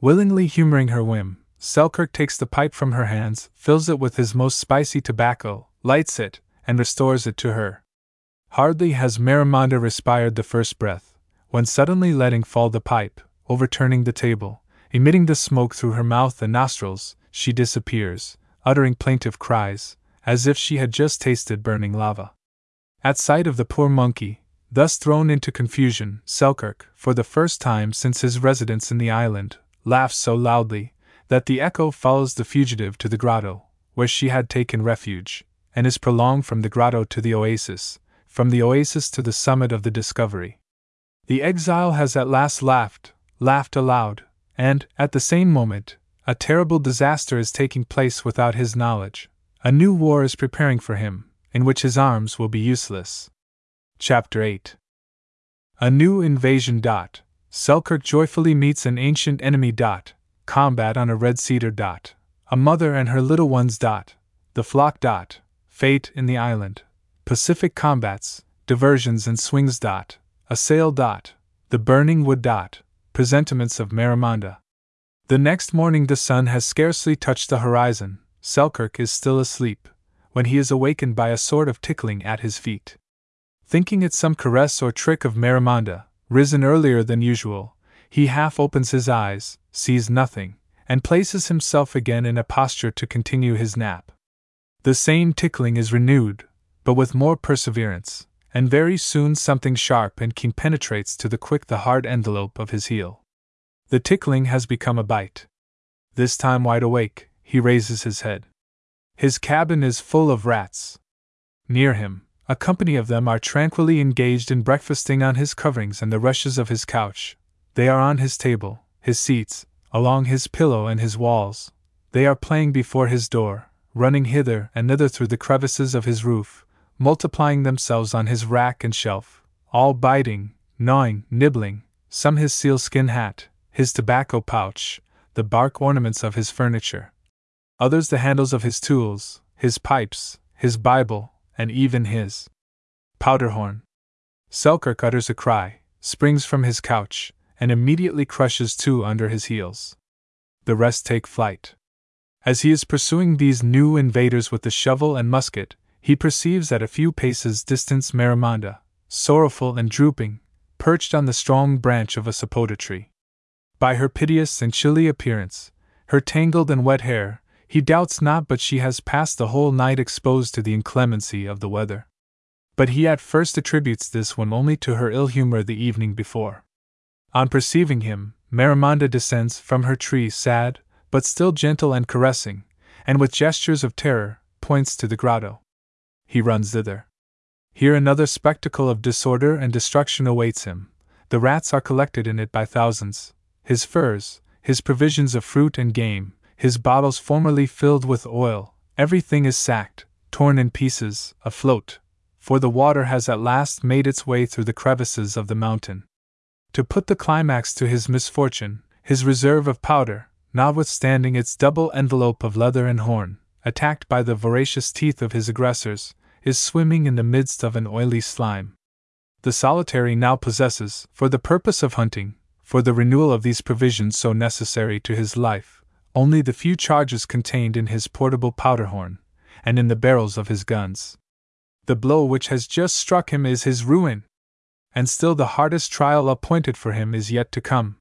Willingly humoring her whim, Selkirk takes the pipe from her hands, fills it with his most spicy tobacco, lights it, and restores it to her. Hardly has Marimonda respired the first breath, when suddenly letting fall the pipe, overturning the table, emitting the smoke through her mouth and nostrils, she disappears, uttering plaintive cries, as if she had just tasted burning lava. At sight of the poor monkey, thus thrown into confusion, Selkirk, for the first time since his residence in the island, laughs so loudly that the echo follows the fugitive to the grotto, where she had taken refuge, and is prolonged from the grotto to the oasis, from the oasis to the summit of the discovery. The exile has at last laughed, laughed aloud, and, at the same moment, a terrible disaster is taking place without his knowledge. A new war is preparing for him, in which his arms will be useless. Chapter 8 A new invasion. Dot. Selkirk joyfully meets an ancient enemy. Dot. Combat on a red cedar. Dot. A mother and her little ones. Dot. The flock. Dot. Fate in the island. Pacific combats, diversions and swings. Dot. A sail. Dot. The burning wood. Dot. Presentiments of Marimonda. The next morning the sun has scarcely touched the horizon. Selkirk is still asleep, when he is awakened by a sort of tickling at his feet. Thinking it some caress or trick of Marimonda, risen earlier than usual, he half opens his eyes, sees nothing, and places himself again in a posture to continue his nap. The same tickling is renewed, but with more perseverance, and very soon something sharp and keen penetrates to the quick the hard envelope of his heel. The tickling has become a bite. This time wide awake, he raises his head. His cabin is full of rats. Near him, a company of them are tranquilly engaged in breakfasting on his coverings and the rushes of his couch. They are on his table, his seats, along his pillow and his walls. They are playing before his door, running hither and thither through the crevices of his roof, multiplying themselves on his rack and shelf, all biting, gnawing, nibbling, some his sealskin hat, his tobacco pouch, the bark ornaments of his furniture. Others the handles of his tools, his pipes, his Bible, and even his powder horn. Selkirk utters a cry, springs from his couch, and immediately crushes two under his heels. The rest take flight. As he is pursuing these new invaders with the shovel and musket, he perceives at a few paces distance Marimonda, sorrowful and drooping, perched on the strong branch of a sapota tree. By her piteous and chilly appearance, her tangled and wet hair, he doubts not but she has passed the whole night exposed to the inclemency of the weather. But he at first attributes this one only to her ill humor the evening before. On perceiving him, Marimonda descends from her tree sad, but still gentle and caressing, and with gestures of terror, points to the grotto. He runs thither. Here another spectacle of disorder and destruction awaits him. The rats are collected in it by thousands, his furs, his provisions of fruit and game, his bottles formerly filled with oil, everything is sacked, torn in pieces, afloat, for the water has at last made its way through the crevices of the mountain. To put the climax to his misfortune, his reserve of powder, notwithstanding its double envelope of leather and horn, attacked by the voracious teeth of his aggressors, is swimming in the midst of an oily slime. The solitary now possesses, for the purpose of hunting, for the renewal of these provisions so necessary to his life, only the few charges contained in his portable powder horn, and in the barrels of his guns. The blow which has just struck him is his ruin, and still the hardest trial appointed for him is yet to come.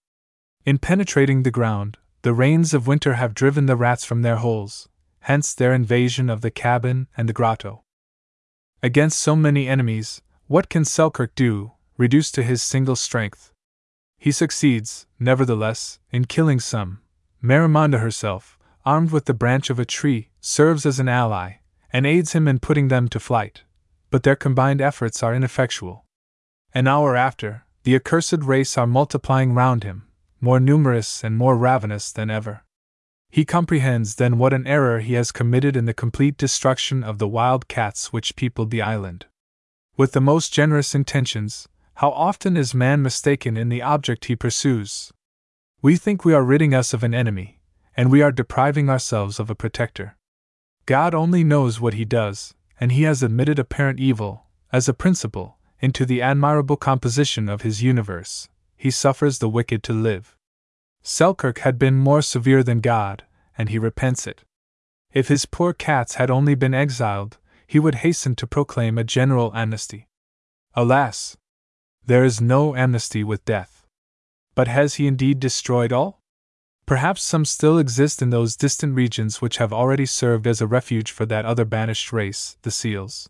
In penetrating the ground, the rains of winter have driven the rats from their holes, hence their invasion of the cabin and the grotto. Against so many enemies, what can Selkirk do, reduced to his single strength? He succeeds, nevertheless, in killing some. Marimonda herself, armed with the branch of a tree, serves as an ally, and aids him in putting them to flight. But their combined efforts are ineffectual. An hour after, the accursed race are multiplying round him, more numerous and more ravenous than ever. He comprehends then what an error he has committed in the complete destruction of the wild cats which peopled the island. With the most generous intentions, how often is man mistaken in the object he pursues? We think we are ridding us of an enemy, and we are depriving ourselves of a protector. God only knows what he does, and he has admitted apparent evil, as a principle, into the admirable composition of his universe. He suffers the wicked to live. Selkirk had been more severe than God, and he repents it. If his poor cats had only been exiled, he would hasten to proclaim a general amnesty. Alas! There is no amnesty with death. But has he indeed destroyed all? Perhaps some still exist in those distant regions which have already served as a refuge for that other banished race, the seals.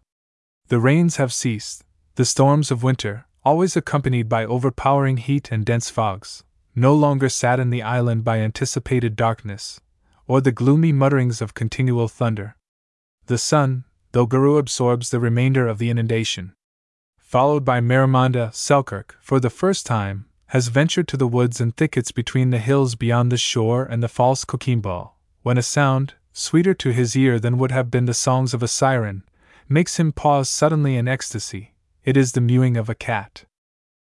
The rains have ceased, the storms of winter, always accompanied by overpowering heat and dense fogs, no longer sadden the island by anticipated darkness, or the gloomy mutterings of continual thunder. The sun, though Garou absorbs the remainder of the inundation, followed by Marimonda Selkirk, for the first time, has ventured to the woods and thickets between the hills beyond the shore and the false Coquimbo, when a sound, sweeter to his ear than would have been the songs of a siren, makes him pause suddenly in ecstasy. It is the mewing of a cat.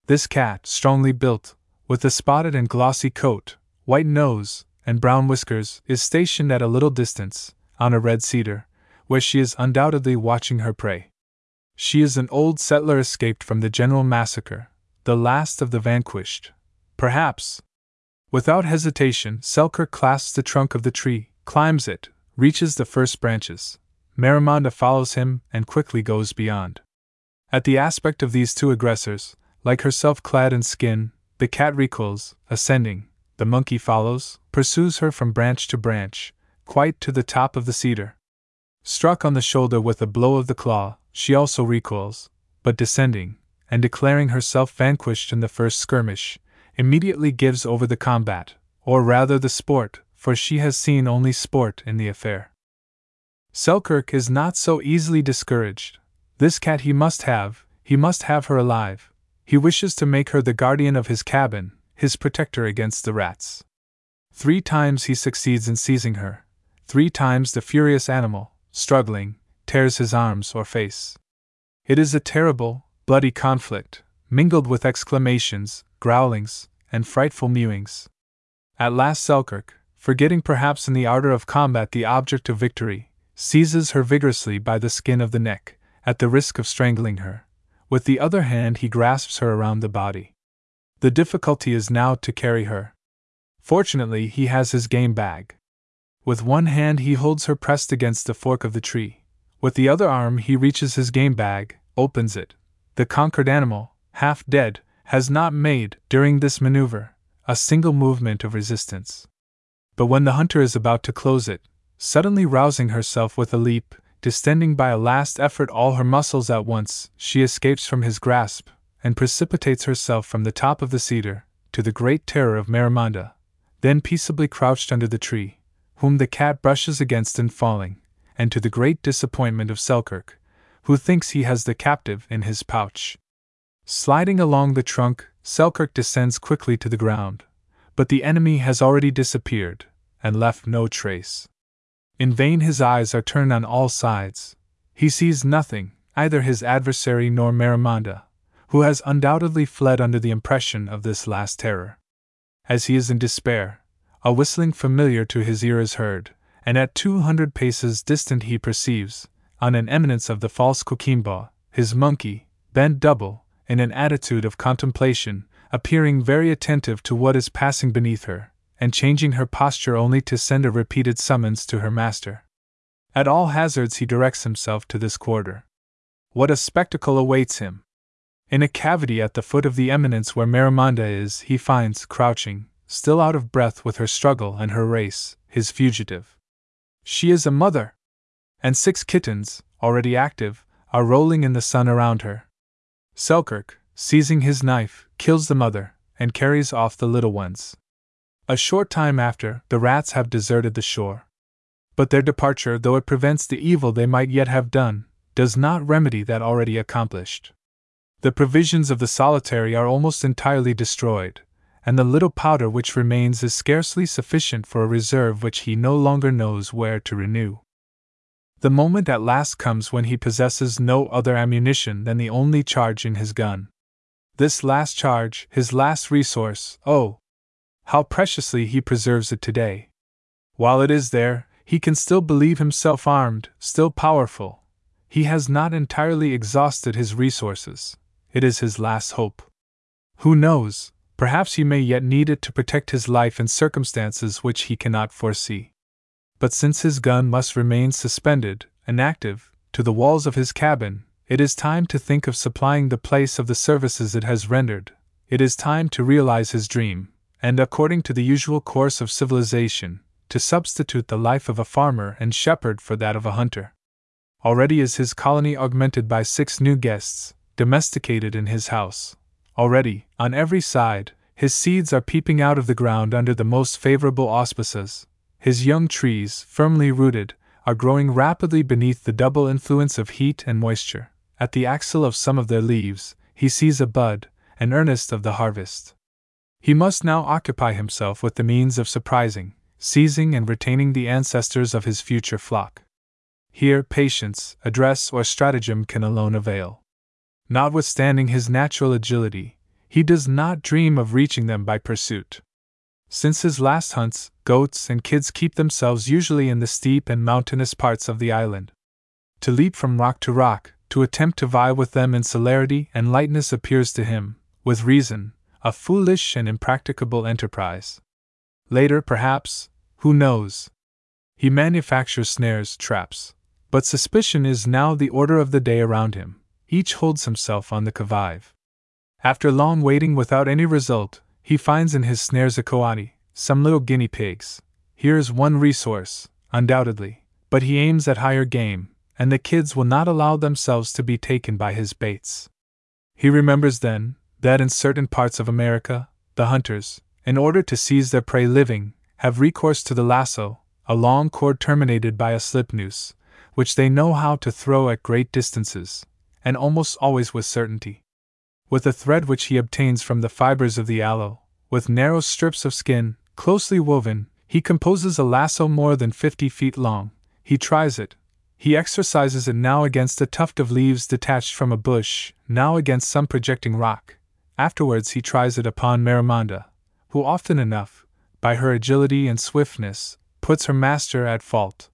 This cat, strongly built, with a spotted and glossy coat, white nose, and brown whiskers, is stationed at a little distance, on a red cedar, where she is undoubtedly watching her prey. She is an old settler escaped from the general massacre, the last of the vanquished. Perhaps. Without hesitation, Selkirk clasps the trunk of the tree, climbs it, reaches the first branches. Marimonda follows him and quickly goes beyond. At the aspect of these two aggressors, like herself clad in skin, the cat recoils, ascending, the monkey follows, pursues her from branch to branch, quite to the top of the cedar. Struck on the shoulder with a blow of the claw, she also recoils, but descending, and declaring herself vanquished in the first skirmish, immediately gives over the combat, or rather the sport, for she has seen only sport in the affair. Selkirk is not so easily discouraged. This cat he must have, he must have her alive. He wishes to make her the guardian of his cabin, his protector against the rats. Three times he succeeds in seizing her. Three times the furious animal, struggling, tears his arms or face. It is a terrible, bloody conflict, mingled with exclamations, growlings, and frightful mewings. At last Selkirk, forgetting perhaps in the ardor of combat the object of victory, seizes her vigorously by the skin of the neck, at the risk of strangling her. With the other hand, he grasps her around the body. The difficulty is now to carry her. Fortunately, he has his game bag. With one hand, he holds her pressed against the fork of the tree. With the other arm, he reaches his game bag, opens it. The conquered animal, half dead, has not made, during this maneuver, a single movement of resistance. But when the hunter is about to close it, Suddenly rousing herself with a leap, distending by a last effort all her muscles at once, she escapes from his grasp, and precipitates herself from the top of the cedar, to the great terror of Marimonda, then peaceably crouched under the tree, whom the cat brushes against in falling, and to the great disappointment of Selkirk, who thinks he has the captive in his pouch. Sliding along the trunk, Selkirk descends quickly to the ground, but the enemy has already disappeared, and left no trace. In vain his eyes are turned on all sides. He sees nothing, either his adversary nor Marimonda, who has undoubtedly fled under the impression of this last terror. As he is in despair, a whistling familiar to his ear is heard, and at two hundred paces distant he perceives, on an eminence of the false Coquimbo, his monkey, bent double, in an attitude of contemplation, appearing very attentive to what is passing beneath her, and changing her posture only to send a repeated summons to her master. At all hazards, he directs himself to this quarter. What a spectacle awaits him! In a cavity at the foot of the eminence where Marimonda is, he finds, crouching, still out of breath with her struggle and her race, his fugitive. She is a mother! And six kittens, already active, are rolling in the sun around her. Selkirk, seizing his knife, kills the mother, and carries off the little ones. A short time after, the rats have deserted the shore. But their departure, though it prevents the evil they might yet have done, does not remedy that already accomplished. The provisions of the solitary are almost entirely destroyed, and the little powder which remains is scarcely sufficient for a reserve which he no longer knows where to renew. The moment at last comes when he possesses no other ammunition than the only charge in his gun. This last charge, his last resource, oh, how preciously he preserves it today. While it is there, he can still believe himself armed, still powerful. He has not entirely exhausted his resources. It is his last hope. Who knows, perhaps he may yet need it to protect his life in circumstances which he cannot foresee. But since his gun must remain suspended, inactive, to the walls of his cabin, it is time to think of supplying the place of the services it has rendered. It is time to realize his dream, and according to the usual course of civilization, to substitute the life of a farmer and shepherd for that of a hunter. Already is his colony augmented by six new guests, domesticated in his house. Already, on every side, his seeds are peeping out of the ground under the most favorable auspices. His young trees, firmly rooted, are growing rapidly beneath the double influence of heat and moisture. At the axil of some of their leaves, he sees a bud, an earnest of the harvest. He must now occupy himself with the means of surprising, seizing, and retaining the ancestors of his future flock. Here, patience, address, or stratagem can alone avail. Notwithstanding his natural agility, he does not dream of reaching them by pursuit. Since his last hunts, goats and kids keep themselves usually in the steep and mountainous parts of the island. To leap from rock to rock, to attempt to vie with them in celerity and lightness appears to him, with reason, a foolish and impracticable enterprise. Later, perhaps, who knows? He manufactures snares, traps. But suspicion is now the order of the day around him. Each holds himself on the qui. After long waiting without any result, he finds in his snares a coati, some little guinea pigs. Here is one resource, undoubtedly, but he aims at higher game, and the kids will not allow themselves to be taken by his baits. He remembers then that in certain parts of America, the hunters, in order to seize their prey living, have recourse to the lasso, a long cord terminated by a slip noose, which they know how to throw at great distances, and almost always with certainty. With a thread which he obtains from the fibers of the aloe, with narrow strips of skin, closely woven, he composes a lasso more than fifty feet long. He tries it, he exercises it now against a tuft of leaves detached from a bush, now against some projecting rock. Afterwards, he tries it upon Marimonda, who often enough, by her agility and swiftness, puts her master at fault.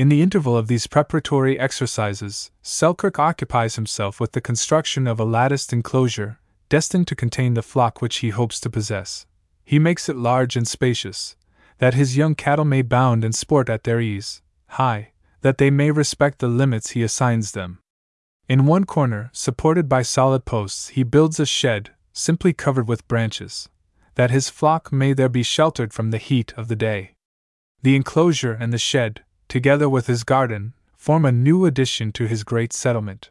In the interval of these preparatory exercises, Selkirk occupies himself with the construction of a latticed enclosure, destined to contain the flock which he hopes to possess. He makes it large and spacious, that his young cattle may bound and sport at their ease, high, that they may respect the limits he assigns them. In one corner, supported by solid posts, he builds a shed, simply covered with branches, that his flock may there be sheltered from the heat of the day. The enclosure and the shed, together with his garden, form a new addition to his great settlement.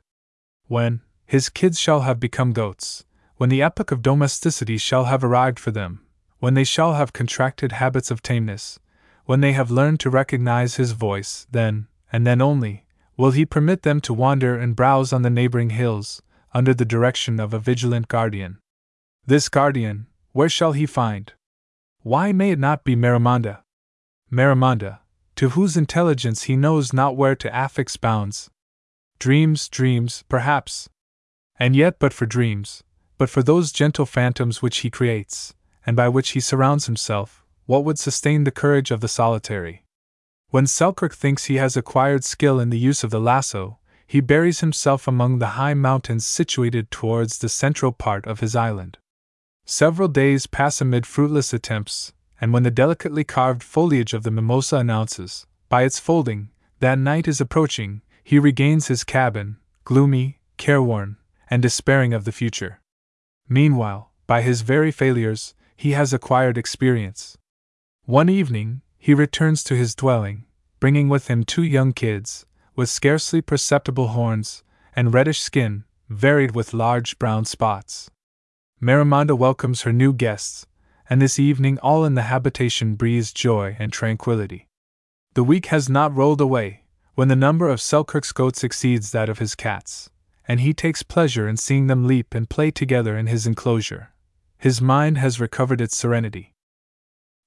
When his kids shall have become goats, when the epoch of domesticity shall have arrived for them, when they shall have contracted habits of tameness, when they have learned to recognize his voice, then, and then only, will he permit them to wander and browse on the neighboring hills, under the direction of a vigilant guardian. This guardian, where shall he find? Why may it not be Marimonda? Marimonda, to whose intelligence he knows not where to affix bounds. Dreams, dreams, perhaps. And yet, but for dreams, but for those gentle phantoms which he creates, and by which he surrounds himself, what would sustain the courage of the solitary? When Selkirk thinks he has acquired skill in the use of the lasso, he buries himself among the high mountains situated towards the central part of his island. Several days pass amid fruitless attempts, and when the delicately carved foliage of the mimosa announces, by its folding, that night is approaching, he regains his cabin, gloomy, careworn, and despairing of the future. Meanwhile, by his very failures, he has acquired experience. One evening, he returns to his dwelling, bringing with him two young kids, with scarcely perceptible horns, and reddish skin, varied with large brown spots. Marimonda welcomes her new guests, and this evening all in the habitation breathes joy and tranquility. The week has not rolled away, when the number of Selkirk's goats exceeds that of his cats, and he takes pleasure in seeing them leap and play together in his enclosure. His mind has recovered its serenity.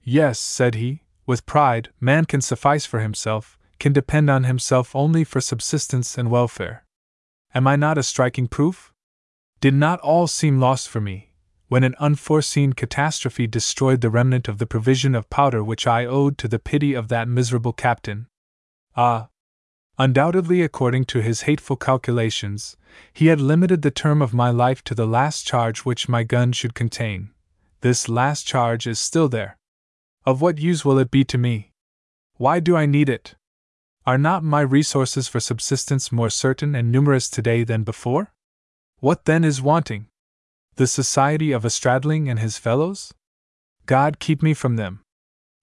Yes, said he, with pride, man can suffice for himself, can depend on himself only for subsistence and welfare. Am I not a striking proof? Did not all seem lost for me, when an unforeseen catastrophe destroyed the remnant of the provision of powder which I owed to the pity of that miserable captain? Ah! Undoubtedly, according to his hateful calculations, he had limited the term of my life to the last charge which my gun should contain. This last charge is still there. Of what use will it be to me? Why do I need it? Are not my resources for subsistence more certain and numerous today than before? What then is wanting? The society of a Stradling and his fellows? God keep me from them.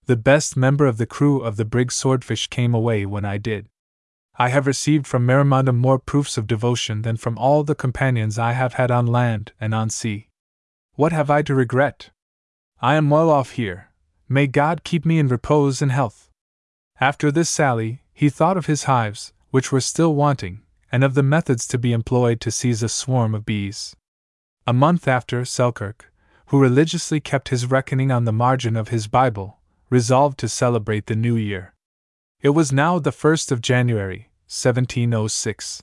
The best member of the crew of the brig Swordfish came away when I did. I have received from Marimonda more proofs of devotion than from all the companions I have had on land and on sea. What have I to regret? I am well off here, May God keep me in repose and health. After this sally, he thought of his hives, which were still wanting, and of the methods to be employed to seize a swarm of bees. A month after, Selkirk, who religiously kept his reckoning on the margin of his Bible, resolved to celebrate the new year. It was now the 1st of January, 1706.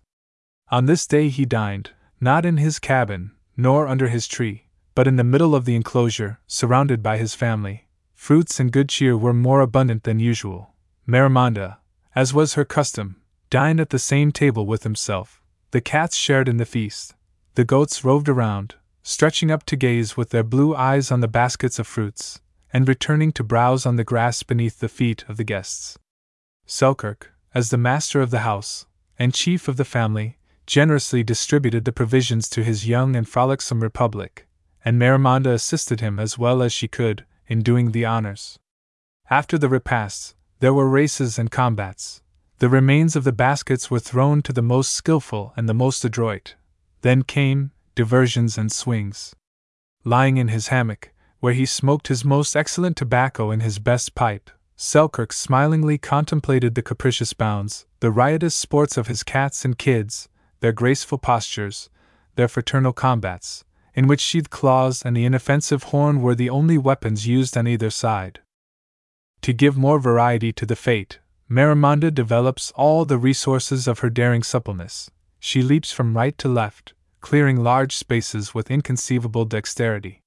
On this day he dined, not in his cabin, nor under his tree, but in the middle of the enclosure, surrounded by his family. Fruits and good cheer were more abundant than usual. Marimonda, as was her custom, dined at the same table with himself. The cats shared in the feast. The goats roved around, stretching up to gaze with their blue eyes on the baskets of fruits, and returning to browse on the grass beneath the feet of the guests. Selkirk, as the master of the house, and chief of the family, generously distributed the provisions to his young and frolicsome republic, and Marimonda assisted him as well as she could in doing the honors. After the repasts, there were races and combats. The remains of the baskets were thrown to the most skilful and the most adroit. Then came diversions and swings. Lying in his hammock, where he smoked his most excellent tobacco in his best pipe, Selkirk smilingly contemplated the capricious bounds, the riotous sports of his cats and kids, their graceful postures, their fraternal combats, in which sheathed claws and the inoffensive horn were the only weapons used on either side. To give more variety to the fate, Marimonda develops all the resources of her daring suppleness. She leaps from right to left, clearing large spaces with inconceivable dexterity.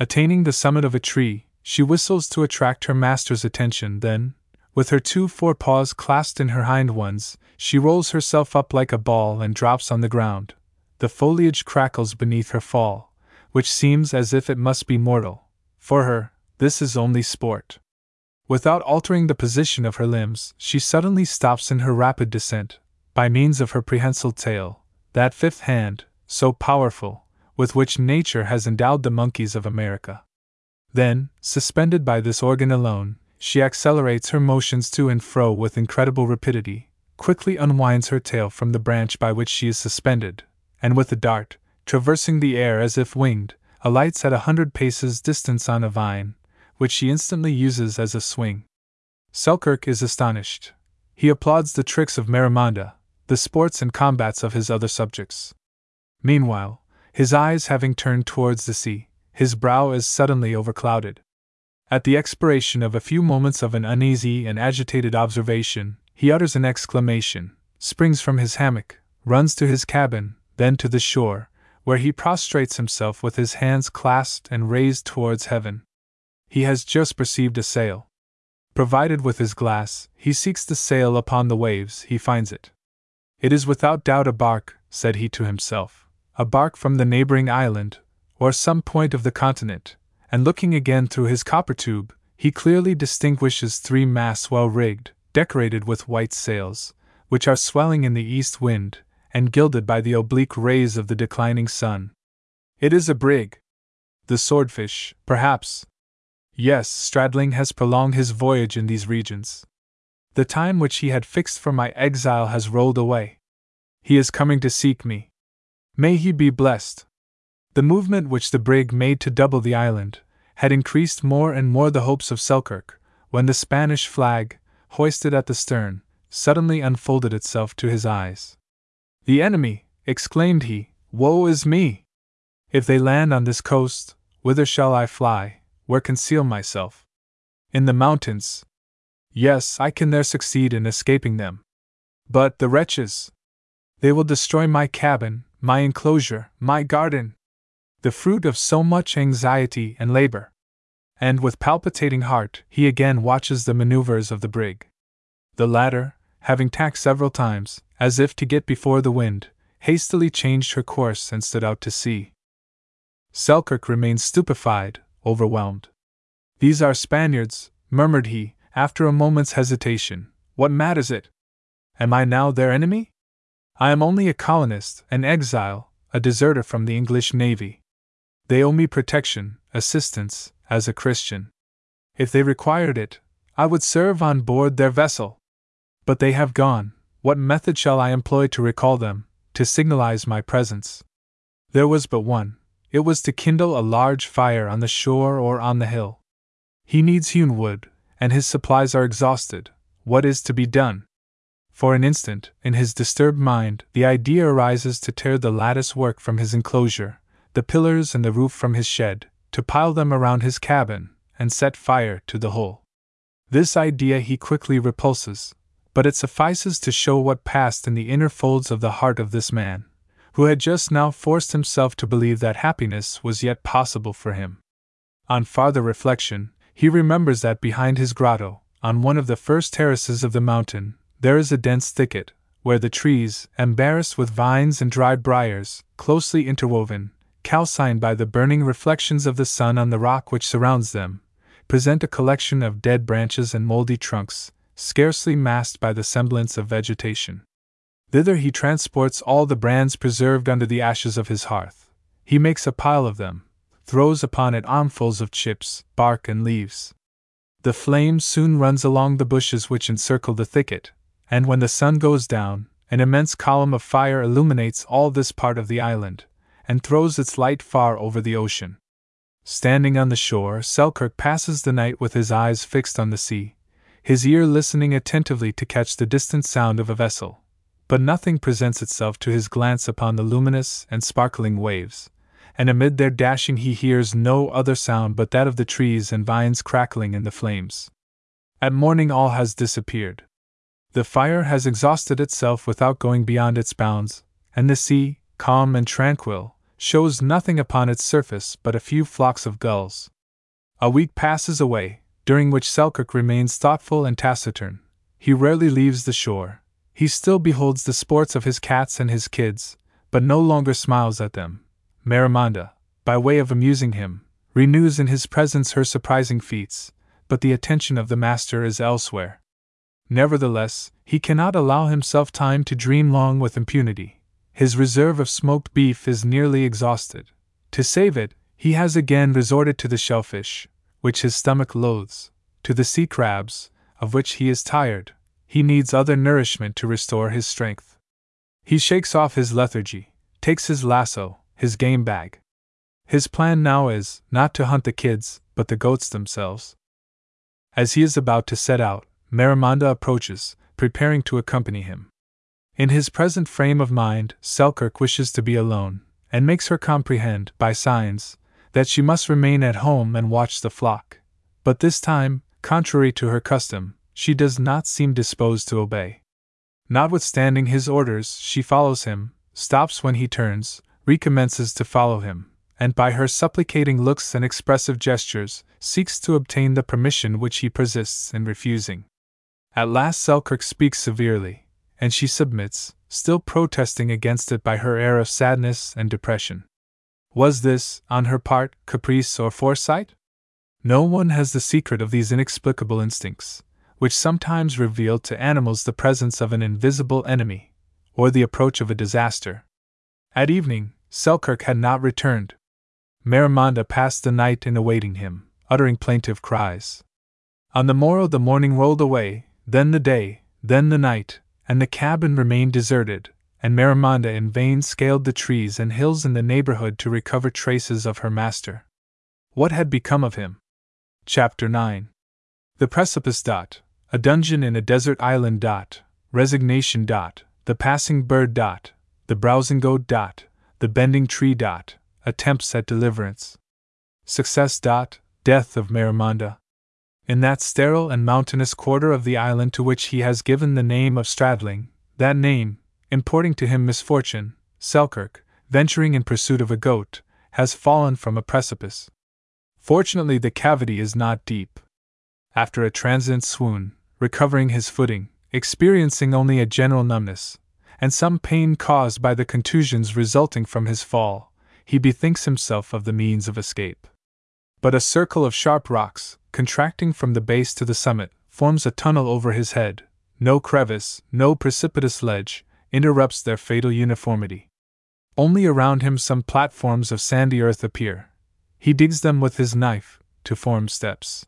Attaining the summit of a tree, she whistles to attract her master's attention, then, with her two forepaws clasped in her hind ones, she rolls herself up like a ball and drops on the ground. The foliage crackles beneath her fall, which seems as if it must be mortal. For her, this is only sport. Without altering the position of her limbs, she suddenly stops in her rapid descent, by means of her prehensile tail, that fifth hand, so powerful, with which nature has endowed the monkeys of America. Then, suspended by this organ alone, she accelerates her motions to and fro with incredible rapidity, quickly unwinds her tail from the branch by which she is suspended, and with a dart, traversing the air as if winged, alights at a hundred paces distance on a vine, which she instantly uses as a swing. Selkirk is astonished. He applauds the tricks of Marimonda, the sports and combats of his other subjects. Meanwhile, his eyes having turned towards the sea, his brow is suddenly overclouded. At the expiration of a few moments of an uneasy and agitated observation, he utters an exclamation, springs from his hammock, runs to his cabin, then to the shore, where he prostrates himself with his hands clasped and raised towards heaven. He has just perceived a sail. Provided with his glass, he seeks the sail upon the waves, he finds it. It is without doubt a bark, said he to himself a bark from the neighboring island, or some point of the continent, and looking again through his copper tube, he clearly distinguishes three masts well rigged, decorated with white sails, which are swelling in the east wind, and gilded by the oblique rays of the declining sun. It is a brig. The Swordfish, perhaps. Yes, Stradling has prolonged his voyage in these regions. The time which he had fixed for my exile has rolled away. He is coming to seek me. May he be blessed. The movement which the brig made to double the island had increased more and more the hopes of Selkirk, when the Spanish flag, hoisted at the stern, suddenly unfolded itself to his eyes. The enemy! exclaimed he, woe is me! If they land on this coast, whither shall I fly, where conceal myself? In the mountains. Yes, I can there succeed in escaping them. But the wretches! They will destroy my cabin, my enclosure, my garden, the fruit of so much anxiety and labor. And with palpitating heart, he again watches the maneuvers of the brig. The latter, having tacked several times, as if to get before the wind, hastily changed her course and stood out to sea. Selkirk remained stupefied, overwhelmed. These are Spaniards, murmured he, after a moment's hesitation. What matters it? Am I now their enemy? I am only a colonist, an exile, a deserter from the English Navy. They owe me protection, assistance, as a Christian. If they required it, I would serve on board their vessel. But they have gone. What method shall I employ to recall them, to signalize my presence? There was but one it was to kindle a large fire on the shore or on the hill. He needs hewn wood, and his supplies are exhausted. What is to be done? For an instant, in his disturbed mind, the idea arises to tear the lattice work from his enclosure, the pillars and the roof from his shed, to pile them around his cabin and set fire to the whole. This idea he quickly repulses, but it suffices to show what passed in the inner folds of the heart of this man, who had just now forced himself to believe that happiness was yet possible for him. On farther reflection, he remembers that behind his grotto, on one of the first terraces of the mountain, there is a dense thicket, where the trees, embarrassed with vines and dried briars, closely interwoven, calcined by the burning reflections of the sun on the rock which surrounds them, present a collection of dead branches and moldy trunks, scarcely masked by the semblance of vegetation. Thither he transports all the brands preserved under the ashes of his hearth. He makes a pile of them, throws upon it armfuls of chips, bark, and leaves. The flame soon runs along the bushes which encircle the thicket, and when the sun goes down, an immense column of fire illuminates all this part of the island, and throws its light far over the ocean. Standing on the shore, Selkirk passes the night with his eyes fixed on the sea, his ear listening attentively to catch the distant sound of a vessel. But nothing presents itself to his glance upon the luminous and sparkling waves, and amid their dashing he hears no other sound but that of the trees and vines crackling in the flames. At morning all has disappeared. The fire has exhausted itself without going beyond its bounds, and the sea, calm and tranquil, shows nothing upon its surface but a few flocks of gulls. A week passes away, during which Selkirk remains thoughtful and taciturn. He rarely leaves the shore. He still beholds the sports of his cats and his kids, but no longer smiles at them. Marimonda, by way of amusing him, renews in his presence her surprising feats, but the attention of the master is elsewhere. Nevertheless, he cannot allow himself time to dream long with impunity. His reserve of smoked beef is nearly exhausted. To save it, he has again resorted to the shellfish, which his stomach loathes, to the sea crabs, of which he is tired. He needs other nourishment to restore his strength. He shakes off his lethargy, takes his lasso, his game bag. His plan now is not to hunt the kids, but the goats themselves. As he is about to set out, Marimonda approaches, preparing to accompany him. In his present frame of mind, Selkirk wishes to be alone, and makes her comprehend, by signs, that she must remain at home and watch the flock. But this time, contrary to her custom, she does not seem disposed to obey. Notwithstanding his orders, she follows him, stops when he turns, recommences to follow him, and by her supplicating looks and expressive gestures, seeks to obtain the permission which he persists in refusing. At last Selkirk speaks severely, and she submits, still protesting against it by her air of sadness and depression. Was this, on her part, caprice or foresight? No one has the secret of these inexplicable instincts, which sometimes reveal to animals the presence of an invisible enemy, or the approach of a disaster. At evening, Selkirk had not returned. Marimonda passed the night in awaiting him, uttering plaintive cries. On the morrow the morning rolled away, then the day, then the night, and the cabin remained deserted, and Marimonda in vain scaled the trees and hills in the neighborhood to recover traces of her master. What had become of him? Chapter 9 The Precipice Dot, a dungeon in a desert island dot, resignation dot, the passing bird dot, the browsing goat dot, the bending tree dot, attempts at deliverance. Success dot, death of Marimonda, in that sterile and mountainous quarter of the island to which he has given the name of Stradling, that name, importing to him misfortune, Selkirk, venturing in pursuit of a goat, has fallen from a precipice. Fortunately, the cavity is not deep. After a transient swoon, recovering his footing, experiencing only a general numbness, and some pain caused by the contusions resulting from his fall, he bethinks himself of the means of escape. But a circle of sharp rocks, contracting from the base to the summit, forms a tunnel over his head. No crevice, no precipitous ledge, interrupts their fatal uniformity. Only around him some platforms of sandy earth appear. He digs them with his knife, to form steps.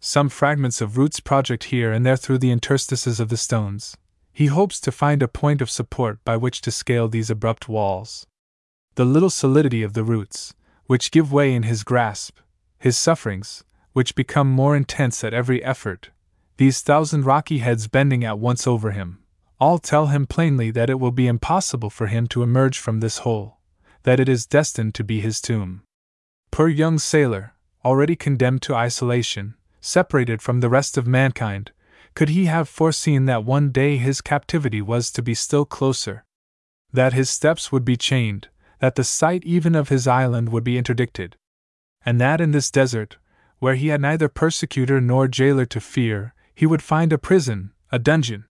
Some fragments of roots project here and there through the interstices of the stones. He hopes to find a point of support by which to scale these abrupt walls. The little solidity of the roots, which give way in his grasp, his sufferings, which become more intense at every effort, these thousand rocky heads bending at once over him, all tell him plainly that it will be impossible for him to emerge from this hole, that it is destined to be his tomb. Poor young sailor, already condemned to isolation, separated from the rest of mankind, could he have foreseen that one day his captivity was to be still closer? That his steps would be chained, that the sight even of his island would be interdicted? And that in this desert, where he had neither persecutor nor jailer to fear, he would find a prison, a dungeon?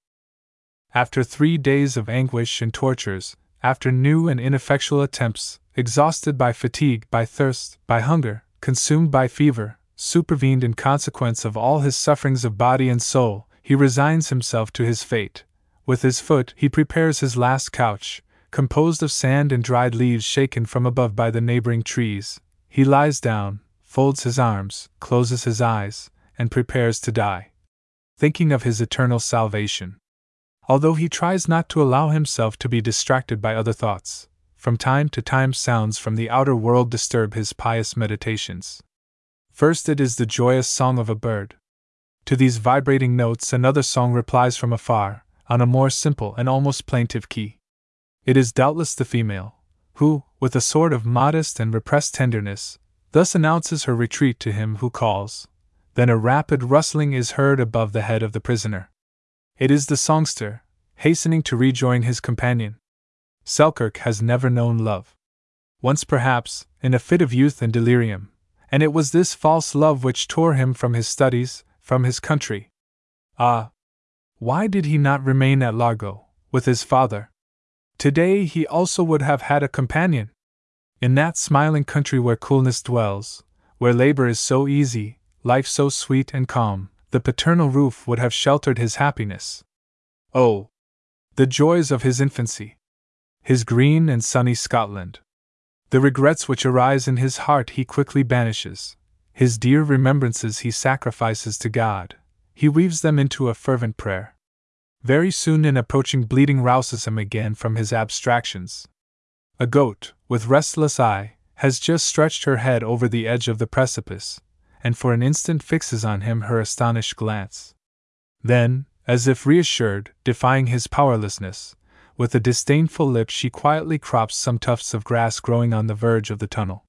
After three days of anguish and tortures, after new and ineffectual attempts, exhausted by fatigue, by thirst, by hunger, consumed by fever, supervened in consequence of all his sufferings of body and soul, he resigns himself to his fate. With his foot, he prepares his last couch, composed of sand and dried leaves shaken from above by the neighboring trees. He lies down, folds his arms, closes his eyes, and prepares to die, thinking of his eternal salvation. Although he tries not to allow himself to be distracted by other thoughts, from time to time sounds from the outer world disturb his pious meditations. First, it is the joyous song of a bird. To these vibrating notes, another song replies from afar, on a more simple and almost plaintive key. It is doubtless the female, who, with a sort of modest and repressed tenderness, thus announces her retreat to him who calls. Then a rapid rustling is heard above the head of the prisoner. It is the songster, hastening to rejoin his companion. Selkirk has never known love. Once, perhaps, in a fit of youth and delirium, and it was this false love which tore him from his studies, from his country. Ah! Why did he not remain at Largo, with his father? Today he also would have had a companion. In that smiling country where coolness dwells, where labor is so easy, life so sweet and calm, the paternal roof would have sheltered his happiness. Oh! The joys of his infancy! His green and sunny Scotland! The regrets which arise in his heart he quickly banishes, his dear remembrances he sacrifices to God, he weaves them into a fervent prayer. Very soon an approaching bleeding rouses him again from his abstractions. A goat, with restless eye, has just stretched her head over the edge of the precipice, and for an instant fixes on him her astonished glance. Then, as if reassured, defying his powerlessness, with a disdainful lip she quietly crops some tufts of grass growing on the verge of the tunnel.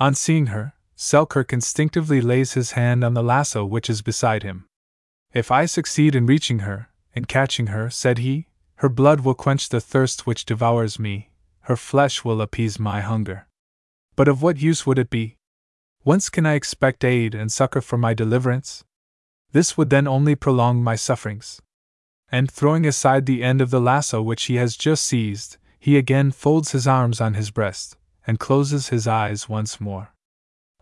On seeing her, Selkirk instinctively lays his hand on the lasso which is beside him. If I succeed in reaching her, in catching her, said he, her blood will quench the thirst which devours me, her flesh will appease my hunger. But of what use would it be? Whence can I expect aid and succor for my deliverance? This would then only prolong my sufferings and throwing aside the end of the lasso which he has just seized, he again folds his arms on his breast, and closes his eyes once more.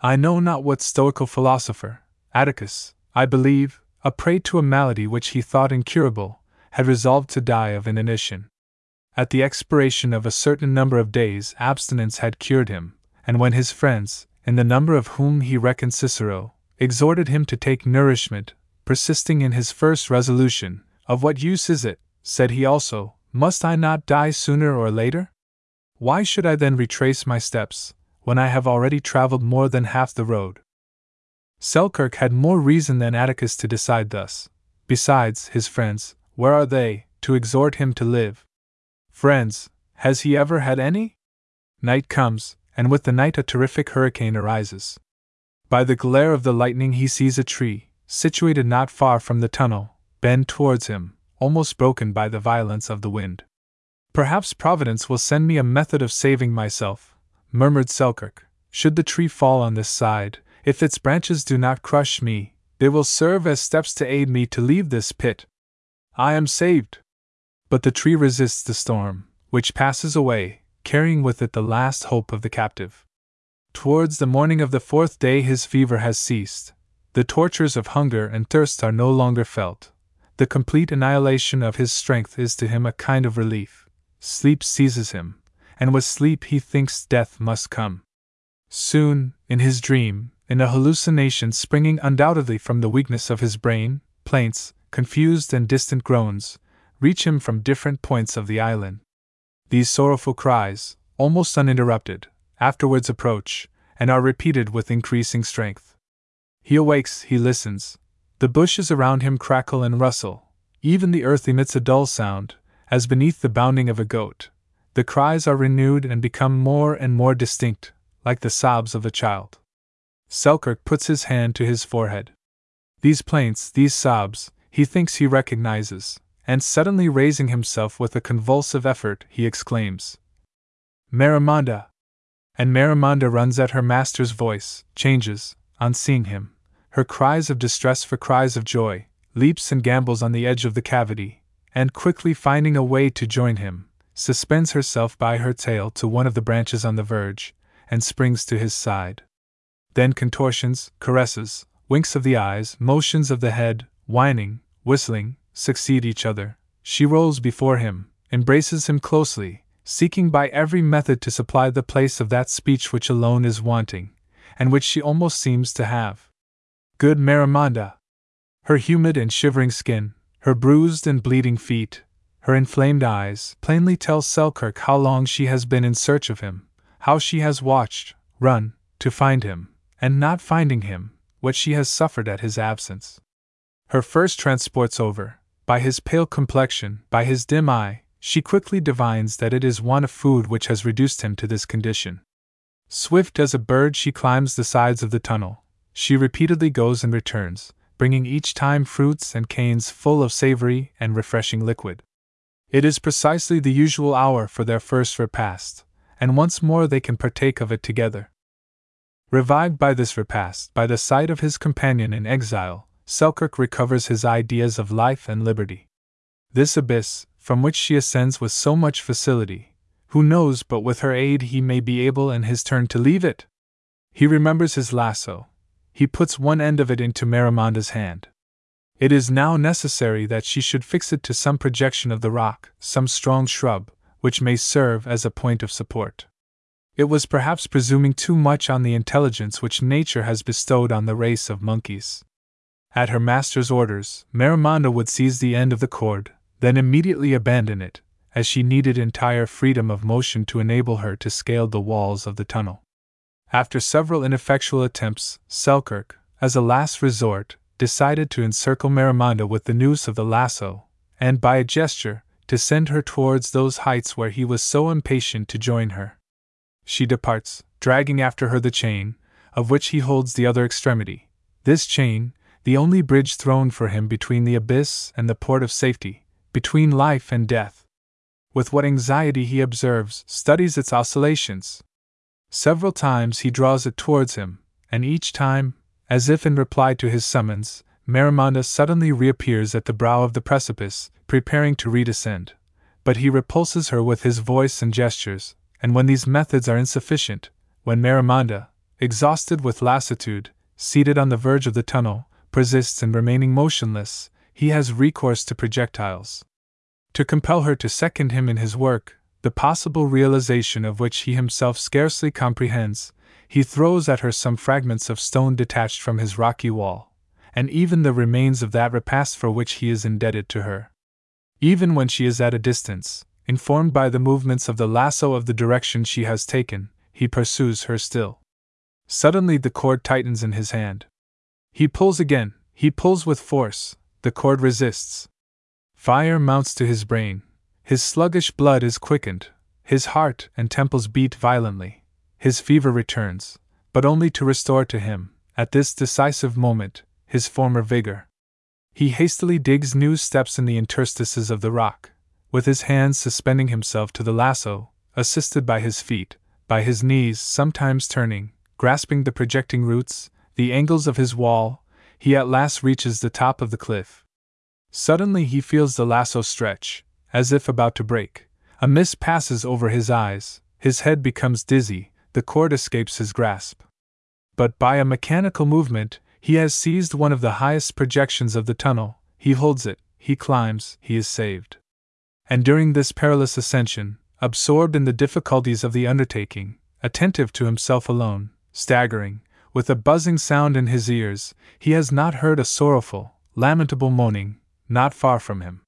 I know not what stoical philosopher, Atticus, I believe, a prey to a malady which he thought incurable, had resolved to die of inanition. At the expiration of a certain number of days, abstinence had cured him, and when his friends, in the number of whom he reckoned Cicero, exhorted him to take nourishment, persisting in his first resolution, of what use is it, said he also, must I not die sooner or later? Why should I then retrace my steps, when I have already traveled more than half the road? Selkirk had more reason than Atticus to decide thus. Besides, his friends, where are they, to exhort him to live? Friends, has he ever had any? Night comes, and with the night a terrific hurricane arises. By the glare of the lightning, he sees a tree, situated not far from the tunnel, bend towards him, almost broken by the violence of the wind. Perhaps Providence will send me a method of saving myself, murmured Selkirk. Should the tree fall on this side, if its branches do not crush me, they will serve as steps to aid me to leave this pit. I am saved! But the tree resists the storm, which passes away, carrying with it the last hope of the captive. Towards the morning of the fourth day, his fever has ceased. The tortures of hunger and thirst are no longer felt. The complete annihilation of his strength is to him a kind of relief. Sleep seizes him, and with sleep he thinks death must come. Soon, in his dream, in a hallucination springing undoubtedly from the weakness of his brain, plaints, confused and distant groans, reach him from different points of the island. These sorrowful cries, almost uninterrupted, afterwards approach, and are repeated with increasing strength. He awakes, he listens, the bushes around him crackle and rustle, even the earth emits a dull sound, as beneath the bounding of a goat. The cries are renewed and become more and more distinct, like the sobs of a child. Selkirk puts his hand to his forehead. These plaints, these sobs, he thinks he recognizes, and suddenly raising himself with a convulsive effort, he exclaims, Marimonda! And Marimonda runs at her master's voice, changes, on seeing him, her cries of distress for cries of joy, leaps and gambols on the edge of the cavity, and quickly finding a way to join him, suspends herself by her tail to one of the branches on the verge, and springs to his side. Then contortions, caresses, winks of the eyes, motions of the head, whining, whistling, succeed each other. She rolls before him, embraces him closely, seeking by every method to supply the place of that speech which alone is wanting, and which she almost seems to have. Good Marimonda! Her humid and shivering skin, her bruised and bleeding feet, her inflamed eyes, plainly tell Selkirk how long she has been in search of him, how she has watched, run, to find him, and not finding him, what she has suffered at his absence. Her first transports over, by his pale complexion, by his dim eye, she quickly divines that it is want of food which has reduced him to this condition. Swift as a bird, she climbs the sides of the tunnel. She repeatedly goes and returns, bringing each time fruits and canes full of savory and refreshing liquid. It is precisely the usual hour for their first repast, and once more they can partake of it together. Revived by this repast, by the sight of his companion in exile, Selkirk recovers his ideas of life and liberty. This abyss, from which she ascends with so much facility, who knows but with her aid he may be able in his turn to leave it? He remembers his lasso. He puts one end of it into Marimonda's hand. It is now necessary that she should fix it to some projection of the rock, some strong shrub, which may serve as a point of support. It was perhaps presuming too much on the intelligence which nature has bestowed on the race of monkeys. At her master's orders, Marimonda would seize the end of the cord, then immediately abandon it, as she needed entire freedom of motion to enable her to scale the walls of the tunnel. After several ineffectual attempts, Selkirk, as a last resort, decided to encircle Marimonda with the noose of the lasso, and by a gesture, to send her towards those heights where he was so impatient to join her. She departs, dragging after her the chain, of which he holds the other extremity. This chain, the only bridge thrown for him between the abyss and the port of safety, between life and death. With what anxiety he observes, studies its oscillations. Several times he draws it towards him, and each time, as if in reply to his summons, Marimonda suddenly reappears at the brow of the precipice, preparing to redescend. But he repulses her with his voice and gestures, and when these methods are insufficient, when Marimonda, exhausted with lassitude, seated on the verge of the tunnel, persists in remaining motionless, he has recourse to projectiles. To compel her to second him in his work, the possible realization of which he himself scarcely comprehends, he throws at her some fragments of stone detached from his rocky wall, and even the remains of that repast for which he is indebted to her. Even when she is at a distance, informed by the movements of the lasso of the direction she has taken, he pursues her still. Suddenly the cord tightens in his hand. He pulls again, he pulls with force, the cord resists. Fire mounts to his brain, his sluggish blood is quickened, his heart and temples beat violently, his fever returns, but only to restore to him, at this decisive moment, his former vigor. He hastily digs new steps in the interstices of the rock, with his hands suspending himself to the lasso, assisted by his feet, by his knees sometimes turning, grasping the projecting roots, the angles of his wall, he at last reaches the top of the cliff. Suddenly he feels the lasso stretch, as if about to break. A mist passes over his eyes, his head becomes dizzy, the cord escapes his grasp. But by a mechanical movement, he has seized one of the highest projections of the tunnel, he holds it, he climbs, he is saved. And during this perilous ascension, absorbed in the difficulties of the undertaking, attentive to himself alone, staggering, with a buzzing sound in his ears, he has not heard a sorrowful, lamentable moaning, not far from him.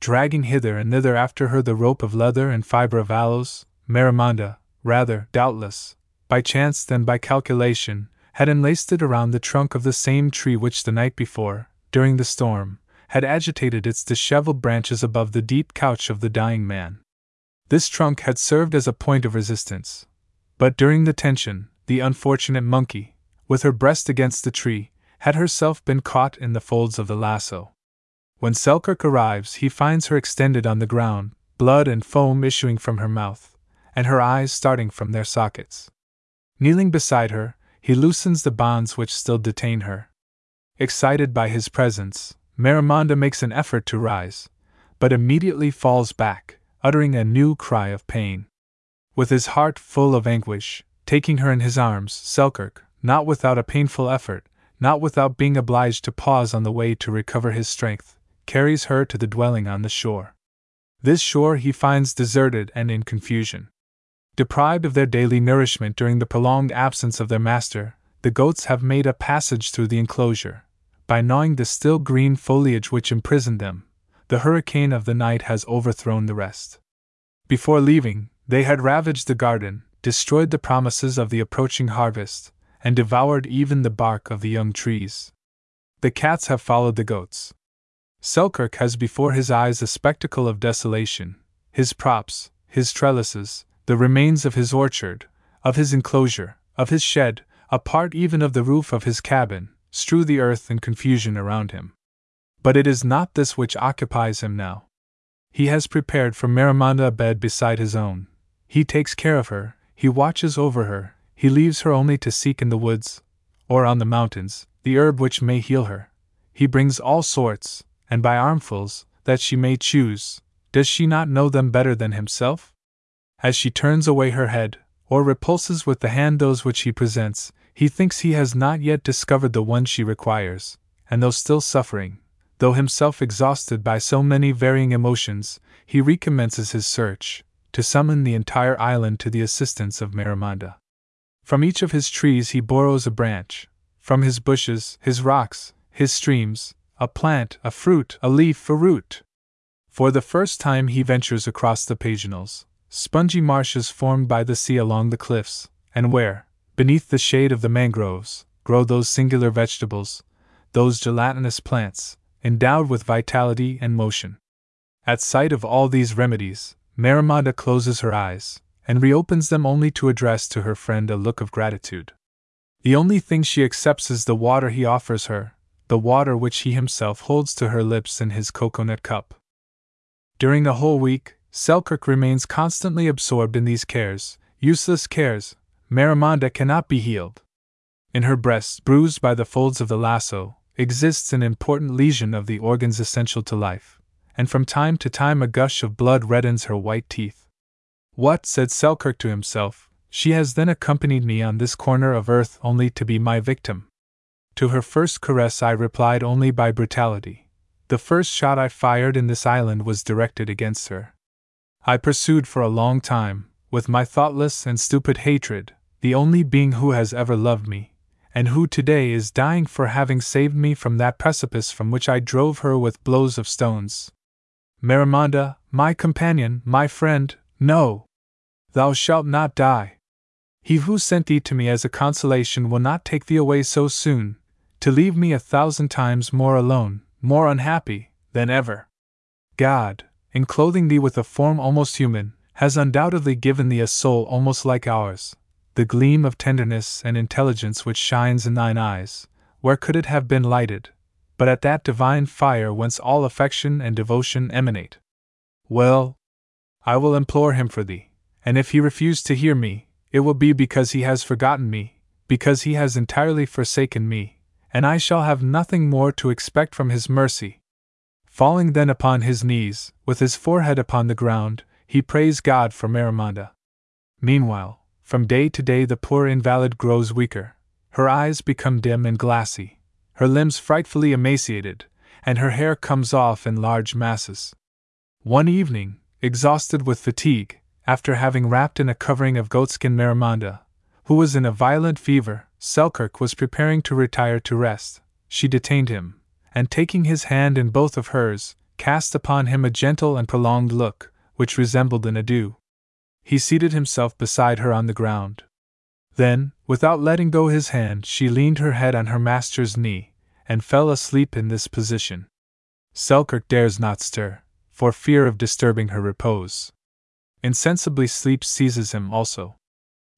Dragging hither and thither after her the rope of leather and fibre of aloes, Marimonda, rather, doubtless, by chance than by calculation, had enlaced it around the trunk of the same tree which the night before, during the storm, had agitated its disheveled branches above the deep couch of the dying man. This trunk had served as a point of resistance, but during the tension, the unfortunate monkey, with her breast against the tree, had herself been caught in the folds of the lasso. When Selkirk arrives, he finds her extended on the ground, blood and foam issuing from her mouth, and her eyes starting from their sockets. Kneeling beside her, he loosens the bonds which still detain her. Excited by his presence, Marimonda makes an effort to rise, but immediately falls back, uttering a new cry of pain. With his heart full of anguish, taking her in his arms, Selkirk, not without a painful effort, not without being obliged to pause on the way to recover his strength, carries her to the dwelling on the shore. This shore he finds deserted and in confusion. Deprived of their daily nourishment during the prolonged absence of their master, the goats have made a passage through the enclosure. By gnawing the still green foliage which imprisoned them, the hurricane of the night has overthrown the rest. Before leaving, they had ravaged the garden, destroyed the promises of the approaching harvest, and devoured even the bark of the young trees. The cats have followed the goats. Selkirk has before his eyes a spectacle of desolation his props, his trellises, the remains of his orchard, of his enclosure, of his shed, a part even of the roof of his cabin, strew the earth in confusion around him. But it is not this which occupies him now. He has prepared for Marimonda a bed beside his own. He takes care of her, he watches over her, he leaves her only to seek in the woods, or on the mountains, the herb which may heal her. He brings all sorts, and by armfuls, that she may choose. Does she not know them better than himself? As she turns away her head, or repulses with the hand those which he presents, he thinks he has not yet discovered the one she requires, and though still suffering, though himself exhausted by so many varying emotions, he recommences his search, to summon the entire island to the assistance of Marimonda. From each of his trees he borrows a branch, from his bushes, his rocks, his streams, a plant, a fruit, a leaf, a root. For the first time he ventures across the paginals, spongy marshes formed by the sea along the cliffs, and where, beneath the shade of the mangroves, grow those singular vegetables, those gelatinous plants, endowed with vitality and motion. At sight of all these remedies, Marimonda closes her eyes, and reopens them only to address to her friend a look of gratitude. The only thing she accepts is the water he offers her, the water which he himself holds to her lips in his cocoanut cup. During the whole week, Selkirk remains constantly absorbed in these cares, useless cares. Marimonda cannot be healed. In her breast, bruised by the folds of the lasso, exists an important lesion of the organs essential to life, and from time to time a gush of blood reddens her white teeth. What, said Selkirk to himself, she has then accompanied me on this corner of earth only to be my victim. To her first caress I replied only by brutality. The first shot I fired in this island was directed against her. I pursued for a long time, with my thoughtless and stupid hatred, the only being who has ever loved me, and who today is dying for having saved me from that precipice from which I drove her with blows of stones. Marimonda, my companion, my friend, no! Thou shalt not die. He who sent thee to me as a consolation will not take thee away so soon, to leave me a thousand times more alone, more unhappy, than ever. God, in clothing thee with a form almost human, has undoubtedly given thee a soul almost like ours. The gleam of tenderness and intelligence which shines in thine eyes, where could it have been lighted, but at that divine fire whence all affection and devotion emanate? Well, I will implore him for thee, and if he refuse to hear me, it will be because he has forgotten me, because he has entirely forsaken me, and I shall have nothing more to expect from his mercy, Falling then upon his knees, with his forehead upon the ground, he prays God for Marimonda. Meanwhile, from day to day the poor invalid grows weaker, her eyes become dim and glassy, her limbs frightfully emaciated, and her hair comes off in large masses. One evening, exhausted with fatigue, after having wrapped in a covering of goatskin Marimonda, who was in a violent fever, Selkirk was preparing to retire to rest. She detained him, and taking his hand in both of hers, cast upon him a gentle and prolonged look, which resembled an adieu. He seated himself beside her on the ground. Then, without letting go his hand, she leaned her head on her master's knee, and fell asleep in this position. Selkirk dares not stir, for fear of disturbing her repose. Insensibly sleep seizes him also.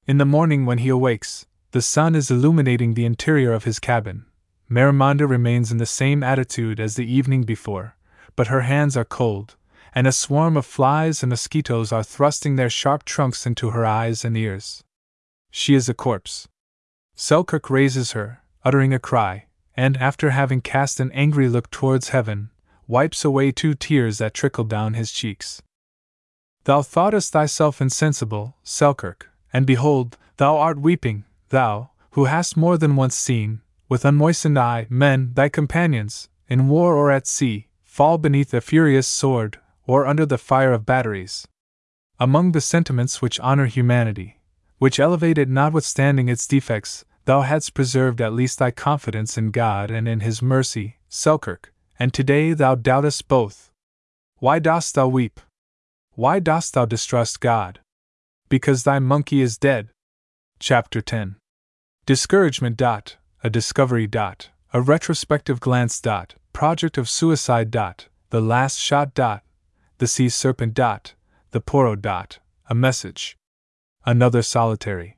In the morning, when he awakes, the sun is illuminating the interior of his cabin. Marimonda remains in the same attitude as the evening before, but her hands are cold, and a swarm of flies and mosquitoes are thrusting their sharp trunks into her eyes and ears. She is a corpse. Selkirk raises her, uttering a cry, and after having cast an angry look towards heaven, wipes away two tears that trickle down his cheeks. Thou thoughtest thyself insensible, Selkirk, and behold, thou art weeping, thou, who hast more than once seen, with unmoistened eye, men, thy companions, in war or at sea, fall beneath a furious sword, or under the fire of batteries. Among the sentiments which honor humanity, which elevate it notwithstanding its defects, thou hadst preserved at least thy confidence in God and in His mercy, Selkirk, and today thou doubtest both. Why dost thou weep? Why dost thou distrust God? Because thy monkey is dead. Chapter 10 Discouragement. A discovery. Dot, a retrospective glance. Dot, project of suicide. Dot, the last shot. Dot, the sea serpent. Dot, the poro. Dot, a message. Another solitary.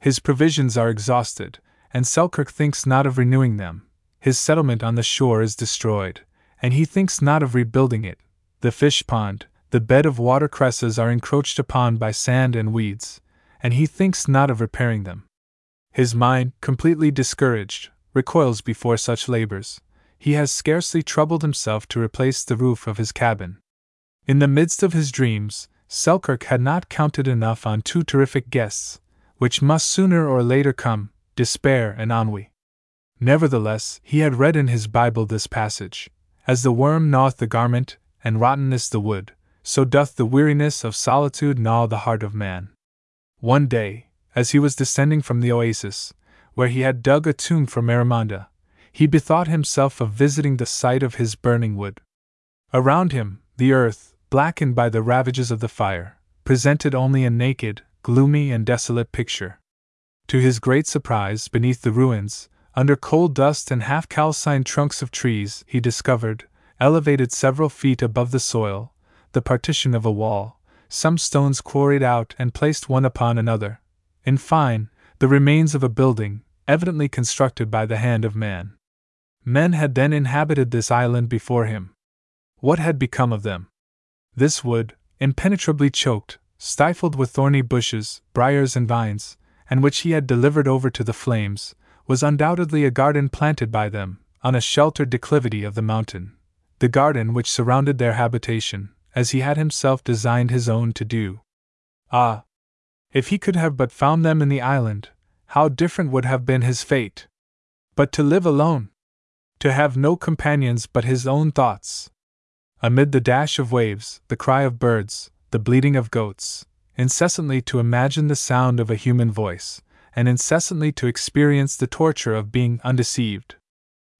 His provisions are exhausted, and Selkirk thinks not of renewing them. His settlement on the shore is destroyed, and he thinks not of rebuilding it. The fish pond, the bed of watercresses are encroached upon by sand and weeds, and he thinks not of repairing them. His mind, completely discouraged, recoils before such labors. He has scarcely troubled himself to replace the roof of his cabin. In the midst of his dreams, Selkirk had not counted enough on two terrific guests, which must sooner or later come despair and ennui. Nevertheless, he had read in his Bible this passage As the worm gnaweth the garment, and rotten is the wood, so doth the weariness of solitude gnaw the heart of man. One day, as he was descending from the oasis, where he had dug a tomb for Marimonda, he bethought himself of visiting the site of his burning wood. Around him, the earth, blackened by the ravages of the fire, presented only a naked, gloomy and desolate picture. To his great surprise, beneath the ruins, under coal dust and half calcined trunks of trees, he discovered, elevated several feet above the soil, the partition of a wall, some stones quarried out and placed one upon another. In fine, the remains of a building, evidently constructed by the hand of man. Men had then inhabited this island before him. What had become of them? This wood, impenetrably choked, stifled with thorny bushes, briars, and vines, and which he had delivered over to the flames, was undoubtedly a garden planted by them, on a sheltered declivity of the mountain, the garden which surrounded their habitation, as he had himself designed his own to do. Ah! If he could have but found them in the island, how different would have been his fate! But to live alone! To have no companions but his own thoughts! Amid the dash of waves, the cry of birds, the bleating of goats, incessantly to imagine the sound of a human voice, and incessantly to experience the torture of being undeceived.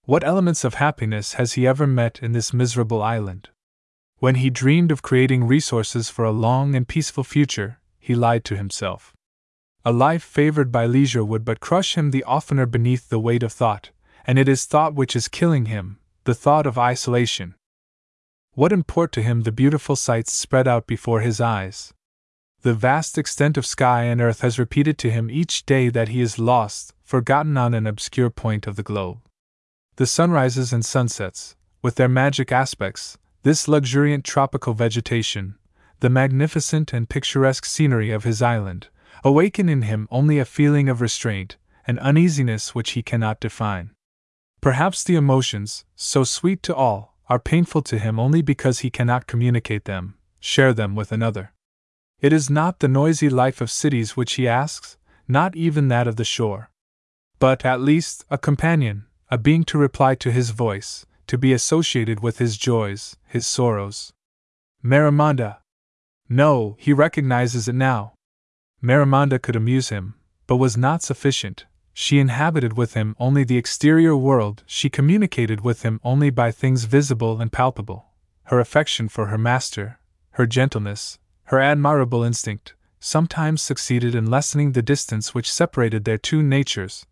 What elements of happiness has he ever met in this miserable island? When he dreamed of creating resources for a long and peaceful future, he lied to himself. A life favored by leisure would but crush him the oftener beneath the weight of thought, and it is thought which is killing him, the thought of isolation, what import to him the beautiful sights spread out before his eyes? The vast extent of sky and earth has repeated to him each day that he is lost, forgotten on an obscure point of the globe. The sunrises and sunsets, with their magic aspects, this luxuriant tropical vegetation, the magnificent and picturesque scenery of his island, awaken in him only a feeling of restraint, and uneasiness which he cannot define. Perhaps the emotions, so sweet to all, are painful to him only because he cannot communicate them, share them with another. It is not the noisy life of cities which he asks, not even that of the shore. But, at least, a companion, a being to reply to his voice, to be associated with his joys, his sorrows. Marimonda! No, he recognizes it now. Marimonda could amuse him, but was not sufficient, she inhabited with him only the exterior world, she communicated with him only by things visible and palpable. Her affection for her master, her gentleness, her admirable instinct, sometimes succeeded in lessening the distance which separated their two natures,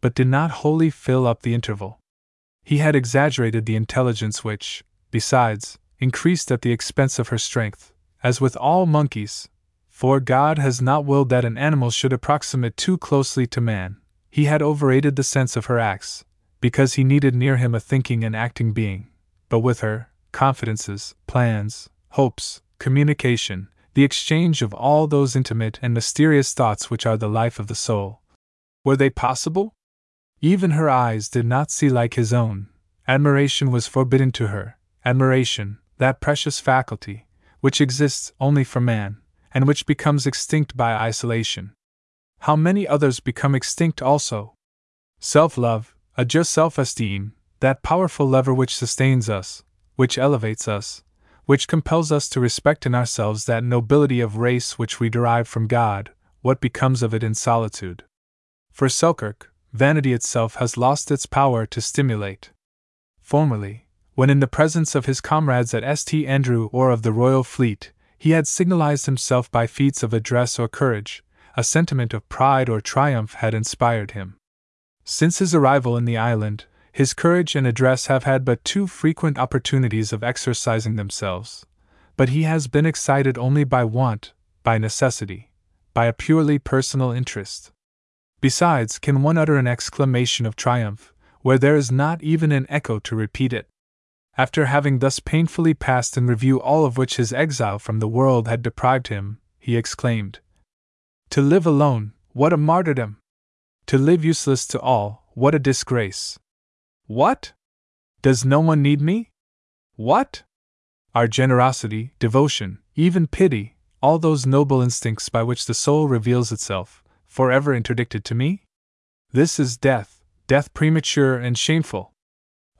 but did not wholly fill up the interval. He had exaggerated the intelligence which, besides, increased at the expense of her strength, as with all monkeys, For God has not willed that an animal should approximate too closely to man, he had overrated the sense of her acts, because he needed near him a thinking and acting being. But with her, confidences, plans, hopes, communication, the exchange of all those intimate and mysterious thoughts which are the life of the soul. Were they possible? Even her eyes did not see like his own. Admiration was forbidden to her. Admiration, that precious faculty, which exists only for man, and which becomes extinct by isolation. How many others become extinct also? Self love, a just self esteem, that powerful lever which sustains us, which elevates us, which compels us to respect in ourselves that nobility of race which we derive from God, what becomes of it in solitude? For Selkirk, vanity itself has lost its power to stimulate. Formerly, when in the presence of his comrades at St. Andrew or of the royal fleet, he had signalized himself by feats of address or courage, a sentiment of pride or triumph had inspired him. Since his arrival in the island, his courage and address have had but too frequent opportunities of exercising themselves. But he has been excited only by want, by necessity, by a purely personal interest. Besides, can one utter an exclamation of triumph, where there is not even an echo to repeat it? After having thus painfully passed in review all of which his exile from the world had deprived him, he exclaimed, To live alone, what a martyrdom! To live useless to all, what a disgrace! What? Does no one need me? What? Our generosity, devotion, even pity, all those noble instincts by which the soul reveals itself, forever interdicted to me? This is death, death premature and shameful.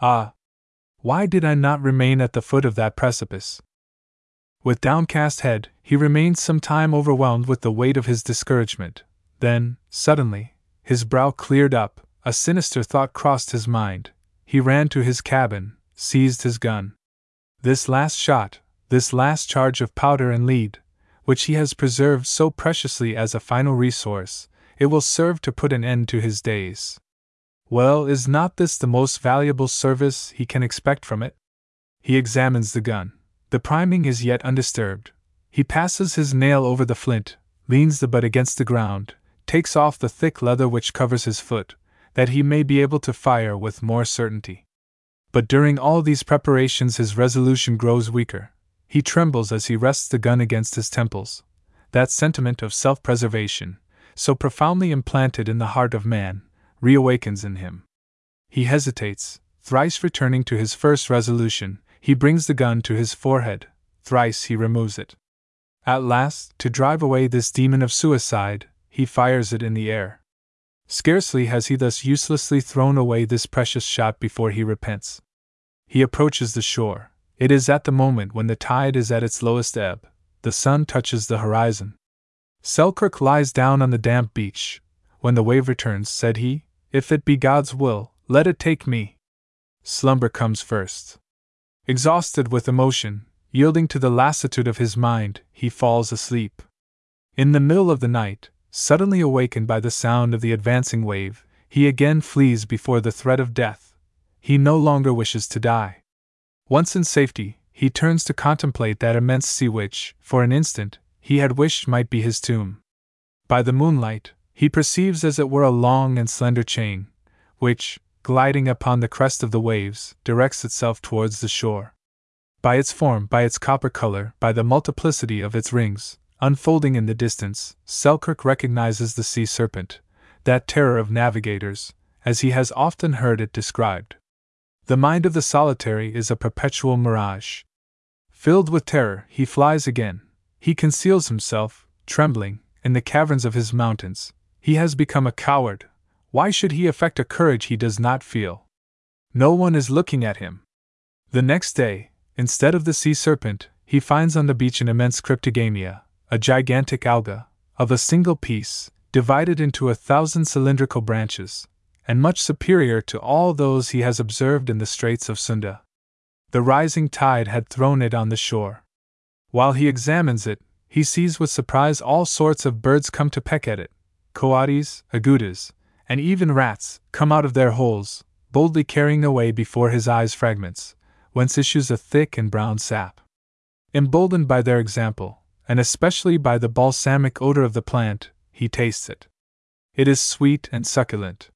Ah, why did I not remain at the foot of that precipice? With downcast head, he remained some time overwhelmed with the weight of his discouragement. Then, suddenly, his brow cleared up, a sinister thought crossed his mind. He ran to his cabin, seized his gun. This last shot, this last charge of powder and lead, which he has preserved so preciously as a final resource, it will serve to put an end to his days. Well, is not this the most valuable service he can expect from it? He examines the gun. The priming is yet undisturbed. He passes his nail over the flint, leans the butt against the ground, takes off the thick leather which covers his foot, that he may be able to fire with more certainty. But during all these preparations, his resolution grows weaker. He trembles as he rests the gun against his temples. That sentiment of self preservation, so profoundly implanted in the heart of man, reawakens in him. He hesitates, thrice returning to his first resolution, he brings the gun to his forehead, thrice he removes it. At last, to drive away this demon of suicide, he fires it in the air. Scarcely has he thus uselessly thrown away this precious shot before he repents. He approaches the shore. It is at the moment when the tide is at its lowest ebb, the sun touches the horizon. Selkirk lies down on the damp beach. When the wave returns, said he, if it be God's will, let it take me. Slumber comes first. Exhausted with emotion, yielding to the lassitude of his mind, he falls asleep. In the middle of the night, suddenly awakened by the sound of the advancing wave, he again flees before the threat of death. He no longer wishes to die. Once in safety, he turns to contemplate that immense sea which, for an instant, he had wished might be his tomb. By the moonlight, he perceives as it were a long and slender chain, which, gliding upon the crest of the waves, directs itself towards the shore. By its form, by its copper color, by the multiplicity of its rings, unfolding in the distance, Selkirk recognizes the sea serpent, that terror of navigators, as he has often heard it described. The mind of the solitary is a perpetual mirage. Filled with terror, he flies again. He conceals himself, trembling, in the caverns of his mountains, he has become a coward. Why should he affect a courage he does not feel? No one is looking at him. The next day, instead of the sea serpent, he finds on the beach an immense cryptogamia, a gigantic alga, of a single piece, divided into a thousand cylindrical branches, and much superior to all those he has observed in the Straits of Sunda. The rising tide had thrown it on the shore. While he examines it, he sees with surprise all sorts of birds come to peck at it, coatis, agoutis, and even rats, come out of their holes, boldly carrying away before his eyes fragments, whence issues a thick and brown sap. Emboldened by their example, and especially by the balsamic odor of the plant, he tastes it. It is sweet and succulent.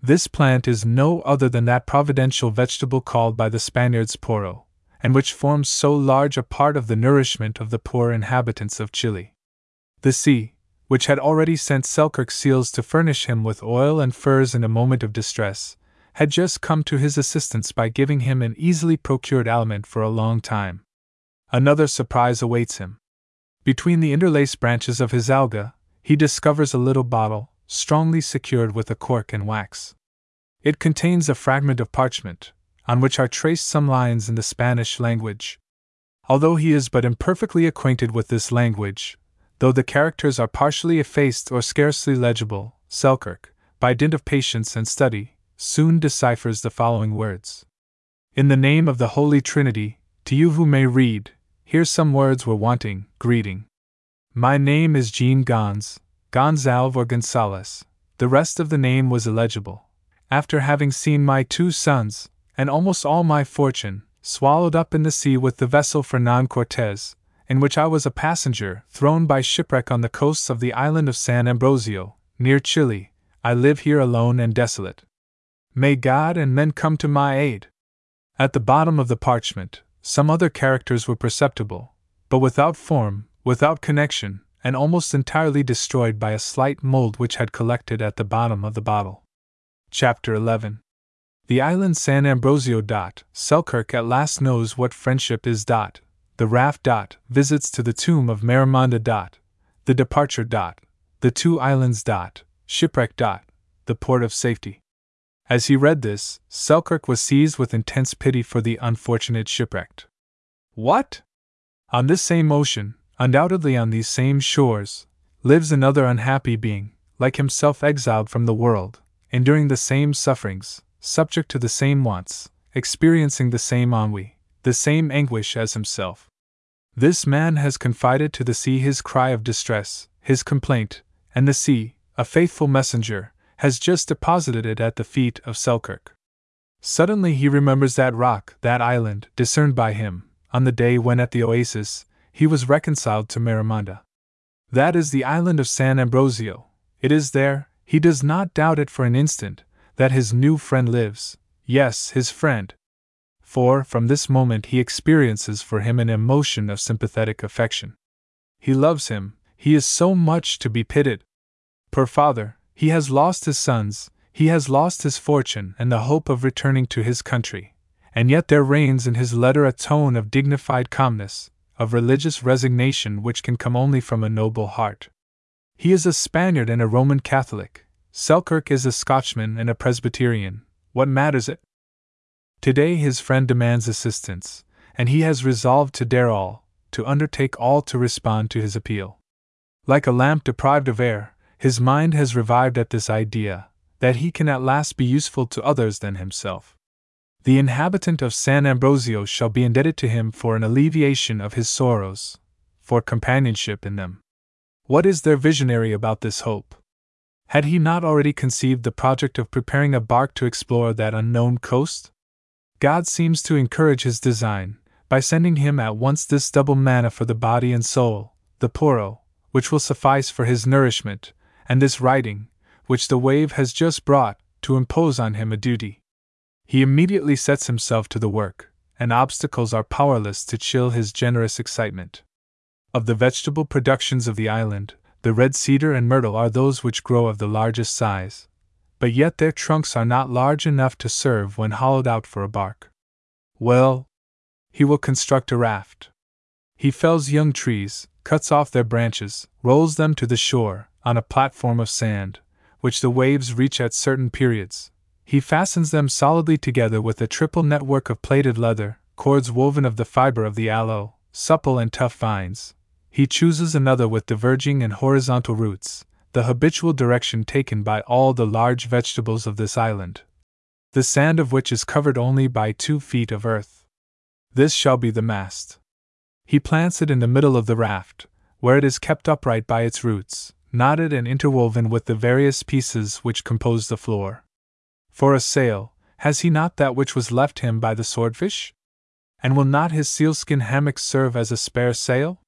This plant is no other than that providential vegetable called by the Spaniards poro, and which forms so large a part of the nourishment of the poor inhabitants of Chile. The sea, which had already sent Selkirk seals to furnish him with oil and furs in a moment of distress, had just come to his assistance by giving him an easily procured aliment for a long time. Another surprise awaits him. Between the interlaced branches of his alga, he discovers a little bottle, strongly secured with a cork and wax. It contains a fragment of parchment, on which are traced some lines in the Spanish language. Although he is but imperfectly acquainted with this language, though the characters are partially effaced or scarcely legible, Selkirk, by dint of patience and study, soon deciphers the following words In the name of the Holy Trinity, to you who may read, here some words were wanting greeting. My name is Jean Gons, Gonzalve or Gonzales. The rest of the name was illegible. After having seen my two sons, and almost all my fortune, swallowed up in the sea with the vessel Fernan Cortez, in which I was a passenger, thrown by shipwreck on the coasts of the island of San Ambrosio, near Chile, I live here alone and desolate. May God and men come to my aid! At the bottom of the parchment, some other characters were perceptible, but without form, without connection, and almost entirely destroyed by a slight mold which had collected at the bottom of the bottle. Chapter 11 The island San Ambrosio. Dot, Selkirk at last knows what friendship is. Dot, the raft. Dot, visits to the tomb of Marimonda. Dot, the departure. Dot, the two islands. Dot, shipwreck. Dot, the port of safety. As he read this, Selkirk was seized with intense pity for the unfortunate shipwrecked. What? On this same ocean, undoubtedly on these same shores, lives another unhappy being, like himself exiled from the world, enduring the same sufferings, subject to the same wants, experiencing the same ennui, the same anguish as himself. This man has confided to the sea his cry of distress, his complaint, and the sea, a faithful messenger, has just deposited it at the feet of Selkirk. Suddenly he remembers that rock, that island, discerned by him, on the day when at the oasis, he was reconciled to Marimonda. That is the island of San Ambrosio. It is there, he does not doubt it for an instant, that his new friend lives. Yes, his friend, for from this moment he experiences for him an emotion of sympathetic affection. He loves him, he is so much to be pitied. Poor father, he has lost his sons, he has lost his fortune and the hope of returning to his country, and yet there reigns in his letter a tone of dignified calmness, of religious resignation which can come only from a noble heart. He is a Spaniard and a Roman Catholic. Selkirk is a Scotchman and a Presbyterian. What matters it? Today his friend demands assistance, and he has resolved to dare all, to undertake all to respond to his appeal. Like a lamp deprived of air, his mind has revived at this idea that he can at last be useful to others than himself. The inhabitant of San Ambrosio shall be indebted to him for an alleviation of his sorrows, for companionship in them. What is there visionary about this hope? Had he not already conceived the project of preparing a bark to explore that unknown coast? God seems to encourage his design, by sending him at once this double manna for the body and soul, the poro, which will suffice for his nourishment, and this writing, which the wave has just brought, to impose on him a duty. He immediately sets himself to the work, and obstacles are powerless to chill his generous excitement. Of the vegetable productions of the island, the red cedar and myrtle are those which grow of the largest size, but yet their trunks are not large enough to serve when hollowed out for a bark. Well, he will construct a raft. He fells young trees, cuts off their branches, rolls them to the shore, on a platform of sand, which the waves reach at certain periods. He fastens them solidly together with a triple network of plaited leather, cords woven of the fiber of the aloe, supple and tough vines. He chooses another with diverging and horizontal roots, the habitual direction taken by all the large vegetables of this island, the sand of which is covered only by two feet of earth. This shall be the mast. He plants it in the middle of the raft, where it is kept upright by its roots, knotted and interwoven with the various pieces which compose the floor. For a sail, has he not that which was left him by the swordfish? And will not his sealskin hammock serve as a spare sail?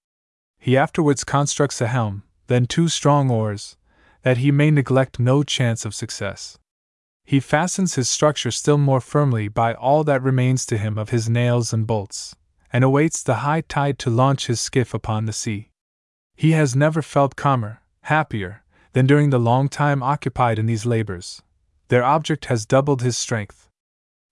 he afterwards constructs a helm, then two strong oars, that he may neglect no chance of success. He fastens his structure still more firmly by all that remains to him of his nails and bolts, and awaits the high tide to launch his skiff upon the sea. He has never felt calmer, happier, than during the long time occupied in these labors. Their object has doubled his strength.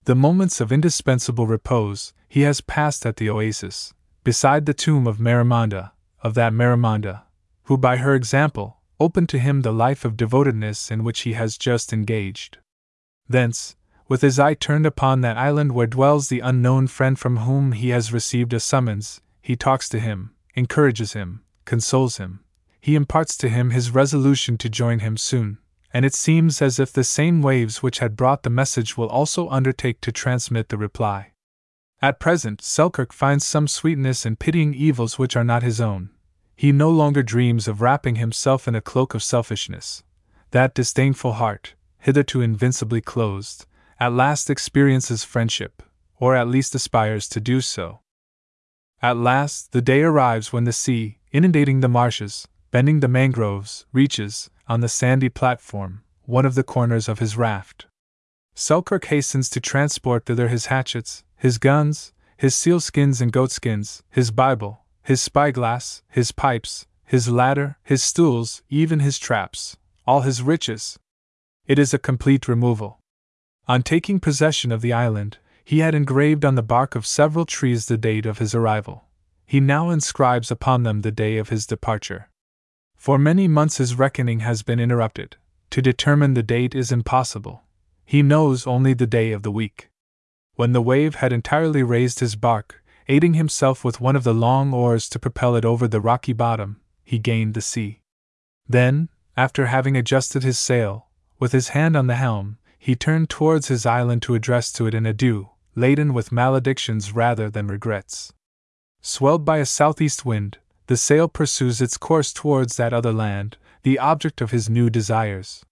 The moments of indispensable repose he has passed at the oasis, beside the tomb of Marimonda, of that Marimonda, who by her example opened to him the life of devotedness in which he has just engaged. Thence, with his eye turned upon that island where dwells the unknown friend from whom he has received a summons, he talks to him, encourages him, consoles him. He imparts to him his resolution to join him soon, and it seems as if the same waves which had brought the message will also undertake to transmit the reply. At present, Selkirk finds some sweetness in pitying evils which are not his own. He no longer dreams of wrapping himself in a cloak of selfishness. That disdainful heart, hitherto invincibly closed, at last experiences friendship, or at least aspires to do so. At last, the day arrives when the sea, inundating the marshes, bending the mangroves, reaches, on the sandy platform, one of the corners of his raft. Selkirk hastens to transport thither his hatchets, his guns, his sealskins and goatskins, his Bible, his spyglass, his pipes, his ladder, his stools, even his traps, all his riches. It is a complete removal. On taking possession of the island, he had engraved on the bark of several trees the date of his arrival. He now inscribes upon them the day of his departure. For many months his reckoning has been interrupted. To determine the date is impossible. He knows only the day of the week when the wave had entirely raised his bark, aiding himself with one of the long oars to propel it over the rocky bottom, he gained the sea. Then, after having adjusted his sail, with his hand on the helm, he turned towards his island to address to it an adieu, laden with maledictions rather than regrets. Swelled by a southeast wind, the sail pursues its course towards that other land, the object of his new desires.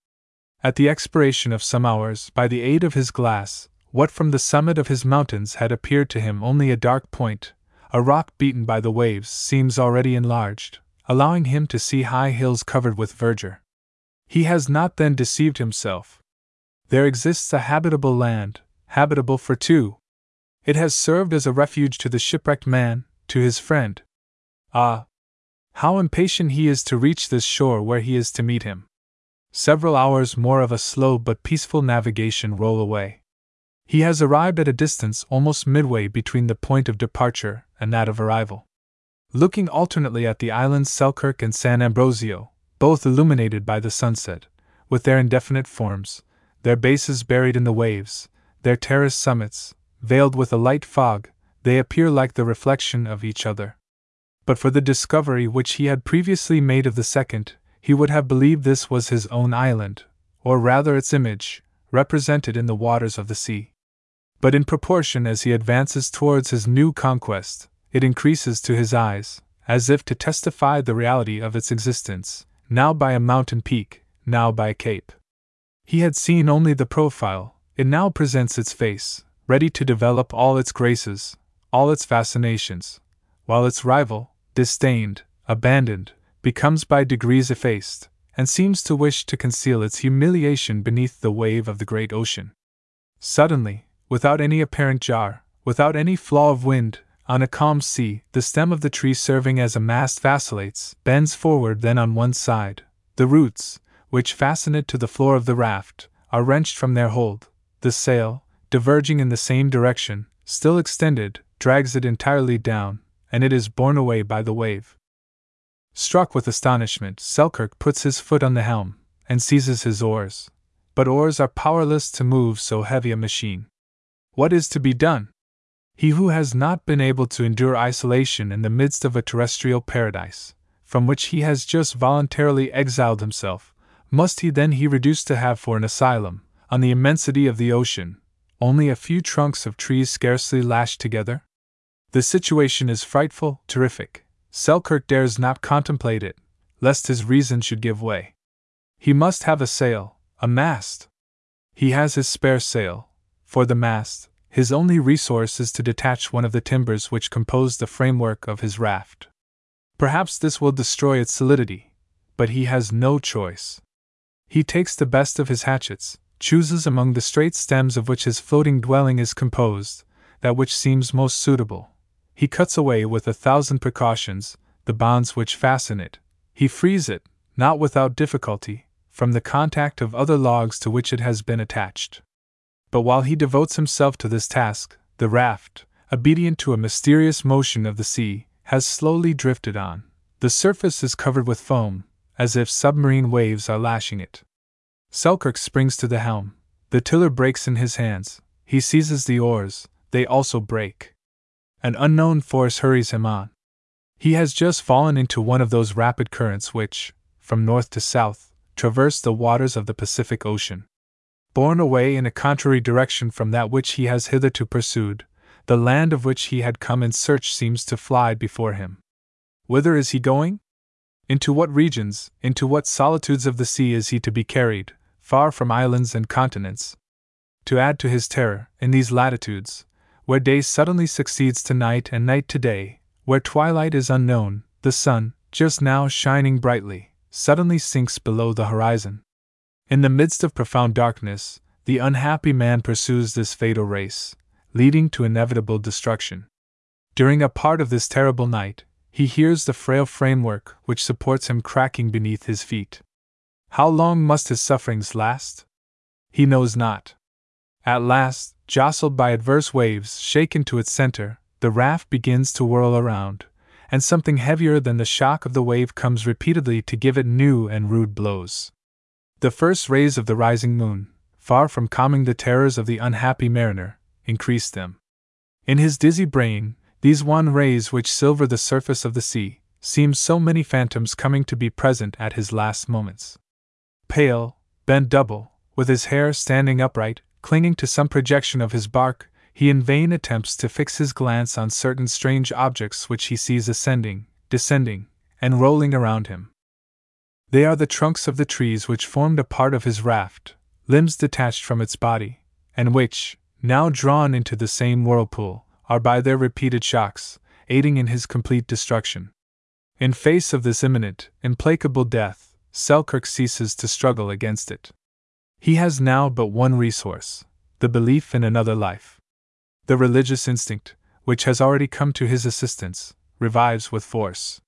At the expiration of some hours, by the aid of his glass, what from the summit of his mountains had appeared to him only a dark point, a rock beaten by the waves, seems already enlarged, allowing him to see high hills covered with verdure. He has not then deceived himself. There exists a habitable land, habitable for two. It has served as a refuge to the shipwrecked man, to his friend. Ah! How impatient he is to reach this shore where he is to meet him. Several hours more of a slow but peaceful navigation roll away. He has arrived at a distance almost midway between the point of departure and that of arrival. Looking alternately at the islands Selkirk and San Ambrosio, both illuminated by the sunset, with their indefinite forms, their bases buried in the waves, their terraced summits, veiled with a light fog, they appear like the reflection of each other. But for the discovery which he had previously made of the second, he would have believed this was his own island, or rather its image, represented in the waters of the sea but in proportion as he advances towards his new conquest, it increases to his eyes, as if to testify the reality of its existence, now by a mountain peak, now by a cape. He had seen only the profile, it now presents its face, ready to develop all its graces, all its fascinations, while its rival, disdained, abandoned, becomes by degrees effaced, and seems to wish to conceal its humiliation beneath the wave of the great ocean. Suddenly, without any apparent jar, without any flaw of wind, on a calm sea, the stem of the tree serving as a mast vacillates, bends forward then on one side. The roots, which fasten it to the floor of the raft, are wrenched from their hold. The sail, diverging in the same direction, still extended, drags it entirely down, and it is borne away by the wave. Struck with astonishment, Selkirk puts his foot on the helm, and seizes his oars. But oars are powerless to move so heavy a machine. What is to be done? He who has not been able to endure isolation in the midst of a terrestrial paradise, from which he has just voluntarily exiled himself, must he then he reduced to have for an asylum, on the immensity of the ocean, only a few trunks of trees scarcely lashed together? The situation is frightful, terrific. Selkirk dares not contemplate it, lest his reason should give way. He must have a sail, a mast. He has his spare sail, for the mast, his only resource is to detach one of the timbers which compose the framework of his raft. Perhaps this will destroy its solidity, but he has no choice. He takes the best of his hatchets, chooses among the straight stems of which his floating dwelling is composed, that which seems most suitable. He cuts away with a thousand precautions the bonds which fasten it. He frees it, not without difficulty, from the contact of other logs to which it has been attached. But while he devotes himself to this task, the raft, obedient to a mysterious motion of the sea, has slowly drifted on. The surface is covered with foam, as if submarine waves are lashing it. Selkirk springs to the helm. The tiller breaks in his hands. He seizes the oars, they also break. An unknown force hurries him on. He has just fallen into one of those rapid currents which, from north to south, traverse the waters of the Pacific Ocean. Borne away in a contrary direction from that which he has hitherto pursued, the land of which he had come in search seems to fly before him. Whither is he going? Into what regions, into what solitudes of the sea is he to be carried, far from islands and continents? To add to his terror, in these latitudes, where day suddenly succeeds to night and night to day, where twilight is unknown, the sun, just now shining brightly, suddenly sinks below the horizon. In the midst of profound darkness, the unhappy man pursues this fatal race, leading to inevitable destruction. During a part of this terrible night, he hears the frail framework which supports him cracking beneath his feet. How long must his sufferings last? He knows not. At last, jostled by adverse waves shaken to its center, the raft begins to whirl around, and something heavier than the shock of the wave comes repeatedly to give it new and rude blows. The first rays of the rising moon, far from calming the terrors of the unhappy mariner, increased them. In his dizzy brain, these wan rays which silver the surface of the sea, seem so many phantoms coming to be present at his last moments. Pale, bent double, with his hair standing upright, clinging to some projection of his bark, he in vain attempts to fix his glance on certain strange objects which he sees ascending, descending, and rolling around him. They are the trunks of the trees which formed a part of his raft, limbs detached from its body, and which, now drawn into the same whirlpool, are by their repeated shocks, aiding in his complete destruction. In face of this imminent, implacable death, Selkirk ceases to struggle against it. He has now but one resource the belief in another life. The religious instinct, which has already come to his assistance, revives with force.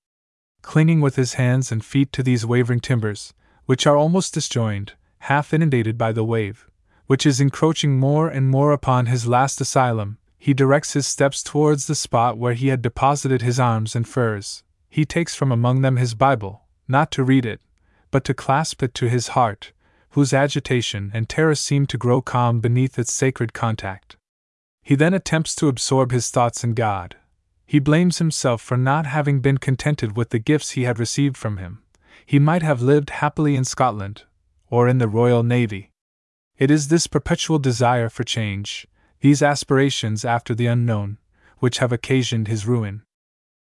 Clinging with his hands and feet to these wavering timbers, which are almost disjoined, half inundated by the wave, which is encroaching more and more upon his last asylum, he directs his steps towards the spot where he had deposited his arms and furs. He takes from among them his Bible, not to read it, but to clasp it to his heart, whose agitation and terror seem to grow calm beneath its sacred contact. He then attempts to absorb his thoughts in God. He blames himself for not having been contented with the gifts he had received from him. He might have lived happily in Scotland, or in the Royal Navy. It is this perpetual desire for change, these aspirations after the unknown, which have occasioned his ruin.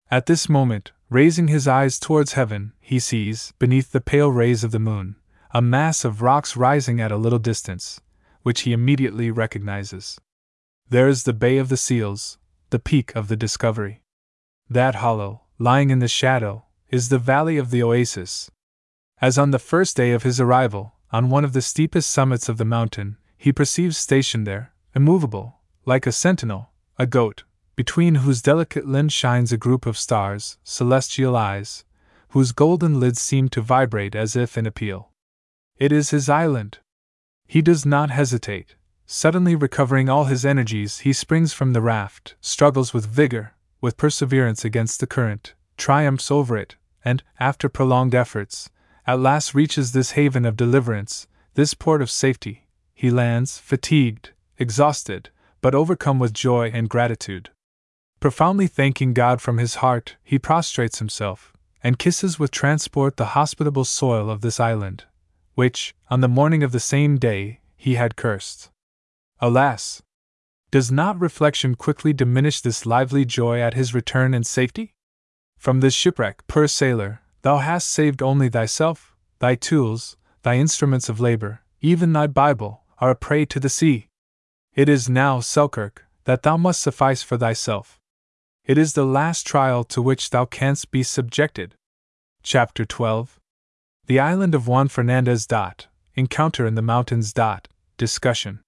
At this moment, raising his eyes towards heaven, he sees, beneath the pale rays of the moon, a mass of rocks rising at a little distance, which he immediately recognizes. There is the Bay of the Seals, the peak of the Discovery. That hollow, lying in the shadow, is the Valley of the Oasis. As on the first day of his arrival, on one of the steepest summits of the mountain, he perceives stationed there, immovable, like a sentinel, a goat, between whose delicate limbs shines a group of stars, celestial eyes, whose golden lids seem to vibrate as if in appeal. It is his island. He does not hesitate. Suddenly recovering all his energies, he springs from the raft, struggles with vigor, with perseverance against the current, triumphs over it, and, after prolonged efforts, at last reaches this haven of deliverance, this port of safety. He lands, fatigued, exhausted, but overcome with joy and gratitude. Profoundly thanking God from his heart, he prostrates himself, and kisses with transport the hospitable soil of this island, which, on the morning of the same day, he had cursed. Alas! Does not reflection quickly diminish this lively joy at his return and safety? From this shipwreck, poor sailor, thou hast saved only thyself, thy tools, thy instruments of labor, even thy Bible, are a prey to the sea. It is now, Selkirk, that thou must suffice for thyself. It is the last trial to which thou canst be subjected. Chapter 12 The Island of Juan Fernandez. Dot, encounter in the mountains. Dot, discussion.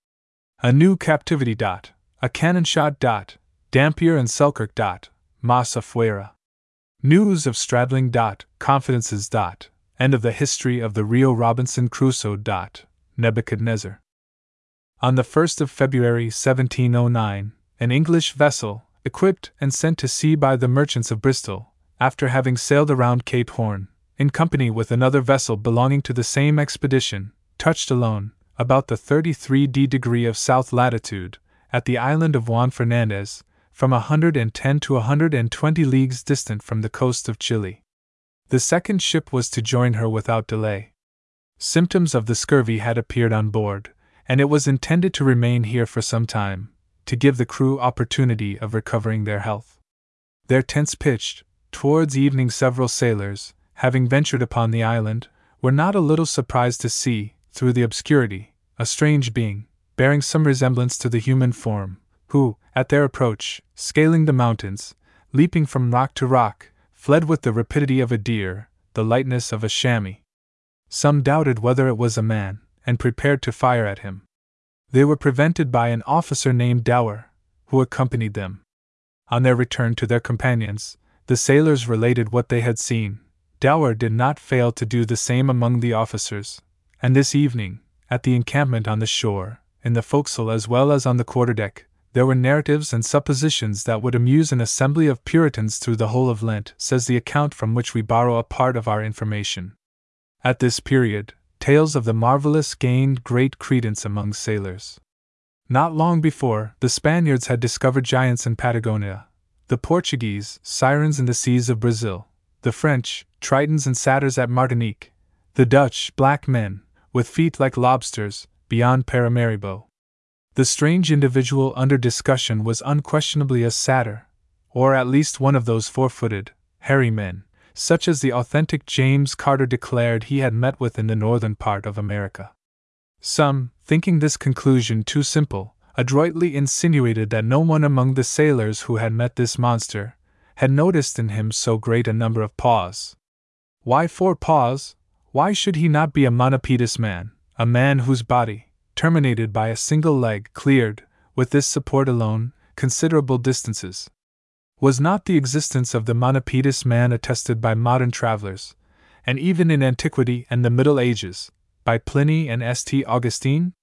A new captivity. Dot, a cannon shot. Dot, Dampier and Selkirk. Dot, Massa Fuera. News of Stradling. Dot, confidences. Dot, end of the history of the Real Robinson Crusoe. Dot, Nebuchadnezzar. On the 1st of February 1709, an English vessel, equipped and sent to sea by the merchants of Bristol, after having sailed around Cape Horn, in company with another vessel belonging to the same expedition, touched alone, about the 33d degree of south latitude, at the island of Juan Fernandez, from a 110 to a 120 leagues distant from the coast of Chile. The second ship was to join her without delay. Symptoms of the scurvy had appeared on board, and it was intended to remain here for some time, to give the crew opportunity of recovering their health. Their tents pitched, towards evening, several sailors, having ventured upon the island, were not a little surprised to see, through the obscurity, a strange being, bearing some resemblance to the human form, who, at their approach, scaling the mountains, leaping from rock to rock, fled with the rapidity of a deer, the lightness of a chamois. Some doubted whether it was a man, and prepared to fire at him. They were prevented by an officer named Dower, who accompanied them. On their return to their companions, the sailors related what they had seen. Dower did not fail to do the same among the officers, and this evening, at the encampment on the shore, in the forecastle as well as on the quarterdeck, there were narratives and suppositions that would amuse an assembly of Puritans through the whole of Lent, says the account from which we borrow a part of our information. At this period, tales of the marvelous gained great credence among sailors. Not long before, the Spaniards had discovered giants in Patagonia, the Portuguese, sirens in the seas of Brazil, the French, tritons and satyrs at Martinique, the Dutch, black men, with feet like lobsters, beyond Paramaribo. The strange individual under discussion was unquestionably a satyr, or at least one of those four footed, hairy men, such as the authentic James Carter declared he had met with in the northern part of America. Some, thinking this conclusion too simple, adroitly insinuated that no one among the sailors who had met this monster had noticed in him so great a number of paws. Why four paws? Why should he not be a monopedous man, a man whose body, terminated by a single leg, cleared, with this support alone, considerable distances? Was not the existence of the monopedous man attested by modern travelers, and even in antiquity and the Middle Ages, by Pliny and St. Augustine?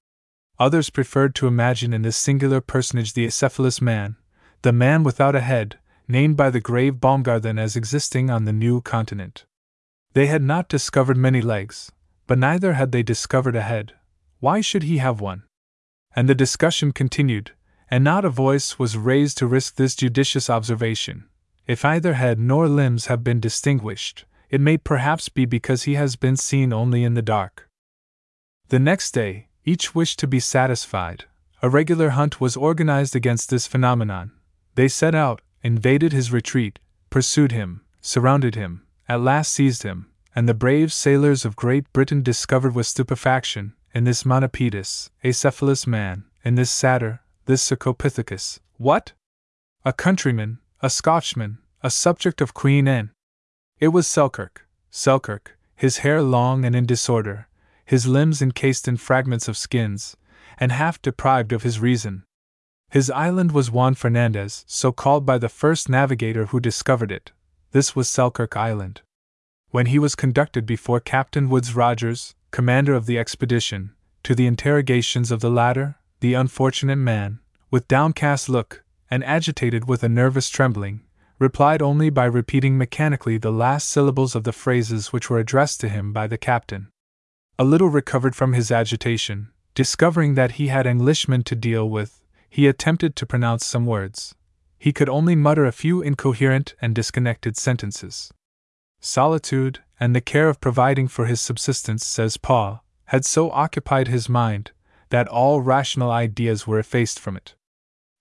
Others preferred to imagine in this singular personage the acephalous man, the man without a head, named by the grave Baumgarten as existing on the new continent. They had not discovered many legs, but neither had they discovered a head. Why should he have one? And the discussion continued, and not a voice was raised to risk this judicious observation. If either head nor limbs have been distinguished, it may perhaps be because he has been seen only in the dark. The next day, each wished to be satisfied. A regular hunt was organized against this phenomenon. They set out, invaded his retreat, pursued him, surrounded him, at last seized him, and the brave sailors of Great Britain discovered with stupefaction, in this monopedous, acephalous man, in this satyr, this Cercopithecus, what? A countryman, a Scotchman, a subject of Queen Anne. It was Selkirk, Selkirk, his hair long and in disorder, his limbs encased in fragments of skins, and half deprived of his reason. His island was Juan Fernandez, so called by the first navigator who discovered it. This was Selkirk Island. When he was conducted before Captain Woodes Rogers, commander of the expedition, to the interrogations of the latter, the unfortunate man, with downcast look, and agitated with a nervous trembling, replied only by repeating mechanically the last syllables of the phrases which were addressed to him by the captain. A little recovered from his agitation, discovering that he had Englishmen to deal with, he attempted to pronounce some words. He could only mutter a few incoherent and disconnected sentences. Solitude, and the care of providing for his subsistence, says Paul, had so occupied his mind that all rational ideas were effaced from it.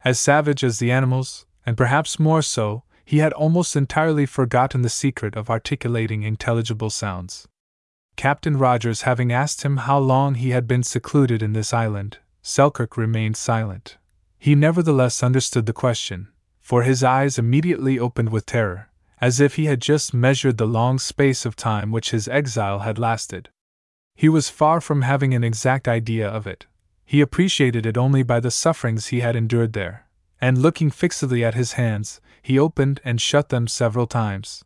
As savage as the animals, and perhaps more so, he had almost entirely forgotten the secret of articulating intelligible sounds. Captain Rogers having asked him how long he had been secluded in this island, Selkirk remained silent. He nevertheless understood the question, for his eyes immediately opened with terror, as if he had just measured the long space of time which his exile had lasted. He was far from having an exact idea of it. He appreciated it only by the sufferings he had endured there, and looking fixedly at his hands, he opened and shut them several times.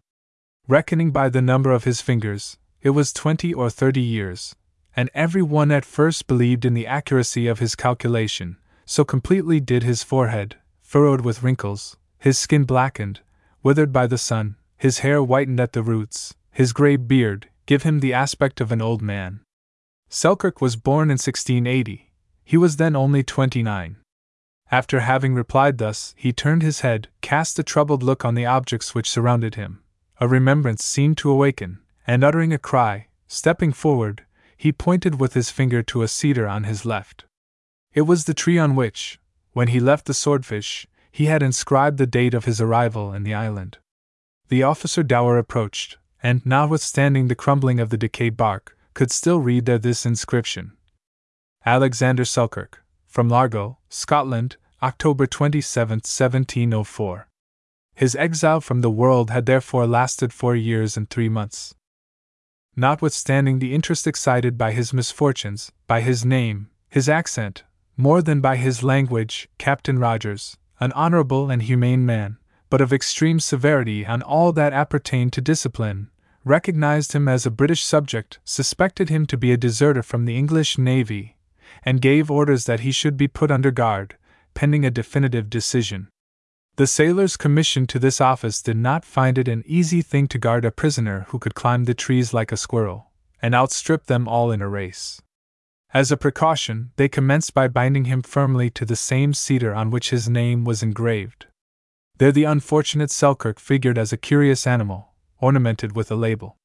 Reckoning by the number of his fingers, it was twenty or thirty years, and every one at first believed in the accuracy of his calculation, so completely did his forehead, furrowed with wrinkles, his skin blackened, withered by the sun, his hair whitened at the roots, his grey beard, give him the aspect of an old man. Selkirk was born in 1680. He was then only twenty nine. After having replied thus, he turned his head, cast a troubled look on the objects which surrounded him. A remembrance seemed to awaken, and uttering a cry, stepping forward, he pointed with his finger to a cedar on his left. It was the tree on which, when he left the swordfish, he had inscribed the date of his arrival in the island. The officer Dower approached, and, notwithstanding the crumbling of the decayed bark, could still read there this inscription Alexander Selkirk, from Largo, Scotland, October 27, 1704. His exile from the world had therefore lasted four years and three months. Notwithstanding the interest excited by his misfortunes, by his name, his accent, more than by his language, Captain Rogers, an honorable and humane man, but of extreme severity on all that appertained to discipline, recognized him as a British subject, suspected him to be a deserter from the English navy, and gave orders that he should be put under guard, pending a definitive decision. The sailors commissioned to this office did not find it an easy thing to guard a prisoner who could climb the trees like a squirrel, and outstrip them all in a race. As a precaution, they commenced by binding him firmly to the same cedar on which his name was engraved. There the unfortunate Selkirk figured as a curious animal, ornamented with a label.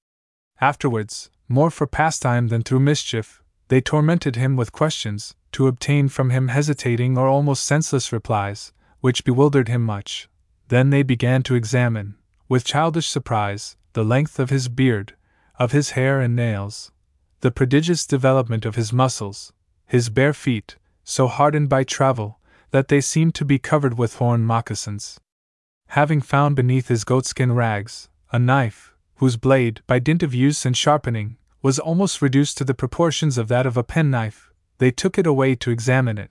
Afterwards, more for pastime than through mischief, they tormented him with questions, to obtain from him hesitating or almost senseless replies, which bewildered him much. Then they began to examine, with childish surprise, the length of his beard, of his hair and nails, the prodigious development of his muscles, his bare feet, so hardened by travel that they seemed to be covered with horn moccasins having found beneath his goatskin rags a knife, whose blade, by dint of use and sharpening, was almost reduced to the proportions of that of a penknife, they took it away to examine it.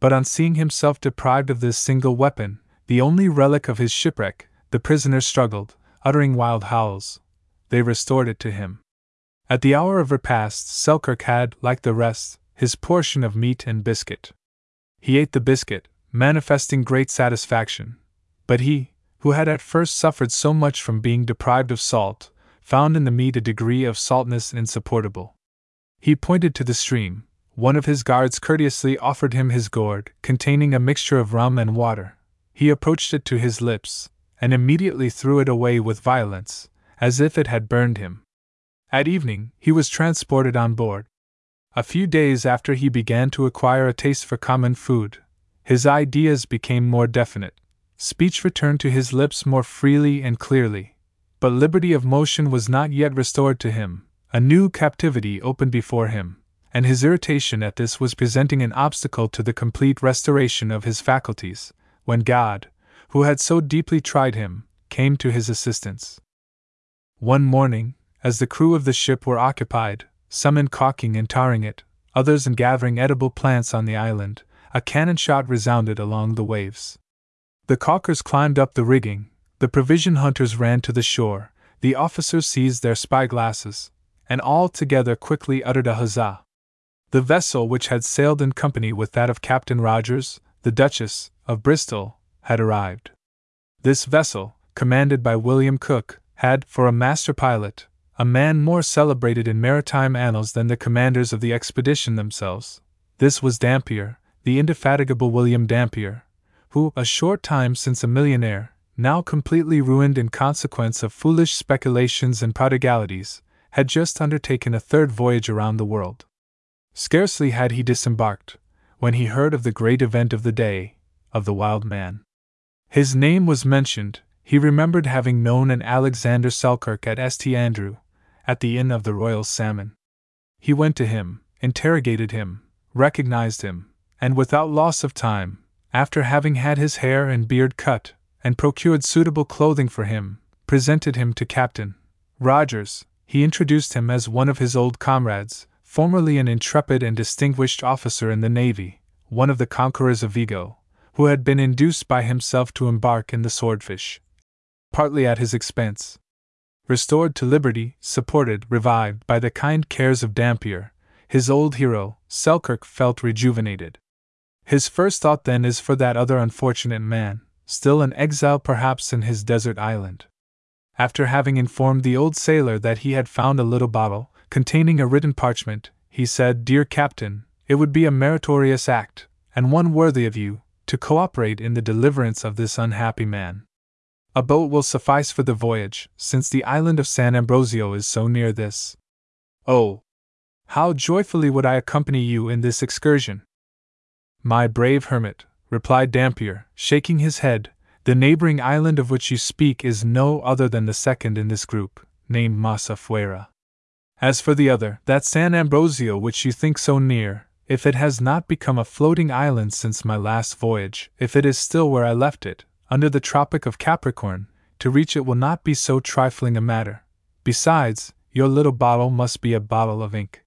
But on seeing himself deprived of this single weapon, the only relic of his shipwreck, the prisoner struggled, uttering wild howls. They restored it to him. At the hour of repast, Selkirk had, like the rest, his portion of meat and biscuit. He ate the biscuit, manifesting great satisfaction. But he, who had at first suffered so much from being deprived of salt, found in the meat a degree of saltness insupportable. He pointed to the stream. One of his guards courteously offered him his gourd, containing a mixture of rum and water. He approached it to his lips, and immediately threw it away with violence, as if it had burned him. At evening, he was transported on board. A few days after he began to acquire a taste for common food, his ideas became more definite. Speech returned to his lips more freely and clearly. But liberty of motion was not yet restored to him, a new captivity opened before him, and his irritation at this was presenting an obstacle to the complete restoration of his faculties, when God, who had so deeply tried him, came to his assistance. One morning, as the crew of the ship were occupied, some in caulking and tarring it, others in gathering edible plants on the island, a cannon shot resounded along the waves. The caulkers climbed up the rigging, the provision hunters ran to the shore, the officers seized their spyglasses, and all together quickly uttered a huzzah. The vessel which had sailed in company with that of Captain Rogers, the Duchess, of Bristol, had arrived. This vessel, commanded by William Cook, had for a master pilot a man more celebrated in maritime annals than the commanders of the expedition themselves. This was Dampier, the indefatigable William Dampier, who, a short time since a millionaire, now completely ruined in consequence of foolish speculations and prodigalities, had just undertaken a third voyage around the world. Scarcely had he disembarked, when he heard of the great event of the day, of the wild man. His name was mentioned, he remembered having known an Alexander Selkirk at St. Andrew, at the Inn of the Royal Salmon. He went to him, interrogated him, recognized him, and without loss of time, after having had his hair and beard cut, and procured suitable clothing for him, presented him to Captain Rogers. He introduced him as one of his old comrades, formerly an intrepid and distinguished officer in the Navy, one of the conquerors of Vigo, who had been induced by himself to embark in the Swordfish, partly at his expense. Restored to liberty, supported, revived by the kind cares of Dampier, his old hero, Selkirk felt rejuvenated. His first thought then is for that other unfortunate man, still an exile perhaps in his desert island. After having informed the old sailor that he had found a little bottle, containing a written parchment, he said, Dear Captain, it would be a meritorious act, and one worthy of you, to cooperate in the deliverance of this unhappy man. A boat will suffice for the voyage, since the island of San Ambrosio is so near this. Oh, how joyfully would I accompany you in this excursion! My brave hermit, replied Dampier, shaking his head, the neighboring island of which you speak is no other than the second in this group, named Masafuera. As for the other, that San Ambrosio which you think so near, if it has not become a floating island since my last voyage, if it is still where I left it, under the Tropic of Capricorn, to reach it will not be so trifling a matter. Besides, your little bottle must be a bottle of ink.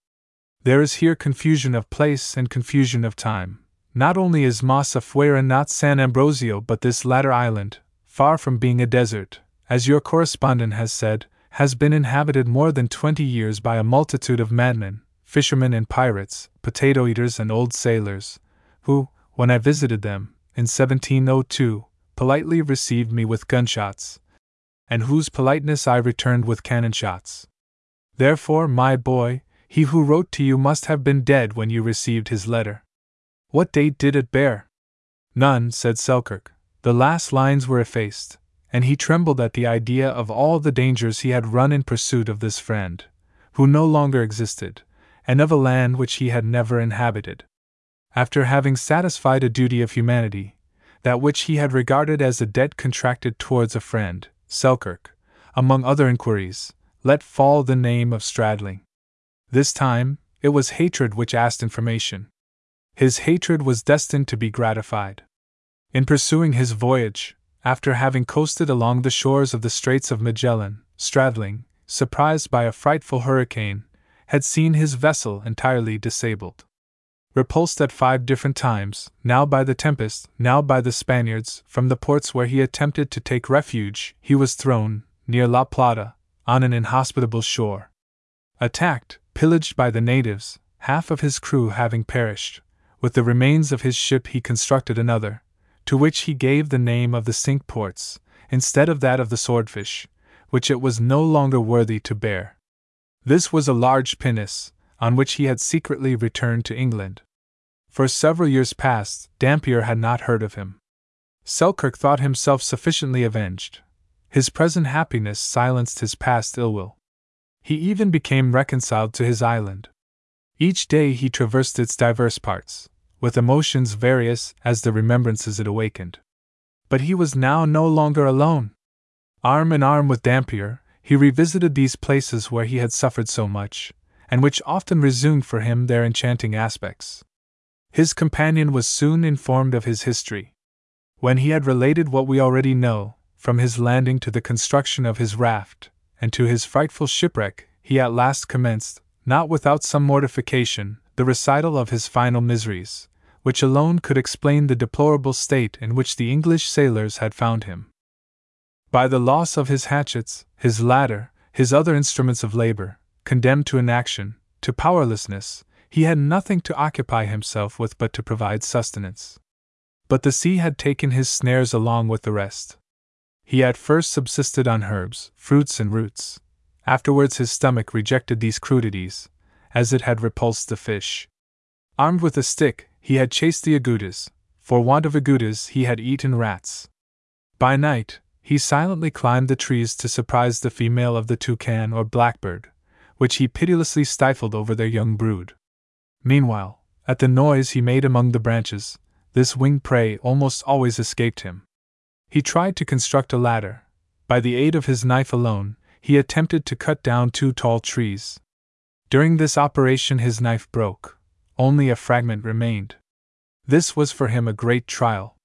There is here confusion of place and confusion of time. Not only is Masafuera not San Ambrosio, but this latter island, far from being a desert, as your correspondent has said, has been inhabited more than twenty years by a multitude of madmen, fishermen and pirates, potato eaters and old sailors, who, when I visited them, in 1702, politely received me with gunshots, and whose politeness I returned with cannon shots. Therefore, my boy, he who wrote to you must have been dead when you received his letter. What date did it bear? None, said Selkirk. The last lines were effaced, and he trembled at the idea of all the dangers he had run in pursuit of this friend, who no longer existed, and of a land which he had never inhabited. After having satisfied a duty of humanity, that which he had regarded as a debt contracted towards a friend, Selkirk, among other inquiries, let fall the name of Stradling. This time, it was hatred which asked information. His hatred was destined to be gratified. In pursuing his voyage, after having coasted along the shores of the Straits of Magellan, Stradling, surprised by a frightful hurricane, had seen his vessel entirely disabled. Repulsed at five different times, now by the tempest, now by the Spaniards, from the ports where he attempted to take refuge, he was thrown, near La Plata, on an inhospitable shore. Attacked, pillaged by the natives, half of his crew having perished, with the remains of his ship, he constructed another, to which he gave the name of the Cinque Ports, instead of that of the Swordfish, which it was no longer worthy to bear. This was a large pinnace, on which he had secretly returned to England. For several years past, Dampier had not heard of him. Selkirk thought himself sufficiently avenged. His present happiness silenced his past ill will. He even became reconciled to his island. Each day he traversed its diverse parts, with emotions various as the remembrances it awakened. But he was now no longer alone. Arm in arm with Dampier, he revisited these places where he had suffered so much, and which often resumed for him their enchanting aspects. His companion was soon informed of his history. When he had related what we already know, from his landing to the construction of his raft, and to his frightful shipwreck, he at last commenced, not without some mortification, the recital of his final miseries, which alone could explain the deplorable state in which the English sailors had found him. By the loss of his hatchets, his ladder, his other instruments of labor, condemned to inaction, to powerlessness, he had nothing to occupy himself with but to provide sustenance. But the sea had taken his snares along with the rest. He at first subsisted on herbs, fruits, and roots, Afterwards, his stomach rejected these crudities, as it had repulsed the fish. Armed with a stick, he had chased the agoutis, for want of agoutis, he had eaten rats. By night, he silently climbed the trees to surprise the female of the toucan or blackbird, which he pitilessly stifled over their young brood. Meanwhile, at the noise he made among the branches, this winged prey almost always escaped him. He tried to construct a ladder. By the aid of his knife alone, he attempted to cut down two tall trees. During this operation, his knife broke. Only a fragment remained. This was for him a great trial.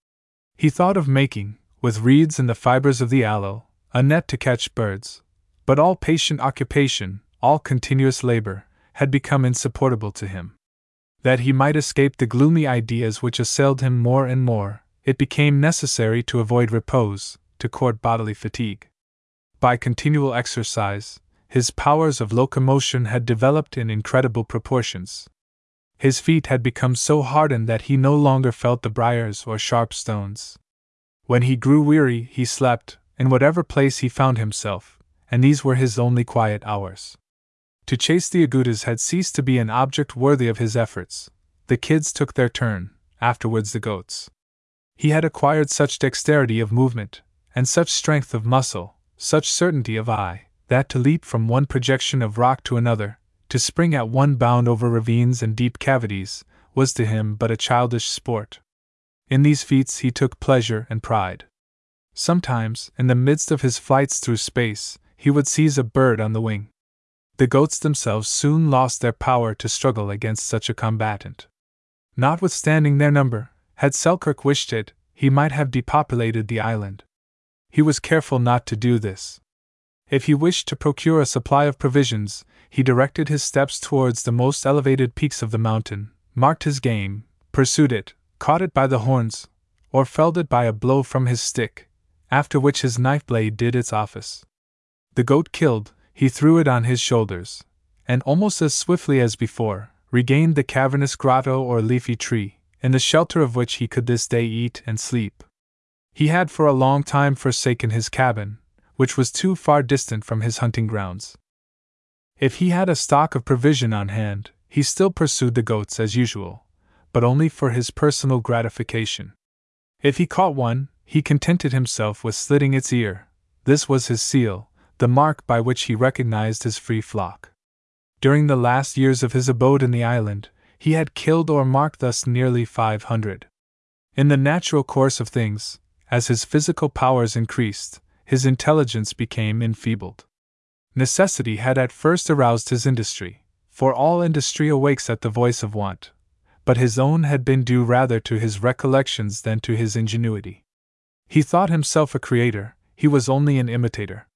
He thought of making, with reeds and the fibers of the aloe, a net to catch birds. But all patient occupation, all continuous labor, had become insupportable to him. That he might escape the gloomy ideas which assailed him more and more, it became necessary to avoid repose, to court bodily fatigue. By continual exercise, his powers of locomotion had developed in incredible proportions. His feet had become so hardened that he no longer felt the briars or sharp stones. When he grew weary, he slept, in whatever place he found himself, and these were his only quiet hours. To chase the agoutis had ceased to be an object worthy of his efforts. The kids took their turn, afterwards the goats. He had acquired such dexterity of movement, and such strength of muscle, such certainty of eye, that to leap from one projection of rock to another, to spring at one bound over ravines and deep cavities, was to him but a childish sport. In these feats he took pleasure and pride. Sometimes, in the midst of his flights through space, he would seize a bird on the wing. The goats themselves soon lost their power to struggle against such a combatant. Notwithstanding their number, had Selkirk wished it, he might have depopulated the island. He was careful not to do this. If he wished to procure a supply of provisions, he directed his steps towards the most elevated peaks of the mountain, marked his game, pursued it, caught it by the horns, or felled it by a blow from his stick, after which his knife blade did its office. The goat killed, he threw it on his shoulders, and almost as swiftly as before, regained the cavernous grotto or leafy tree, in the shelter of which he could this day eat and sleep. He had for a long time forsaken his cabin, which was too far distant from his hunting grounds. If he had a stock of provision on hand, he still pursued the goats as usual, but only for his personal gratification. If he caught one, he contented himself with slitting its ear. This was his seal, the mark by which he recognized his free flock. During the last years of his abode in the island, he had killed or marked thus nearly 500. In the natural course of things, as his physical powers increased, his intelligence became enfeebled. Necessity had at first aroused his industry, for all industry awakes at the voice of want, but his own had been due rather to his recollections than to his ingenuity. He thought himself a creator, he was only an imitator.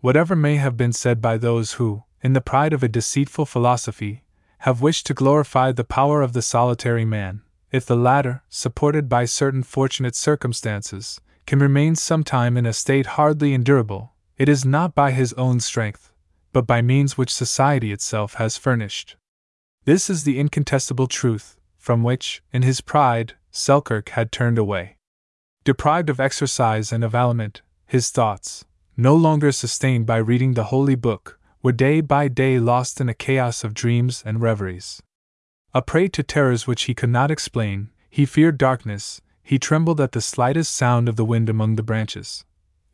Whatever may have been said by those who, in the pride of a deceitful philosophy, have wished to glorify the power of the solitary man, if the latter, supported by certain fortunate circumstances, can remain some time in a state hardly endurable, it is not by his own strength, but by means which society itself has furnished. This is the incontestable truth, from which, in his pride, Selkirk had turned away. Deprived of exercise and of aliment, his thoughts, no longer sustained by reading the Holy Book, were day by day lost in a chaos of dreams and reveries. A prey to terrors which he could not explain, he feared darkness, he trembled at the slightest sound of the wind among the branches.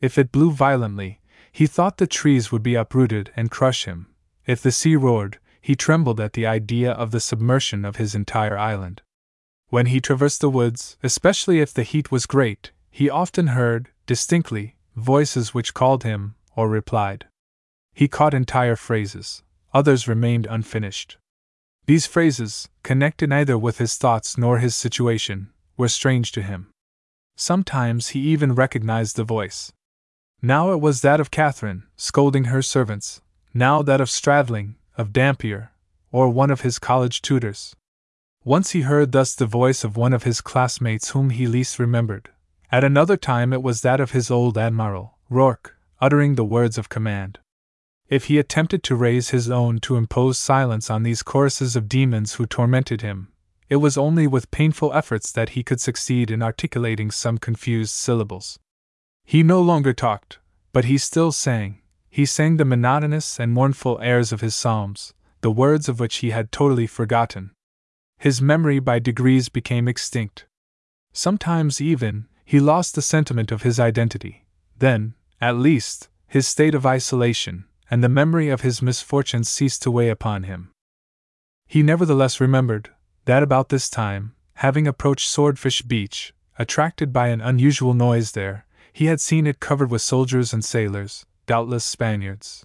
If it blew violently, he thought the trees would be uprooted and crush him. If the sea roared, he trembled at the idea of the submersion of his entire island. When he traversed the woods, especially if the heat was great, he often heard, distinctly, voices which called him, or replied. He caught entire phrases, others remained unfinished. These phrases, connected neither with his thoughts nor his situation, were strange to him. Sometimes he even recognized the voice. Now it was that of Catherine, scolding her servants, now that of Stradling, of Dampier, or one of his college tutors. Once he heard thus the voice of one of his classmates whom he least remembered, at another time it was that of his old admiral, Rooke, uttering the words of command. If he attempted to raise his own to impose silence on these choruses of demons who tormented him, it was only with painful efforts that he could succeed in articulating some confused syllables. He no longer talked, but he still sang. He sang the monotonous and mournful airs of his psalms, the words of which he had totally forgotten. His memory by degrees became extinct. Sometimes, even, he lost the sentiment of his identity. Then, at least, his state of isolation, and the memory of his misfortunes ceased to weigh upon him. He nevertheless remembered that about this time, having approached Swordfish Beach, attracted by an unusual noise there, he had seen it covered with soldiers and sailors, doubtless Spaniards.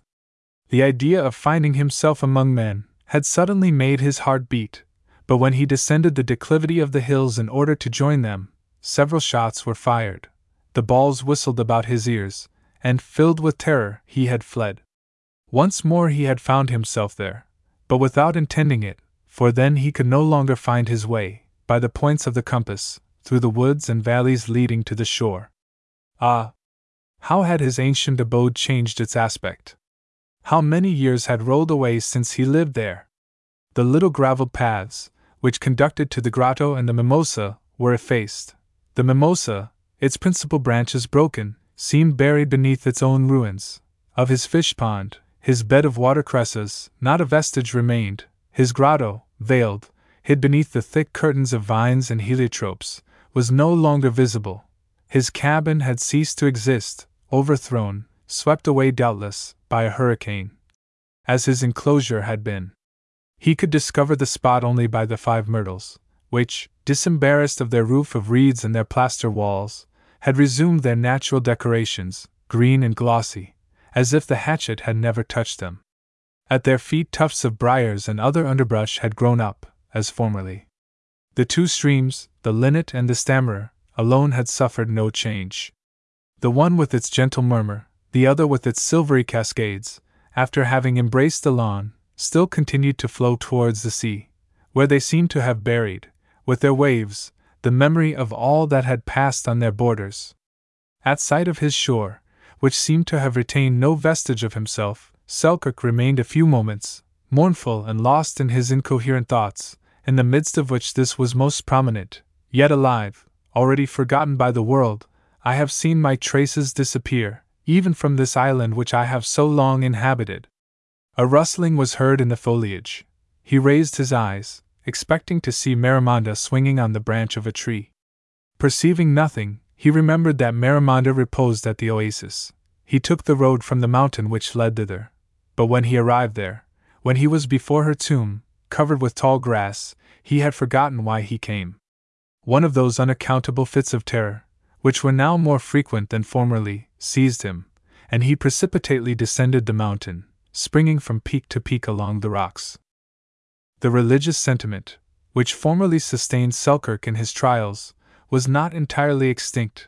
The idea of finding himself among men had suddenly made his heart beat, but when he descended the declivity of the hills in order to join them, Several shots were fired, the balls whistled about his ears, and, filled with terror, he had fled. Once more he had found himself there, but without intending it, for then he could no longer find his way, by the points of the compass, through the woods and valleys leading to the shore. Ah! How had his ancient abode changed its aspect? How many years had rolled away since he lived there? The little gravelled paths, which conducted to the grotto and the mimosa, were effaced. The mimosa, its principal branches broken, seemed buried beneath its own ruins. Of his fish pond, his bed of watercresses, not a vestige remained. His grotto, veiled, hid beneath the thick curtains of vines and heliotropes, was no longer visible. His cabin had ceased to exist, overthrown, swept away doubtless, by a hurricane. As his enclosure had been. He could discover the spot only by the five myrtles, which, disembarrassed of their roof of reeds and their plaster walls, had resumed their natural decorations, green and glossy, as if the hatchet had never touched them. At their feet, tufts of briars and other underbrush had grown up, as formerly. The two streams, the linnet and the stammerer, alone had suffered no change. The one with its gentle murmur, the other with its silvery cascades, after having embraced the lawn, still continued to flow towards the sea, where they seemed to have buried, with their waves, the memory of all that had passed on their borders. At sight of his shore, which seemed to have retained no vestige of himself, Selkirk remained a few moments, mournful and lost in his incoherent thoughts, in the midst of which this was most prominent, yet alive, already forgotten by the world. I have seen my traces disappear, even from this island which I have so long inhabited. A rustling was heard in the foliage. He raised his eyes, expecting to see Marimonda swinging on the branch of a tree. Perceiving nothing, he remembered that Marimonda reposed at the oasis. He took the road from the mountain which led thither. But when he arrived there, when he was before her tomb, covered with tall grass, he had forgotten why he came. One of those unaccountable fits of terror, which were now more frequent than formerly, seized him, and he precipitately descended the mountain, springing from peak to peak along the rocks. The religious sentiment, which formerly sustained Selkirk in his trials, was not entirely extinct,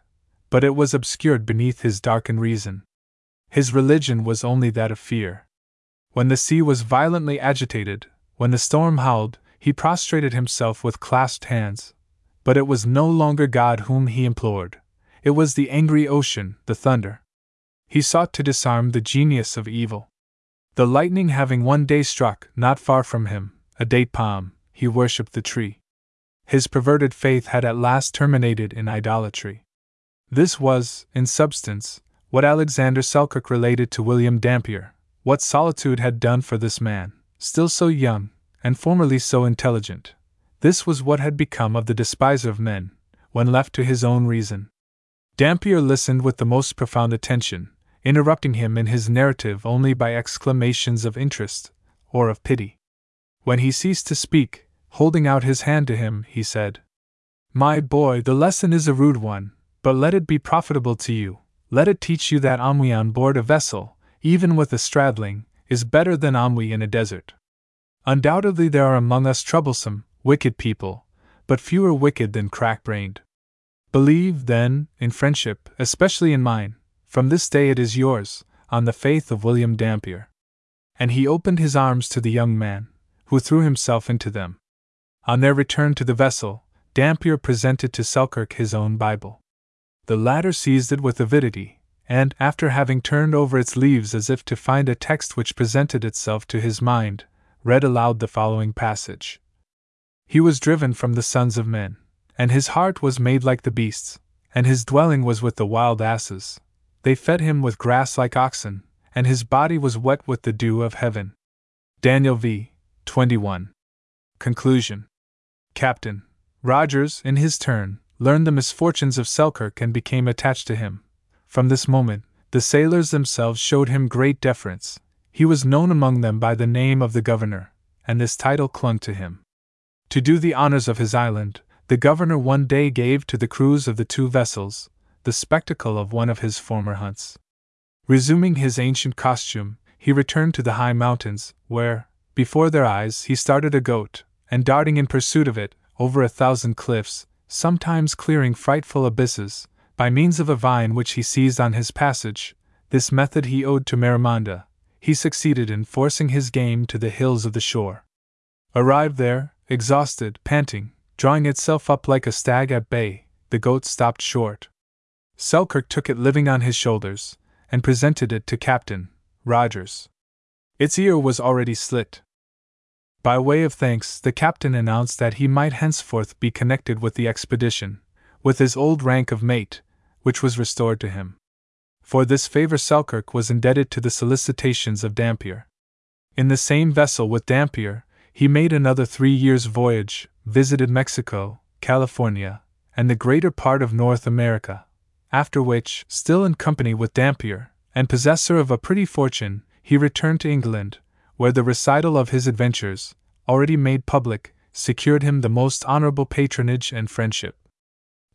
but it was obscured beneath his darkened reason. His religion was only that of fear. When the sea was violently agitated, when the storm howled, he prostrated himself with clasped hands. But it was no longer God whom he implored, it was the angry ocean, the thunder. He sought to disarm the genius of evil. The lightning having one day struck, not far from him, a date palm, he worshipped the tree. His perverted faith had at last terminated in idolatry. This was, in substance, what Alexander Selkirk related to William Dampier, what solitude had done for this man, still so young, and formerly so intelligent. This was what had become of the despiser of men, when left to his own reason. Dampier listened with the most profound attention, interrupting him in his narrative only by exclamations of interest or of pity. When he ceased to speak, holding out his hand to him, he said, My boy, the lesson is a rude one, but let it be profitable to you. Let it teach you that ennui on board a vessel, even with a Stradling, is better than ennui in a desert. Undoubtedly, there are among us troublesome, wicked people, but fewer wicked than crack brained. Believe, then, in friendship, especially in mine. From this day it is yours, on the faith of William Dampier. And he opened his arms to the young man who threw himself into them. On their return to the vessel, Dampier presented to Selkirk his own Bible. The latter seized it with avidity, and, after having turned over its leaves as if to find a text which presented itself to his mind, read aloud the following passage He was driven from the sons of men, and his heart was made like the beasts, and his dwelling was with the wild asses. They fed him with grass like oxen, and his body was wet with the dew of heaven. Daniel v. 21. Conclusion Captain Rogers, in his turn, learned the misfortunes of Selkirk and became attached to him. From this moment, the sailors themselves showed him great deference. He was known among them by the name of the Governor, and this title clung to him. To do the honors of his island, the Governor one day gave to the crews of the two vessels the spectacle of one of his former hunts. Resuming his ancient costume, he returned to the high mountains, where, before their eyes, he started a goat, and darting in pursuit of it, over a thousand cliffs, sometimes clearing frightful abysses, by means of a vine which he seized on his passage, this method he owed to Marimonda, he succeeded in forcing his game to the hills of the shore. Arrived there, exhausted, panting, drawing itself up like a stag at bay, the goat stopped short. Selkirk took it living on his shoulders, and presented it to Captain Rogers. Its ear was already slit. By way of thanks, the captain announced that he might henceforth be connected with the expedition, with his old rank of mate, which was restored to him. For this favor Selkirk was indebted to the solicitations of Dampier. In the same vessel with Dampier, he made another three years' voyage, visited Mexico, California, and the greater part of North America, after which, still in company with Dampier, and possessor of a pretty fortune, he returned to England, where the recital of his adventures, already made public, secured him the most honorable patronage and friendship.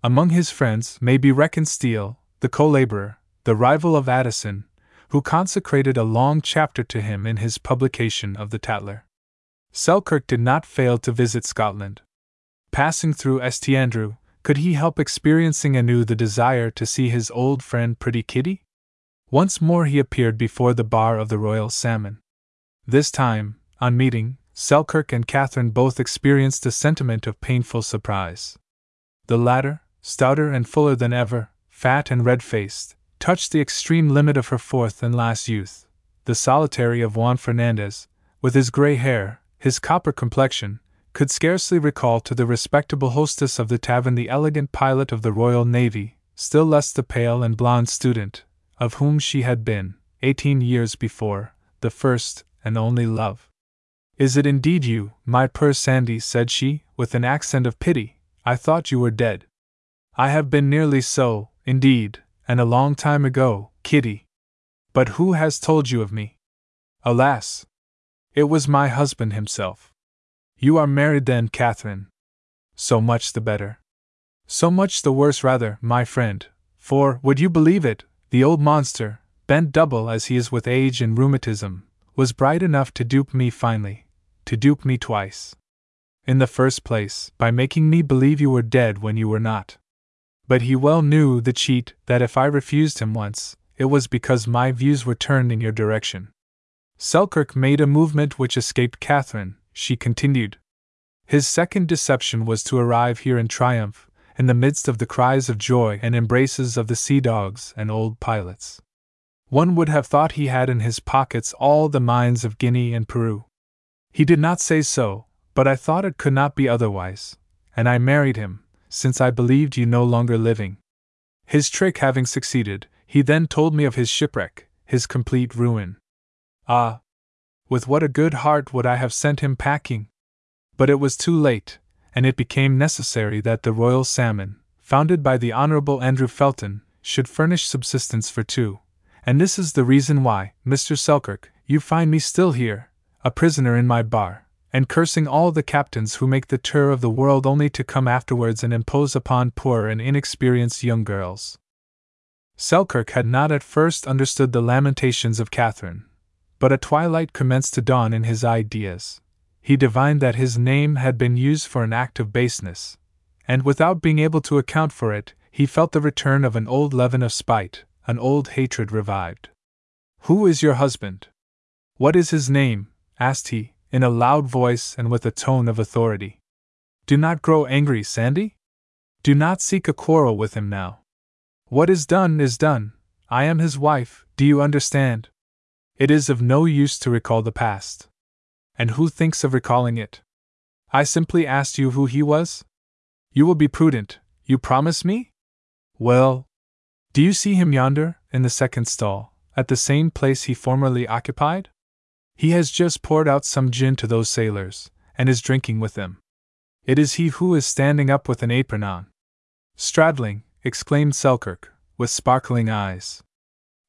Among his friends may be reckoned Steele, the co laborer, the rival of Addison, who consecrated a long chapter to him in his publication of the Tatler. Selkirk did not fail to visit Scotland. Passing through St. Andrew, could he help experiencing anew the desire to see his old friend Pretty Kitty? Once more he appeared before the bar of the Royal Salmon. This time, on meeting, Selkirk and Catherine both experienced a sentiment of painful surprise. The latter, stouter and fuller than ever, fat and red faced, touched the extreme limit of her fourth and last youth. The solitary of Juan Fernandez, with his gray hair, his copper complexion, could scarcely recall to the respectable hostess of the tavern the elegant pilot of the Royal Navy, still less the pale and blonde student, of whom she had been, eighteen years before, the first and only love. Is it indeed you, my poor Sandy? said she, with an accent of pity. I thought you were dead. I have been nearly so, indeed, and a long time ago, Kitty. But who has told you of me? Alas! It was my husband himself. You are married then, Catherine. So much the better. So much the worse, rather, my friend, for, would you believe it, the old monster, bent double as he is with age and rheumatism, was bright enough to dupe me finely, to dupe me twice. In the first place, by making me believe you were dead when you were not. But he well knew, the cheat, that if I refused him once, it was because my views were turned in your direction. Selkirk made a movement which escaped Catherine, she continued. His second deception was to arrive here in triumph, in the midst of the cries of joy and embraces of the sea dogs and old pilots. One would have thought he had in his pockets all the mines of Guinea and Peru. He did not say so, but I thought it could not be otherwise, and I married him, since I believed you no longer living. His trick having succeeded, he then told me of his shipwreck, his complete ruin. Ah! With what a good heart would I have sent him packing! But it was too late, and it became necessary that the Royal Salmon, founded by the Honorable Andrew Felton, should furnish subsistence for two. And this is the reason why, Mr. Selkirk, you find me still here, a prisoner in my bar and cursing all the captains who make the tour of the world only to come afterwards and impose upon poor and inexperienced young girls. Selkirk had not at first understood the lamentations of Catherine, but a twilight commenced to dawn in his ideas. He divined that his name had been used for an act of baseness, and without being able to account for it, he felt the return of an old leaven of spite, an old hatred revived. Who is your husband? What is his name? asked he, in a loud voice and with a tone of authority. Do not grow angry, Sandy. Do not seek a quarrel with him now. What is done is done. I am his wife, do you understand? It is of no use to recall the past. And who thinks of recalling it? I simply asked you who he was? You will be prudent, you promise me? Well, do you see him yonder, in the second stall, at the same place he formerly occupied? He has just poured out some gin to those sailors, and is drinking with them. It is he who is standing up with an apron on. Stradling, exclaimed Selkirk, with sparkling eyes.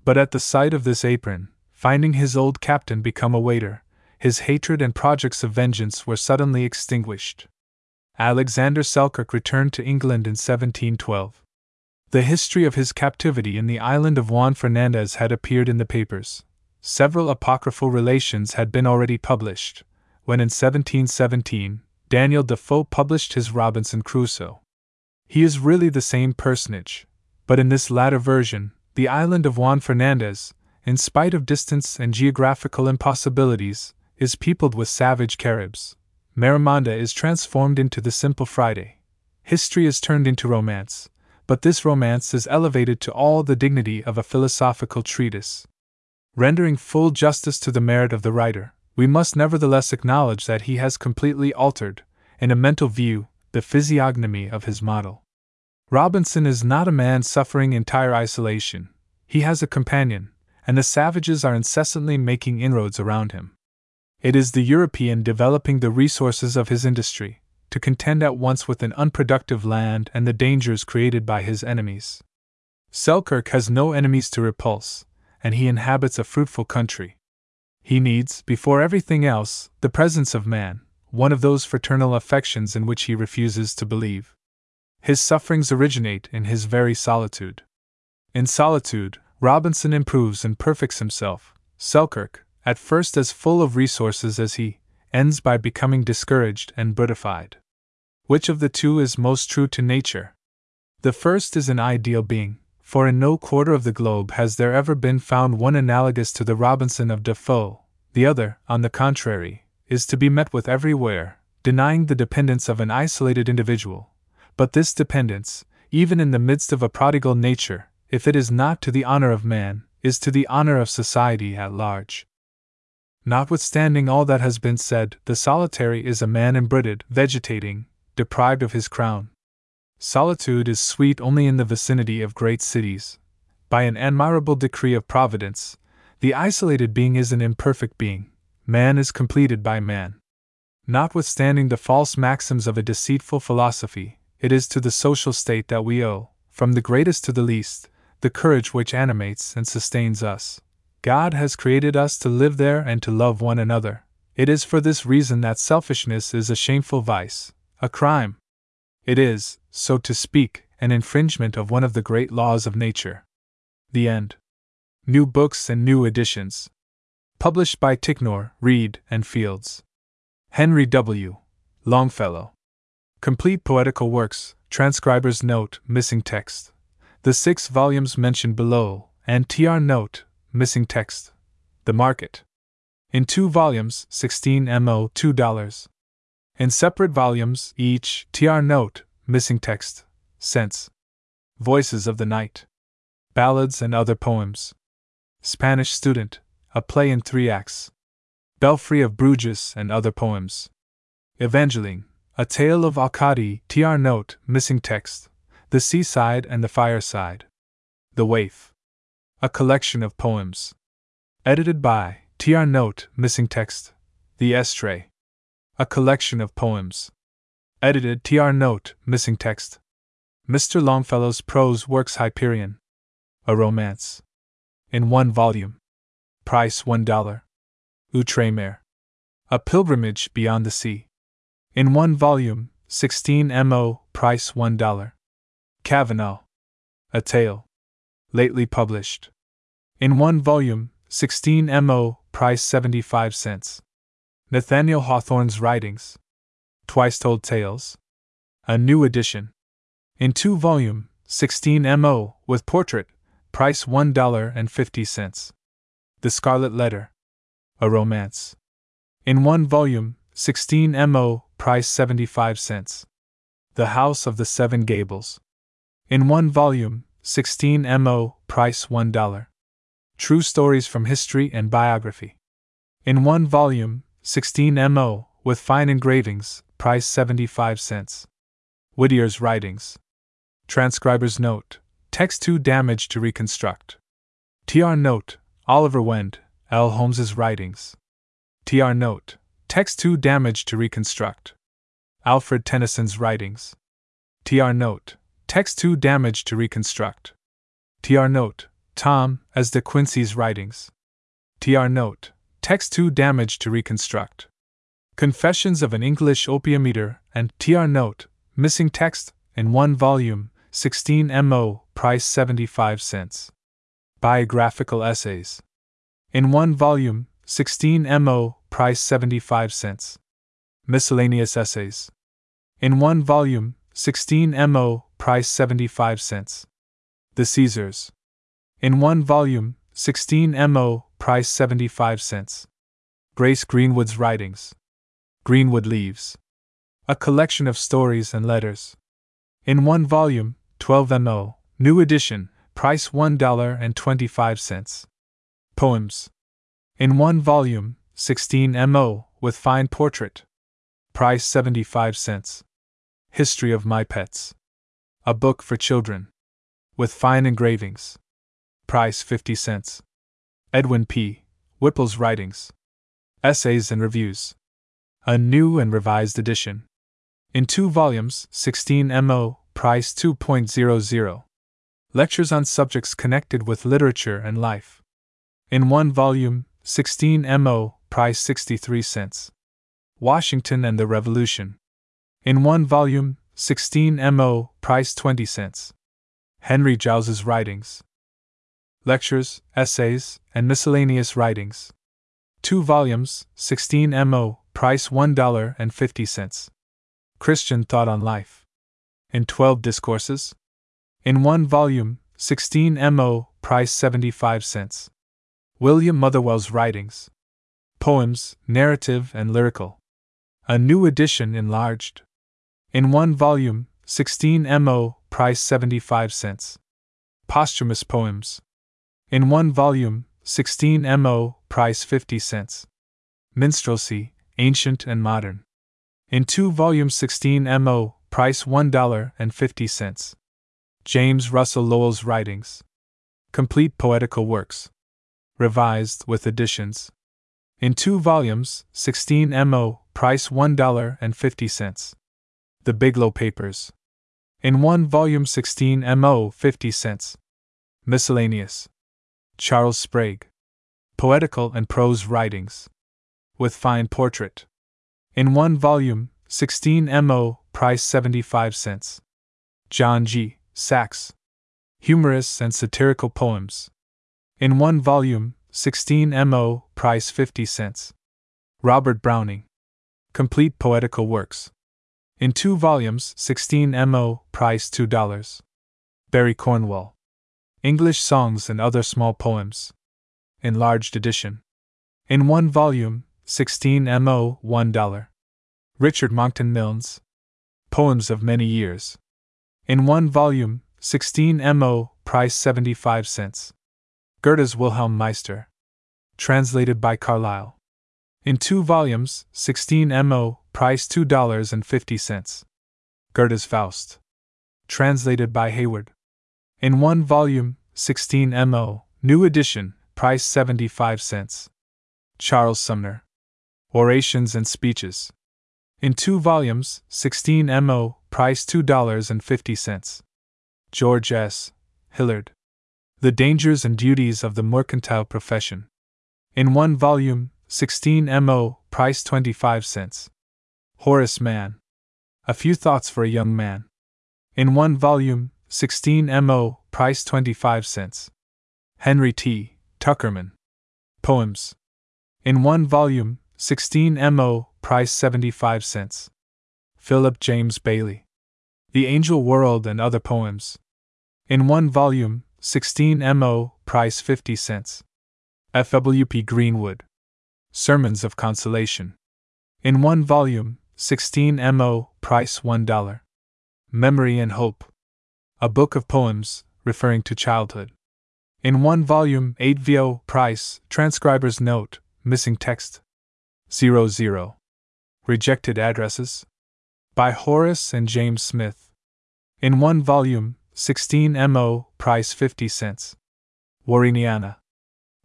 But at the sight of this apron, finding his old captain become a waiter, his hatred and projects of vengeance were suddenly extinguished. Alexander Selkirk returned to England in 1712. The history of his captivity in the island of Juan Fernandez had appeared in the papers, several apocryphal relations had been already published, when in 1717 Daniel Defoe published his Robinson Crusoe. He is really the same personage, But in this latter version, the island of Juan Fernandez, in spite of distance and geographical impossibilities, is peopled with savage Caribs. Marimonda is transformed into the simple Friday. History is turned into romance, but this romance is elevated to all the dignity of a philosophical treatise. Rendering full justice to the merit of the writer, we must nevertheless acknowledge that he has completely altered, in a mental view, the physiognomy of his model. Robinson is not a man suffering entire isolation, he has a companion, and the savages are incessantly making inroads around him. It is the European developing the resources of his industry, to contend at once with an unproductive land and the dangers created by his enemies. Selkirk has no enemies to repulse, and he inhabits a fruitful country. He needs, before everything else, the presence of man, one of those fraternal affections in which he refuses to believe. His sufferings originate in his very solitude. In solitude, Robinson improves and perfects himself. Selkirk, at first as full of resources as he, ends by becoming discouraged and brutified. Which of the two is most true to nature? The first is an ideal being, for in no quarter of the globe has there ever been found one analogous to the Robinson of Defoe. The other, on the contrary, is to be met with everywhere, denying the dependence of an isolated individual. But this dependence, even in the midst of a prodigal nature, if it is not to the honor of man, is to the honor of society at large. Notwithstanding all that has been said, the solitary is a man embrittled, vegetating, deprived of his crown. Solitude is sweet only in the vicinity of great cities. By an admirable decree of Providence, the isolated being is an imperfect being, man is completed by man. Notwithstanding the false maxims of a deceitful philosophy, it is to the social state that we owe, from the greatest to the least, the courage which animates and sustains us. God has created us to live there and to love one another. It is for this reason that selfishness is a shameful vice, a crime. It is, so to speak, an infringement of one of the great laws of nature. The end. New books and new editions. Published by Ticknor, Reed, and Fields. Henry W. Longfellow. Complete Poetical Works, Transcriber's Note, Missing Text. The six volumes mentioned below, and TR Note, missing text. The market. In two volumes, 16 MO, $2. In separate volumes, each, TR note, missing text, cents. Voices of the Night. Ballads and Other Poems. Spanish Student, a play in three acts. Belfry of Bruges and Other Poems. Evangeline, a tale of Acadie, TR note, missing text, the seaside and the fireside. The Waif. A collection of poems. Edited by T.R. Note, missing text. The Estray. A collection of poems. Edited T.R. Note, missing text. Mr. Longfellow's prose works Hyperion. A romance. In one volume. Price one dollar. Outremer. A pilgrimage beyond the sea. In one volume, 16 MO, price one dollar. Kavanagh. A tale lately published. In one volume, 16 MO, price 75 cents. Nathaniel Hawthorne's Writings. Twice Told Tales. A new edition. In two volume, 16 MO, with portrait, price $1.50. The Scarlet Letter. A romance. In one volume, 16 MO, price 75 cents. The House of the Seven Gables. In one volume, 16 MO, price $1. True Stories from History and Biography. In one volume, 16 MO, with fine engravings, price 75 cents. Whittier's Writings. Transcriber's Note. Text too damaged to reconstruct. TR Note. Oliver Wend, L. Holmes's Writings. TR Note. Text too damaged to reconstruct. Alfred Tennyson's Writings. TR Note. Text too damaged to reconstruct. TR note, Tom, as De Quincey's writings. TR note, text too damaged to reconstruct. Confessions of an English opium eater, and TR note, missing text, in one volume, 16 MO, price 75 cents. Biographical essays. In one volume, 16 MO, price 75 cents. Miscellaneous essays. In one volume, 16 MO, price 75 cents. The Caesars. In one volume, 16 MO, price 75 cents. Grace Greenwood's Writings. Greenwood Leaves. A collection of stories and letters. In one volume, 12 MO, new edition, price $1.25. Poems. In one volume, 16 MO, with fine portrait. Price 75 cents. History of My Pets. A book for children. With fine engravings. Price 50 cents. Edwin P. Whipple's Writings. Essays and Reviews. A new and revised edition. In two volumes, 16 MO, price 2.00. Lectures on subjects connected with literature and life. In one volume, 16 MO, price 63 cents. Washington and the Revolution. In one volume, 16 MO, price 20 cents. Henry Giles's Writings. Lectures, Essays, and Miscellaneous Writings. Two volumes, 16 MO, price $1.50. Christian Thought on Life. In 12 discourses. In one volume, 16 MO, price 75 cents. William Motherwell's Writings. Poems, Narrative, and Lyrical. A new edition enlarged. In one volume, 16 MO, price 75 cents. Posthumous Poems. In one volume, 16 MO, price 50 cents. Minstrelsy, Ancient and Modern. In two volumes, 16 MO, price $1.50. James Russell Lowell's Writings. Complete Poetical Works revised with additions. In two volumes, 16 MO, price $1.50. The Biglow Papers. In one volume, 16 MO, 50 cents. Miscellaneous. Charles Sprague. Poetical and Prose Writings. With fine portrait. In one volume, 16 MO, price 75 cents. John G. Saxe. Humorous and satirical poems. In one volume, 16 MO, price 50 cents. Robert Browning. Complete Poetical Works. In two volumes, 16 MO, price $2. Barry Cornwall. English Songs and Other Small Poems. Enlarged edition. In one volume, 16 MO, $1. Richard Monckton Milnes. Poems of Many Years. In one volume, 16 MO, price 75 cents. Goethe's Wilhelm Meister. Translated by Carlyle. In two volumes, 16 MO, price $2.50. Goethe's Faust. Translated by Hayward. In one volume, 16 MO, new edition, price 75 cents. Charles Sumner. Orations and Speeches. In two volumes, 16 MO, price $2.50. George S. Hillard. The Dangers and Duties of the Mercantile Profession. In one volume, 16 MO, price 25 cents. Horace Mann. A Few Thoughts for a Young Man. In one volume, 16 MO, price 25 cents. Henry T. Tuckerman. Poems. In one volume, 16 MO, price 75 cents. Philip James Bailey. The Angel World and Other Poems. In one volume, 16 MO, price 50 cents. F.W.P. Greenwood. Sermons of Consolation. In one volume, 16 MO, price $1. Memory and Hope. A book of poems, referring to childhood. In one volume, 8 VO, price, transcriber's note, missing text. 00. Rejected Addresses. By Horace and James Smith. In one volume, 16 MO, price 50 cents. Warreniana.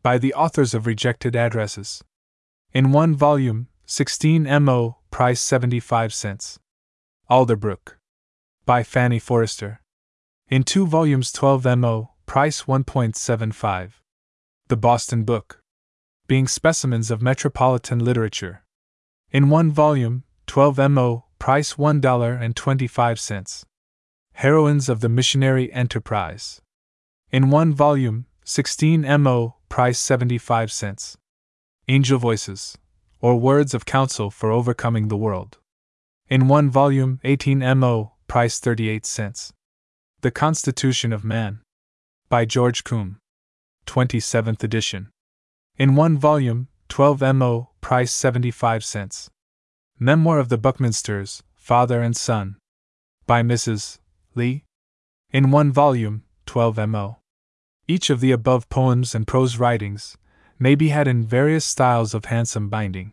By the authors of Rejected Addresses. In one volume, 16 MO, price 75 cents. Alderbrook. By Fanny Forrester. In two volumes, 12 MO, price 1.75. The Boston Book. Being specimens of metropolitan literature. In one volume, 12 MO, price $1.25. Heroines of the Missionary Enterprise. In one volume, 16 MO, price 75 cents. Angel Voices, or Words of Counsel for Overcoming the World. In one volume, 18 MO, price 38 cents. The Constitution of Man. By George Combe. 27th edition. In one volume, 12 mo, price 75 cents. Memoir of the Buckminsters, Father and Son. By Mrs. Lee. In one volume, 12 mo. Each of the above poems and prose writings may be had in various styles of handsome binding.